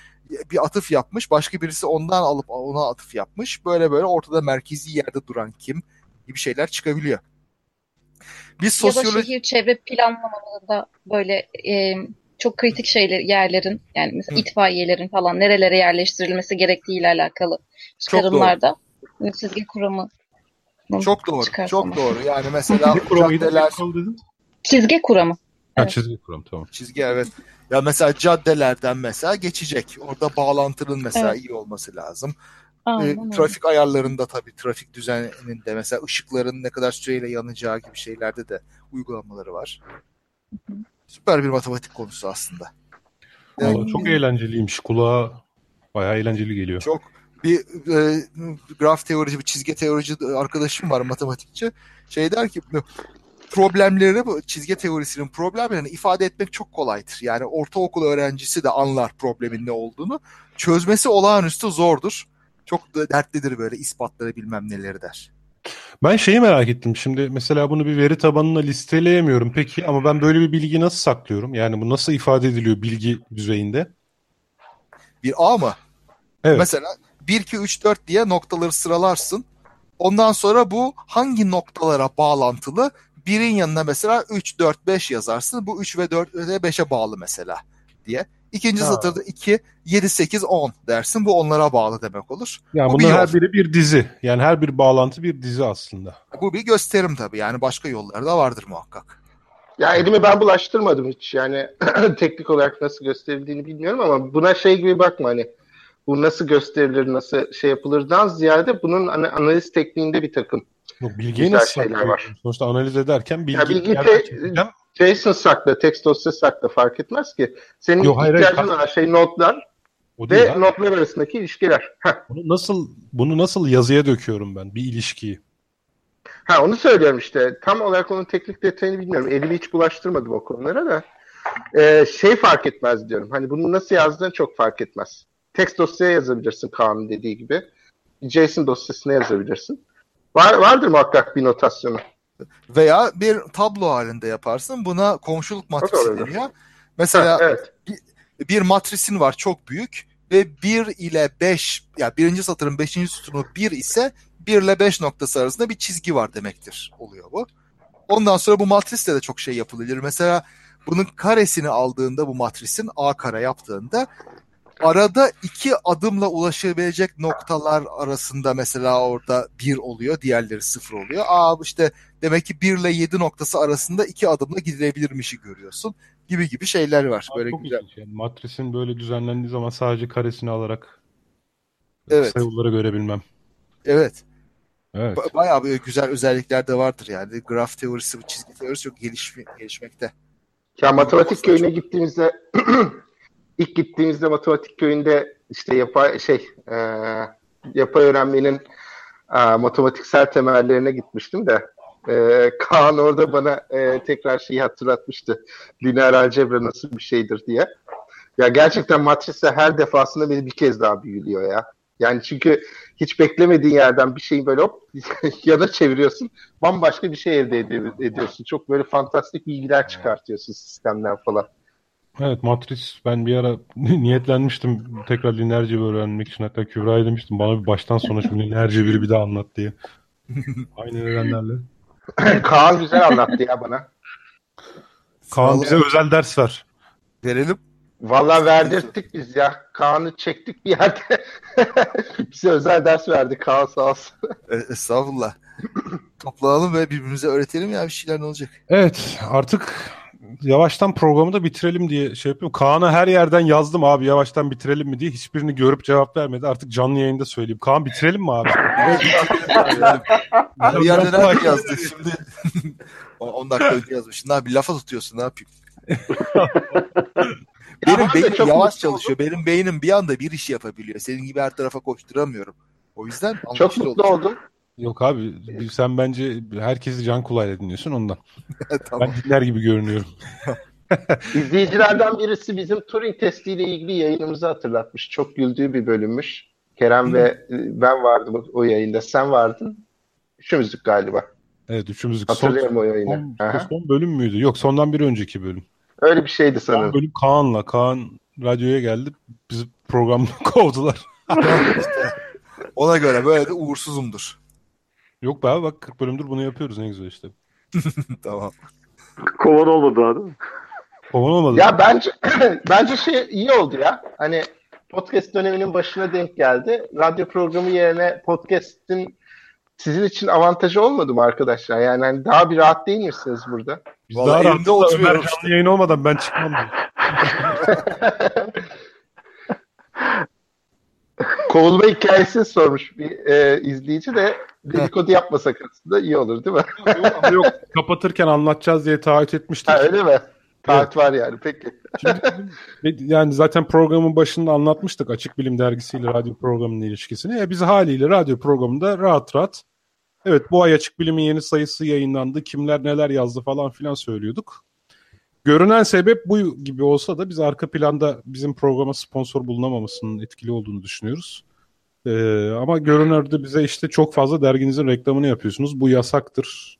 bir atıf yapmış, başka birisi ondan alıp ona atıf yapmış. Böyle böyle ortada merkezi yerde duran kim gibi şeyler çıkabiliyor. Biz
Ya da
sosyoloji
şehir çevre planlamalarında böyle e, çok kritik şeyler yerlerin yani mesela itfaiyelerin falan nerelere yerleştirilmesi gerektiğiyle alakalı çıkarımlarda hani çizgi kuramı
Çok doğru.
çıkarsam.
Çok doğru. Yani mesela caddeler?
Çizgi kuramı.
Ha,
Evet.
çizgi kuram tamam.
çizgi evet. Ya mesela caddelerden mesela geçecek. Orada bağlantının mesela
Evet.
iyi olması lazım.
Aynen
E, trafik ayarlarında tabii trafik düzeninde mesela ışıkların ne kadar süreyle yanacağı gibi şeylerde de uygulamaları var. Süper bir matematik konusu aslında. Yani
Vallahi çok eğlenceliymiş. Kulağa bayağı eğlenceli geliyor.
çok bir e, graf teorici, bir çizgi teorici arkadaşım var matematikçi. Şey der ki problemleri bu çizgi teorisinin problemlerini ifade etmek çok kolaydır. Yani ortaokul öğrencisi de anlar problemin ne olduğunu. Çözmesi olağanüstü zordur. Çok da dertlidir böyle ispatları bilmem neleri der.
Ben şeyi merak ettim. Şimdi mesela bunu bir veri tabanına listeleyemiyorum. Peki ama ben böyle bir bilgiyi nasıl saklıyorum? Yani bu nasıl ifade ediliyor bilgi düzeyinde?
Bir A mı?
Evet.
Mesela 1, 2, 3, 4 diye noktaları sıralarsın. Ondan sonra bu hangi noktalara bağlantılı? Birin yanına mesela 3, 4, 5 yazarsın. Bu 3 ve 4 ve 5'e bağlı mesela diye. İkinci
Ha.
satırda 2, 7, 8, 10 dersin. Bu onlara bağlı demek olur.
Yani
bu bir
bunlar
yol.
her biri bir dizi. Yani her bir bağlantı bir dizi aslında.
Bu bir gösterim tabii. Yani başka yolları da vardır muhakkak.
Ya elimi ben bulaştırmadım hiç. Yani teknik olarak nasıl gösterildiğini bilmiyorum ama buna şey gibi bakma hani bu nasıl gösterilir, nasıl şey yapılırdan ziyade bunun hani analiz tekniğinde bir takım
Yok, bilgiyi nasıl
şeyler var.
Sonuçta analiz ederken bilgi
Ya bilgi te-? JSON sakla, text dosyası sakla fark etmez ki. Senin
Yok, hayır,
ihtiyacın olan şey notlar
O
ve
abi.
notlar arasındaki ilişkiler. Heh.
Bunu nasıl bunu nasıl yazıya döküyorum ben bir ilişkiyi?
Ha onu söylüyorum işte. Tam olarak onun teknik detayını bilmiyorum. Elimi hiç bulaştırmadım o konulara da. Ee, şey fark etmez diyorum. Hani bunu nasıl yazdığın çok fark etmez. Text dosyaya yazabilirsin Kaan'ın dediği gibi. JSON dosyasına yazabilirsin. Var, vardır muhakkak bir notasyonu.
Veya bir tablo halinde yaparsın. Buna komşuluk matrisi deniyor. Mesela
Ha, evet.
bir, bir matrisin var çok büyük ve 1 ile 5 yani birinci satırın 5. sütunu 1 ise 1 ile 5 noktası arasında bir çizgi var demektir oluyor bu. Ondan sonra bu matrisle de çok şey yapılabilir. Mesela bunun karesini aldığında bu matrisin A kare yaptığında arada iki adımla ulaşabilecek noktalar arasında mesela orada 1 oluyor, diğerleri 0 oluyor. Aa işte demek ki 1 ile 7 noktası arasında iki adımla gidilebilirmişi görüyorsun gibi gibi şeyler var. Böyle
Çok
güzel.
Yani matrisin böyle düzenlendiği zaman sadece karesini alarak
Evet.
sayıları görebilmem.
Evet.
Evet.
Ba- Bayağı böyle güzel özellikler de vardır yani. Graf teorisi, bu çizgi teorisi çok gelişme, gelişmekte.
Ya matematik köyüne gittiğimizde ilk gittiğimizde matematik köyünde işte yapay şey e, yapay öğrenmenin e, matematiksel temellerine gitmiştim de e, Kaan orada bana e, tekrar şeyi hatırlatmıştı. Lineer algebra nasıl bir şeydir diye. Ya gerçekten matrisle her defasında beni bir kez daha büyülüyor ya. Yani çünkü hiç beklemediğin yerden bir şeyi böyle hop yana çeviriyorsun. Bambaşka bir şey elde ed- ediyorsun. Çok böyle fantastik bilgiler çıkartıyorsun sistemden falan.
Evet matris ben bir ara niyetlenmiştim tekrar lineer cebir öğrenmek için hatta Kübra'ya demiştim bana bir baştan sona şu lineer cebiri bir daha anlat diye. Aynı nedenlerle.
Kaan güzel anlattı ya bana.
Kaan bize özel ders ver.
Verelim.
Vallahi verdirttik biz ya. Kaan'ı çektik bir yerde. Bize özel ders verdi Kaan sağ olsun.
E, estağfurullah. Toplanalım ve birbirimize öğretelim ya bir şeyler ne olacak.
Evet artık yavaştan programı da bitirelim diye şey yapıyorum. Kaan'a her yerden yazdım abi yavaştan bitirelim mi diye. Hiçbirini görüp cevap vermedi. Artık canlı yayında söyleyeyim. Kaan bitirelim mi abi?
Bir yerde nerede yazdın şimdi? 10 dakika önce yazmışsın. Bir lafa tutuyorsun ne yapayım? Benim beynim yavaş çalışıyor. Benim beynim bir anda bir iş yapabiliyor. Senin gibi her tarafa koşturamıyorum. O yüzden
Çok mutlu oldum.
Yok abi sen bence herkesi can kulağıyla dinliyorsun ondan.
tamam.
Ben dinler gibi görünüyorum.
İzleyicilerden birisi bizim Turing testiyle ilgili yayınımızı hatırlatmış. Çok güldüğü bir bölümmüş. Kerem ve ben vardım o- yayında. Sen vardın. Üçümüzdük galiba.
Evet üçümüz
Hatırlıyorum o yayını.
Son,
Aha.
son bölüm müydü? Yok sondan bir önceki bölüm.
Öyle bir şeydi
Son
sanırım.
bölüm Kaan'la. Kaan radyoya geldi. Bizi programdan kovdular.
Ona göre böyle de uğursuzumdur.
Yok be abi bak 40 bölümdür bunu yapıyoruz ne güzel işte.
tamam.
Kovan olmadı daha değil mi?
Kovalamadım.
Ya bence bence şey iyi oldu ya. Hani podcast döneminin başına denk geldi. Radyo programı yerine podcast'in sizin için avantajı olmadı mı arkadaşlar? Yani hani daha bir rahat değil misiniz burada?
Biz
Vallahi
daha
oturuyorum
Ömer
işte.
yayın olmadan ben çıkmam.
Kovulma hikayesini sormuş bir e, izleyici de dedikodu yapmasak aslında iyi olur değil mi?
Ama yok kapatırken anlatacağız diye taahhüt etmiştik.
ha, öyle mi? Taahhüt var yani peki.
Şimdi yani zaten programın başında anlatmıştık Açık Bilim Dergisi'yle radyo programının ilişkisini. E biz haliyle radyo programında rahat rahat evet bu ay Açık Bilim'in yeni sayısı yayınlandı. Kimler neler yazdı falan filan söylüyorduk. Görünen sebep bu gibi olsa da biz arka planda bizim programa sponsor bulunamamasının etkili olduğunu düşünüyoruz. Ee, ama görünürde bize işte çok fazla derginizin reklamını yapıyorsunuz. Bu yasaktır.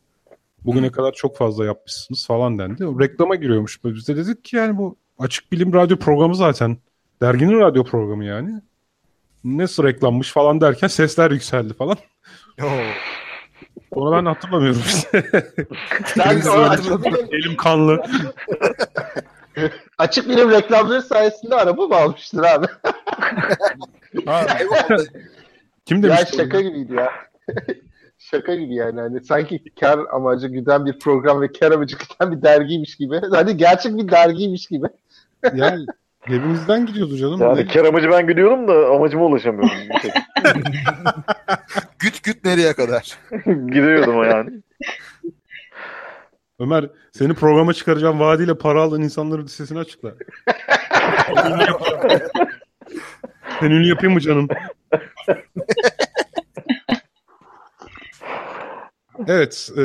Bugüne kadar çok fazla yapmışsınız falan dendi. O reklama giriyormuş. Biz de dedik ki yani bu açık bilim radyo programı zaten. Derginin radyo programı yani. Nasıl reklammış falan derken sesler yükseldi falan. Onu ben hatırlamıyorum işte.
Sen
Elim kanlı.
açık bilim reklamları sayesinde araba mı almıştır abi?
Ha, kim
ya
demiş?
şaka gibiydi ya. şaka gibi yani. Hani sanki kar amacı güden bir program ve kar amacı güden bir dergiymiş gibi. Hani gerçek bir dergiymiş gibi.
Yani cebimizden gidiyordu canım.
Yani
Ne-
kar amacı ben gidiyorum da amacıma ulaşamıyorum. Tek.
Güt güt nereye kadar?
Gidiyordum o yani.
Ömer seni programa çıkaracağım vaadiyle para alan insanların listesini açıkla. Sen ünlü yapayım mı canım? Evet, e,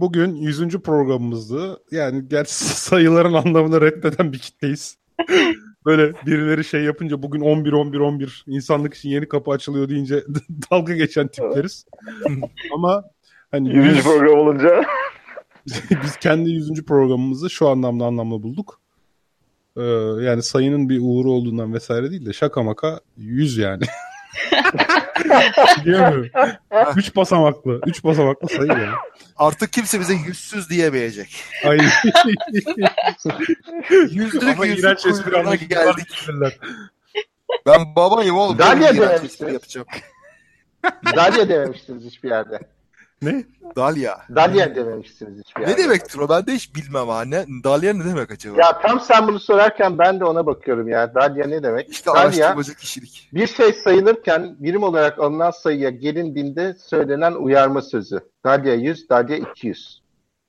bugün 100. programımızdı. Yani gerçi sayıların anlamını reddeden bir kitleyiz. Böyle birileri şey yapınca bugün 11 11 11 insanlık için yeni kapı açılıyor deyince dalga geçen tipleriz. Ama hani
100.
100
program olunca
biz kendi 100. programımızı şu anlamda anlamlı bulduk. Ee, yani sayının bir uğru olduğundan vesaire değil de şaka maka 100 yani. Diyemiyorum. 3 basamaklı. 3 basamaklı sayı yani.
Artık kimse bize yüzsüz diyemeyecek.
Ay.
Yüzlük
Ama iğrenç espri
geldik. Ben babayım oğlum.
Dalya
espri yapacağım.
Dalya dememişsiniz hiçbir yerde.
Ne?
Dalya.
Dalya dememişsiniz hiçbir yerde.
Ne demektir o? Ben de hiç bilmem ha. Ne, Dalya ne demek acaba?
Ya tam sen bunu sorarken ben de ona bakıyorum ya. Dalya ne demek?
işte
Dalya
araştırmacı kişilik.
bir şey sayılırken birim olarak alınan sayıya gelindiğinde söylenen uyarma sözü. Dalya 100, Dalya 200.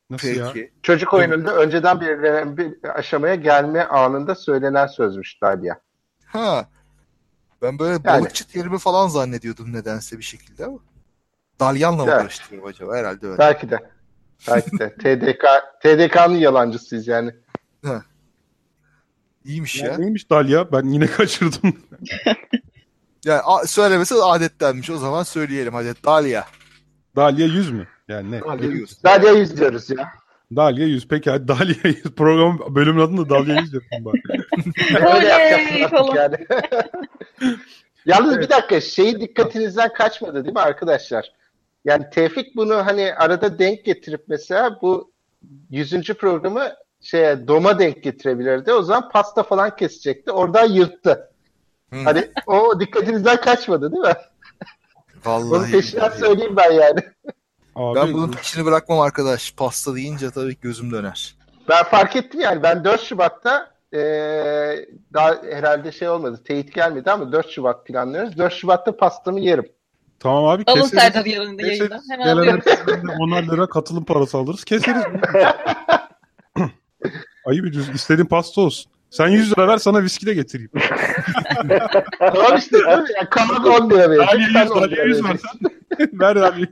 Nasıl ya?
Peki.
Çocuk oyununda önceden belirlenen bir aşamaya gelme anında söylenen sözmüş Dalya.
Ha. Ben böyle
Yani.
balıkçı terimi falan zannediyordum nedense bir şekilde ama. Dalyanla mı
Evet.
karıştırıyorum acaba? Herhalde öyle.
Belki de. Belki de. TDK, TDK'nın yalancısıyız yani.
İyiymiş
Ya
ya.
neymiş Dalya? Ben yine kaçırdım.
Yani a- söylemesi adettenmiş. O zaman söyleyelim hadi. Dalya.
Dalya 100 mü? Yani ne?
Dalya diyorsun.
Dalya 100 diyoruz ya.
Dalya 100. Peki hadi Dalya 100. Program bölümün adını da Dalya 100 yapın bari.
Öyle yapacaksın yani. Yalnız bir dakika şeyi dikkatinizden kaçmadı değil mi arkadaşlar? Yani Tevfik bunu hani arada denk getirip mesela bu 100. programı şeye doma denk getirebilirdi. O zaman pasta falan kesecekti. Oradan yırttı.
Hı.
Hani o dikkatinizden kaçmadı değil mi?
Vallahi.
peşinden
billahi.
söyleyeyim ben yani.
Abi,
Ben bunun peşini bırakmam arkadaş. Pasta deyince tabii gözüm döner.
Ben fark ettim yani ben 4 Şubat'ta eee, daha herhalde şey olmadı teyit gelmedi ama 4 Şubat planlıyoruz. 4 Şubat'ta pastamı yerim.
Tamam abi
Alın
keseriz.
Serdar yarın da yayından. Hemen
Gelen
alıyorum.
herkesten de 10'ar lira katılım parası alırız. Keseriz. Ayıp ediyorsun. İstediğin pasta olsun. Sen 100 lira ver sana viski de getireyim.
tamam işte Kaan 10 lira verecek. Sen
100
10
Dalya
lira
100
vereceksin.
versen. ver abi.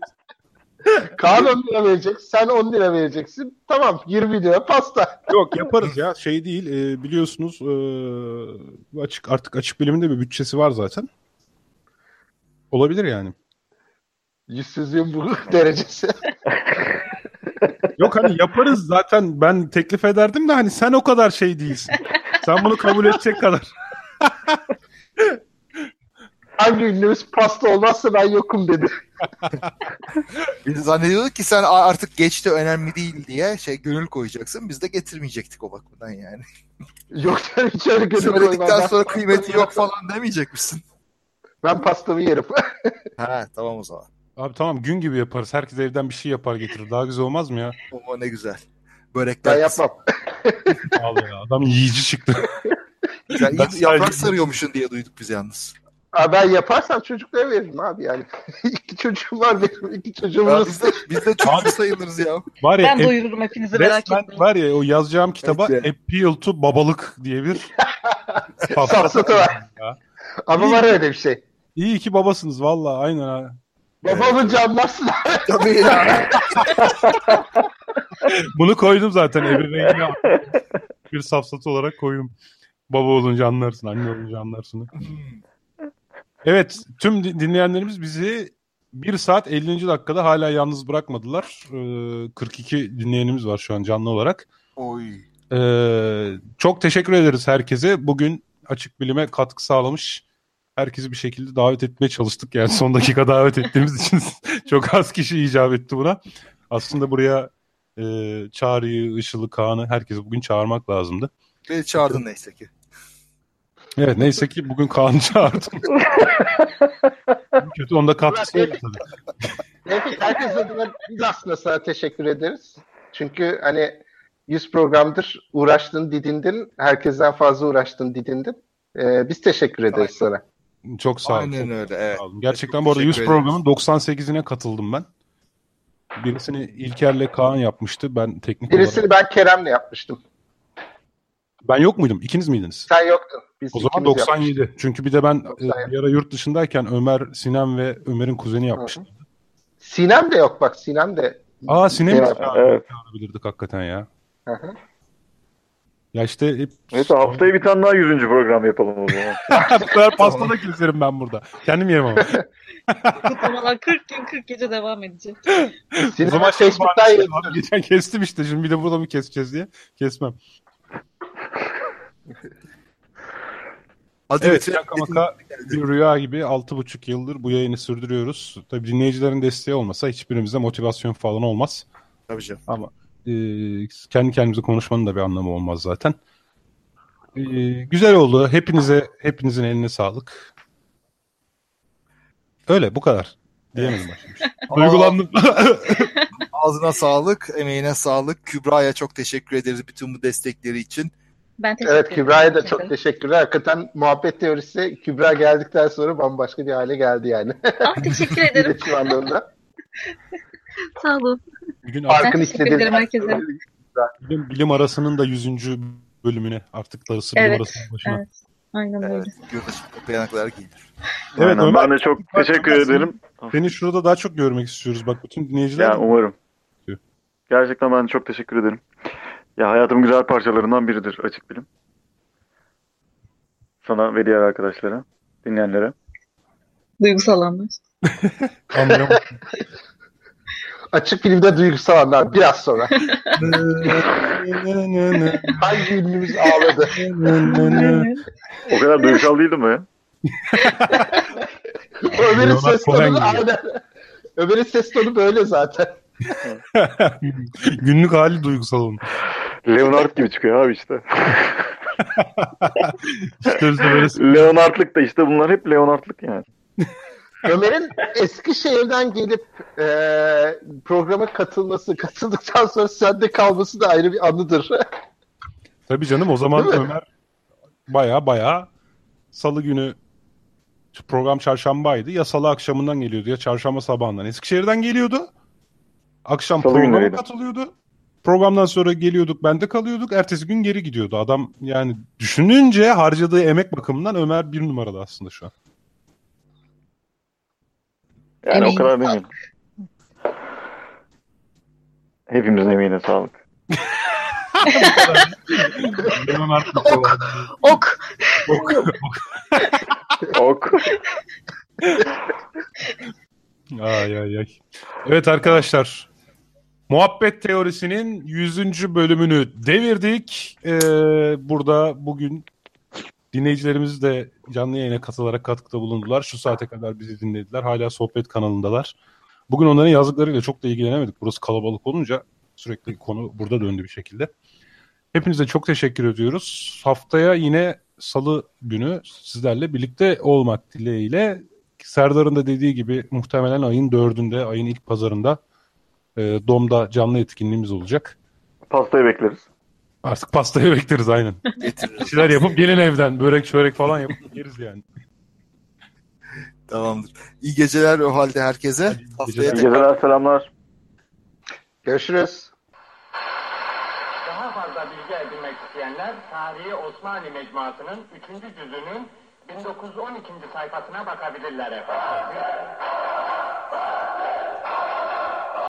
Kaan 10 lira verecek. Sen 10 lira vereceksin. Tamam 20 lira pasta.
Yok yaparız ya. Şey değil e, biliyorsunuz e, açık artık açık bilimin de bir bütçesi var zaten. Olabilir yani.
Yüzsüzlüğün bu derecesi.
Yok hani yaparız zaten ben teklif ederdim de hani sen o kadar şey değilsin. Sen bunu kabul edecek kadar.
hangi ünlümüz pasta olmazsa ben yokum dedi.
Biz zannediyorduk ki sen "Aa, artık geçti önemli değil diye şey gönül koyacaksın. Biz de getirmeyecektik o bakımdan yani.
Yok canım hiç öyle gönül
Söyledikten
koymam.
sonra kıymeti yok falan demeyecek misin?
Ben pastamı yerim.
Ha tamam o zaman.
Abi tamam gün gibi yaparız. Herkes evden bir şey yapar getirir. Daha güzel olmaz mı ya?
O ne güzel. Börekler
Ben yapmam.
Vallahi ya. Adam yiyici çıktı.
Sen
Ben
iyi yaprak
sadece-
sarıyormuşsun diye duyduk biz yalnız.
Aa, ben yaparsam çocuklara veririm abi yani. iki çocuğum var benim. iki
Ya
çocuğumuz.
biz de, biz de çocuk sayılırız ya.
Var ya
Ben doyururum hepinizi merak etmeyin.
var ya o yazacağım kitaba
Evet
Appeal to Babalık diye bir
Safsatı var.
Ya.
Ama var öyle bir şey.
İyi ki babasınız valla aynen ha.
Babamın canlarsın.
Tabii ya.
Bunu koydum zaten ebeveynine bir safsatı olarak koydum. Baba olunca anlarsın, anne olunca anlarsın. Evet, tüm di- dinleyenlerimiz bizi 1 saat 50. dakikada hala yalnız bırakmadılar. Ee, 42 dinleyenimiz var şu an canlı olarak.
Oy.
Ee, çok teşekkür ederiz herkese. Bugün Açık Bilim'e katkı sağlamış herkesi bir şekilde davet etmeye çalıştık. Yani son dakika davet ettiğimiz için çok az kişi icap etti buna. Aslında buraya e, Çağrı'yı, Işıl'ı, Kaan'ı herkesi bugün çağırmak lazımdı.
Beni çağırdın neyse ki.
Evet neyse ki bugün Kaan'ı çağırdım. Kötü onda katkısı oldu tabii.
Neyse herkes adına biz aslında sana teşekkür ederiz. Çünkü hani 100 programdır uğraştın, didindin. Herkesten fazla uğraştın, didindin. Ee, biz teşekkür ederiz sana.
Çok sağ olun.
Aynen
çok
öyle. Evet.
sağ olun. Gerçekten
Çok
bu arada 100
teşekkür ederiz.
programın 98'ine katıldım ben. Birisini İlker'le Kaan yapmıştı. Ben teknik olarak.
Birisini ben Kerem'le yapmıştım.
Ben yok muydum? İkiniz miydiniz?
Sen yoktun. Biz
O zaman
ikimiz
97. Çünkü bir de ben e,
97.
bir ara yurt dışındayken Ömer, Sinem ve Ömer'in kuzeni yapmıştı.
Sinem de yok bak. Sinem de.
Aa Sinem'i
Evet,
evet.
hakikaten ya.
Hı hı.
Ya işte hep...
Neyse haftaya bir tane daha 100. program yapalım o zaman.
Bu sefer pasta da keserim ben burada. Kendim yemem ama.
Kutlamalar 40 gün 40 gece devam edecek.
o zaman şey
Facebook'tan
abi Geçen kestim işte. Şimdi bir de burada mı keseceğiz diye. Kesmem.
Hadi
Evet. Yaka Maka bir rüya gibi 6,5 yıldır bu yayını sürdürüyoruz. Tabii dinleyicilerin desteği olmasa hiçbirimize motivasyon falan olmaz.
Tabii canım.
Ama e, kendi kendimize konuşmanın da bir anlamı olmaz zaten. E, güzel oldu. Hepinize hepinizin eline sağlık. Öyle bu kadar. Diyemedim şey. Duygulandım.
Ağzına sağlık, emeğine sağlık. Kübra'ya çok teşekkür ederiz bütün bu destekleri için.
Ben teşekkür
Evet. Kübra'ya da çok teşekkürler. Hakikaten muhabbet teorisi Kübra geldikten sonra bambaşka bir hale geldi yani.
Ah, teşekkür ederim.
İletişim anlamında.
Sağ olun.
Bugün
Ben
istediğim.
ederim herkese.
bilim, bilim arasının da 100. bölümüne artık darısı bilim
Evet,
arasının başına.
Evet. Aynen öyle.
Evet, yılbaşı kapayana kadar gelir.
Evet,
Aynen,
Ömer-
ben de çok teşekkür
Ömer,
ederim.
Seni şurada daha çok görmek istiyoruz. Bak bütün dinleyiciler
Ya umarım. Gerçekten ben de çok teşekkür ederim. Ya hayatımın güzel parçalarından biridir açık bilim. Sana ve diğer arkadaşlara, dinleyenlere.
Duygusal anlar.
anlayamadım.
Açık filmde duygusal anlar biraz sonra. Hangi ünlümüz ağladı?
O kadar duygusal değildim ben.
Ömer'in
Leonard
ses tonu aynen. Ömer'in ses tonu böyle zaten.
Günlük hali duygusal olmuş.
Leonard gibi çıkıyor abi işte. Leonardlık da işte bunlar hep Leonardlık yani.
Ömer'in Eskişehir'den gelip e, programa katılması, katıldıktan sonra sende kalması da ayrı bir anıdır.
Tabii canım o zaman? Ömer baya baya salı günü program çarşambaydı. Ya salı akşamından geliyordu ya çarşamba sabahından. Eskişehir'den geliyordu. Akşam
Salı
programa
günleriydi.
katılıyordu. Programdan sonra geliyorduk, bende kalıyorduk. Ertesi gün geri gidiyordu. Adam yani düşününce harcadığı emek bakımından Ömer bir numarada aslında şu an.
Yani
Emeğine
o kadar değil mi? Hepimizin emeğine sağlık.
Leonard Cohen.
Ok.
Ok.
Ay ay ay. Evet arkadaşlar. Muhabbet teorisinin 100. bölümünü devirdik. Ee, burada bugün Dinleyicilerimiz de canlı yayına katılarak katkıda bulundular. Şu saate kadar bizi dinlediler. Hala sohbet kanalındalar. Bugün onların yazdıklarıyla çok da ilgilenemedik. Burası kalabalık olunca sürekli konu burada döndü bir şekilde. Hepinize çok teşekkür ediyoruz. Haftaya yine salı günü sizlerle birlikte olmak dileğiyle Serdar'ın da dediği gibi muhtemelen ayın dördünde, ayın ilk pazarında e, Dom'da canlı etkinliğimiz olacak.
Pastayı bekleriz.
Artık pastayı bekleriz aynen.
Getiririz.
Bir şeyler yapıp gelin evden. Börek çörek falan yapıp yeriz yani.
Tamamdır. İyi geceler o halde herkese. Haftaya
geceler.
İyi geceler, selamlar.
Görüşürüz.
Daha fazla bilgi edinmek isteyenler Tarihi Osmanlı Mecmuası'nın 3. cüzünün 1912. sayfasına bakabilirler efendim.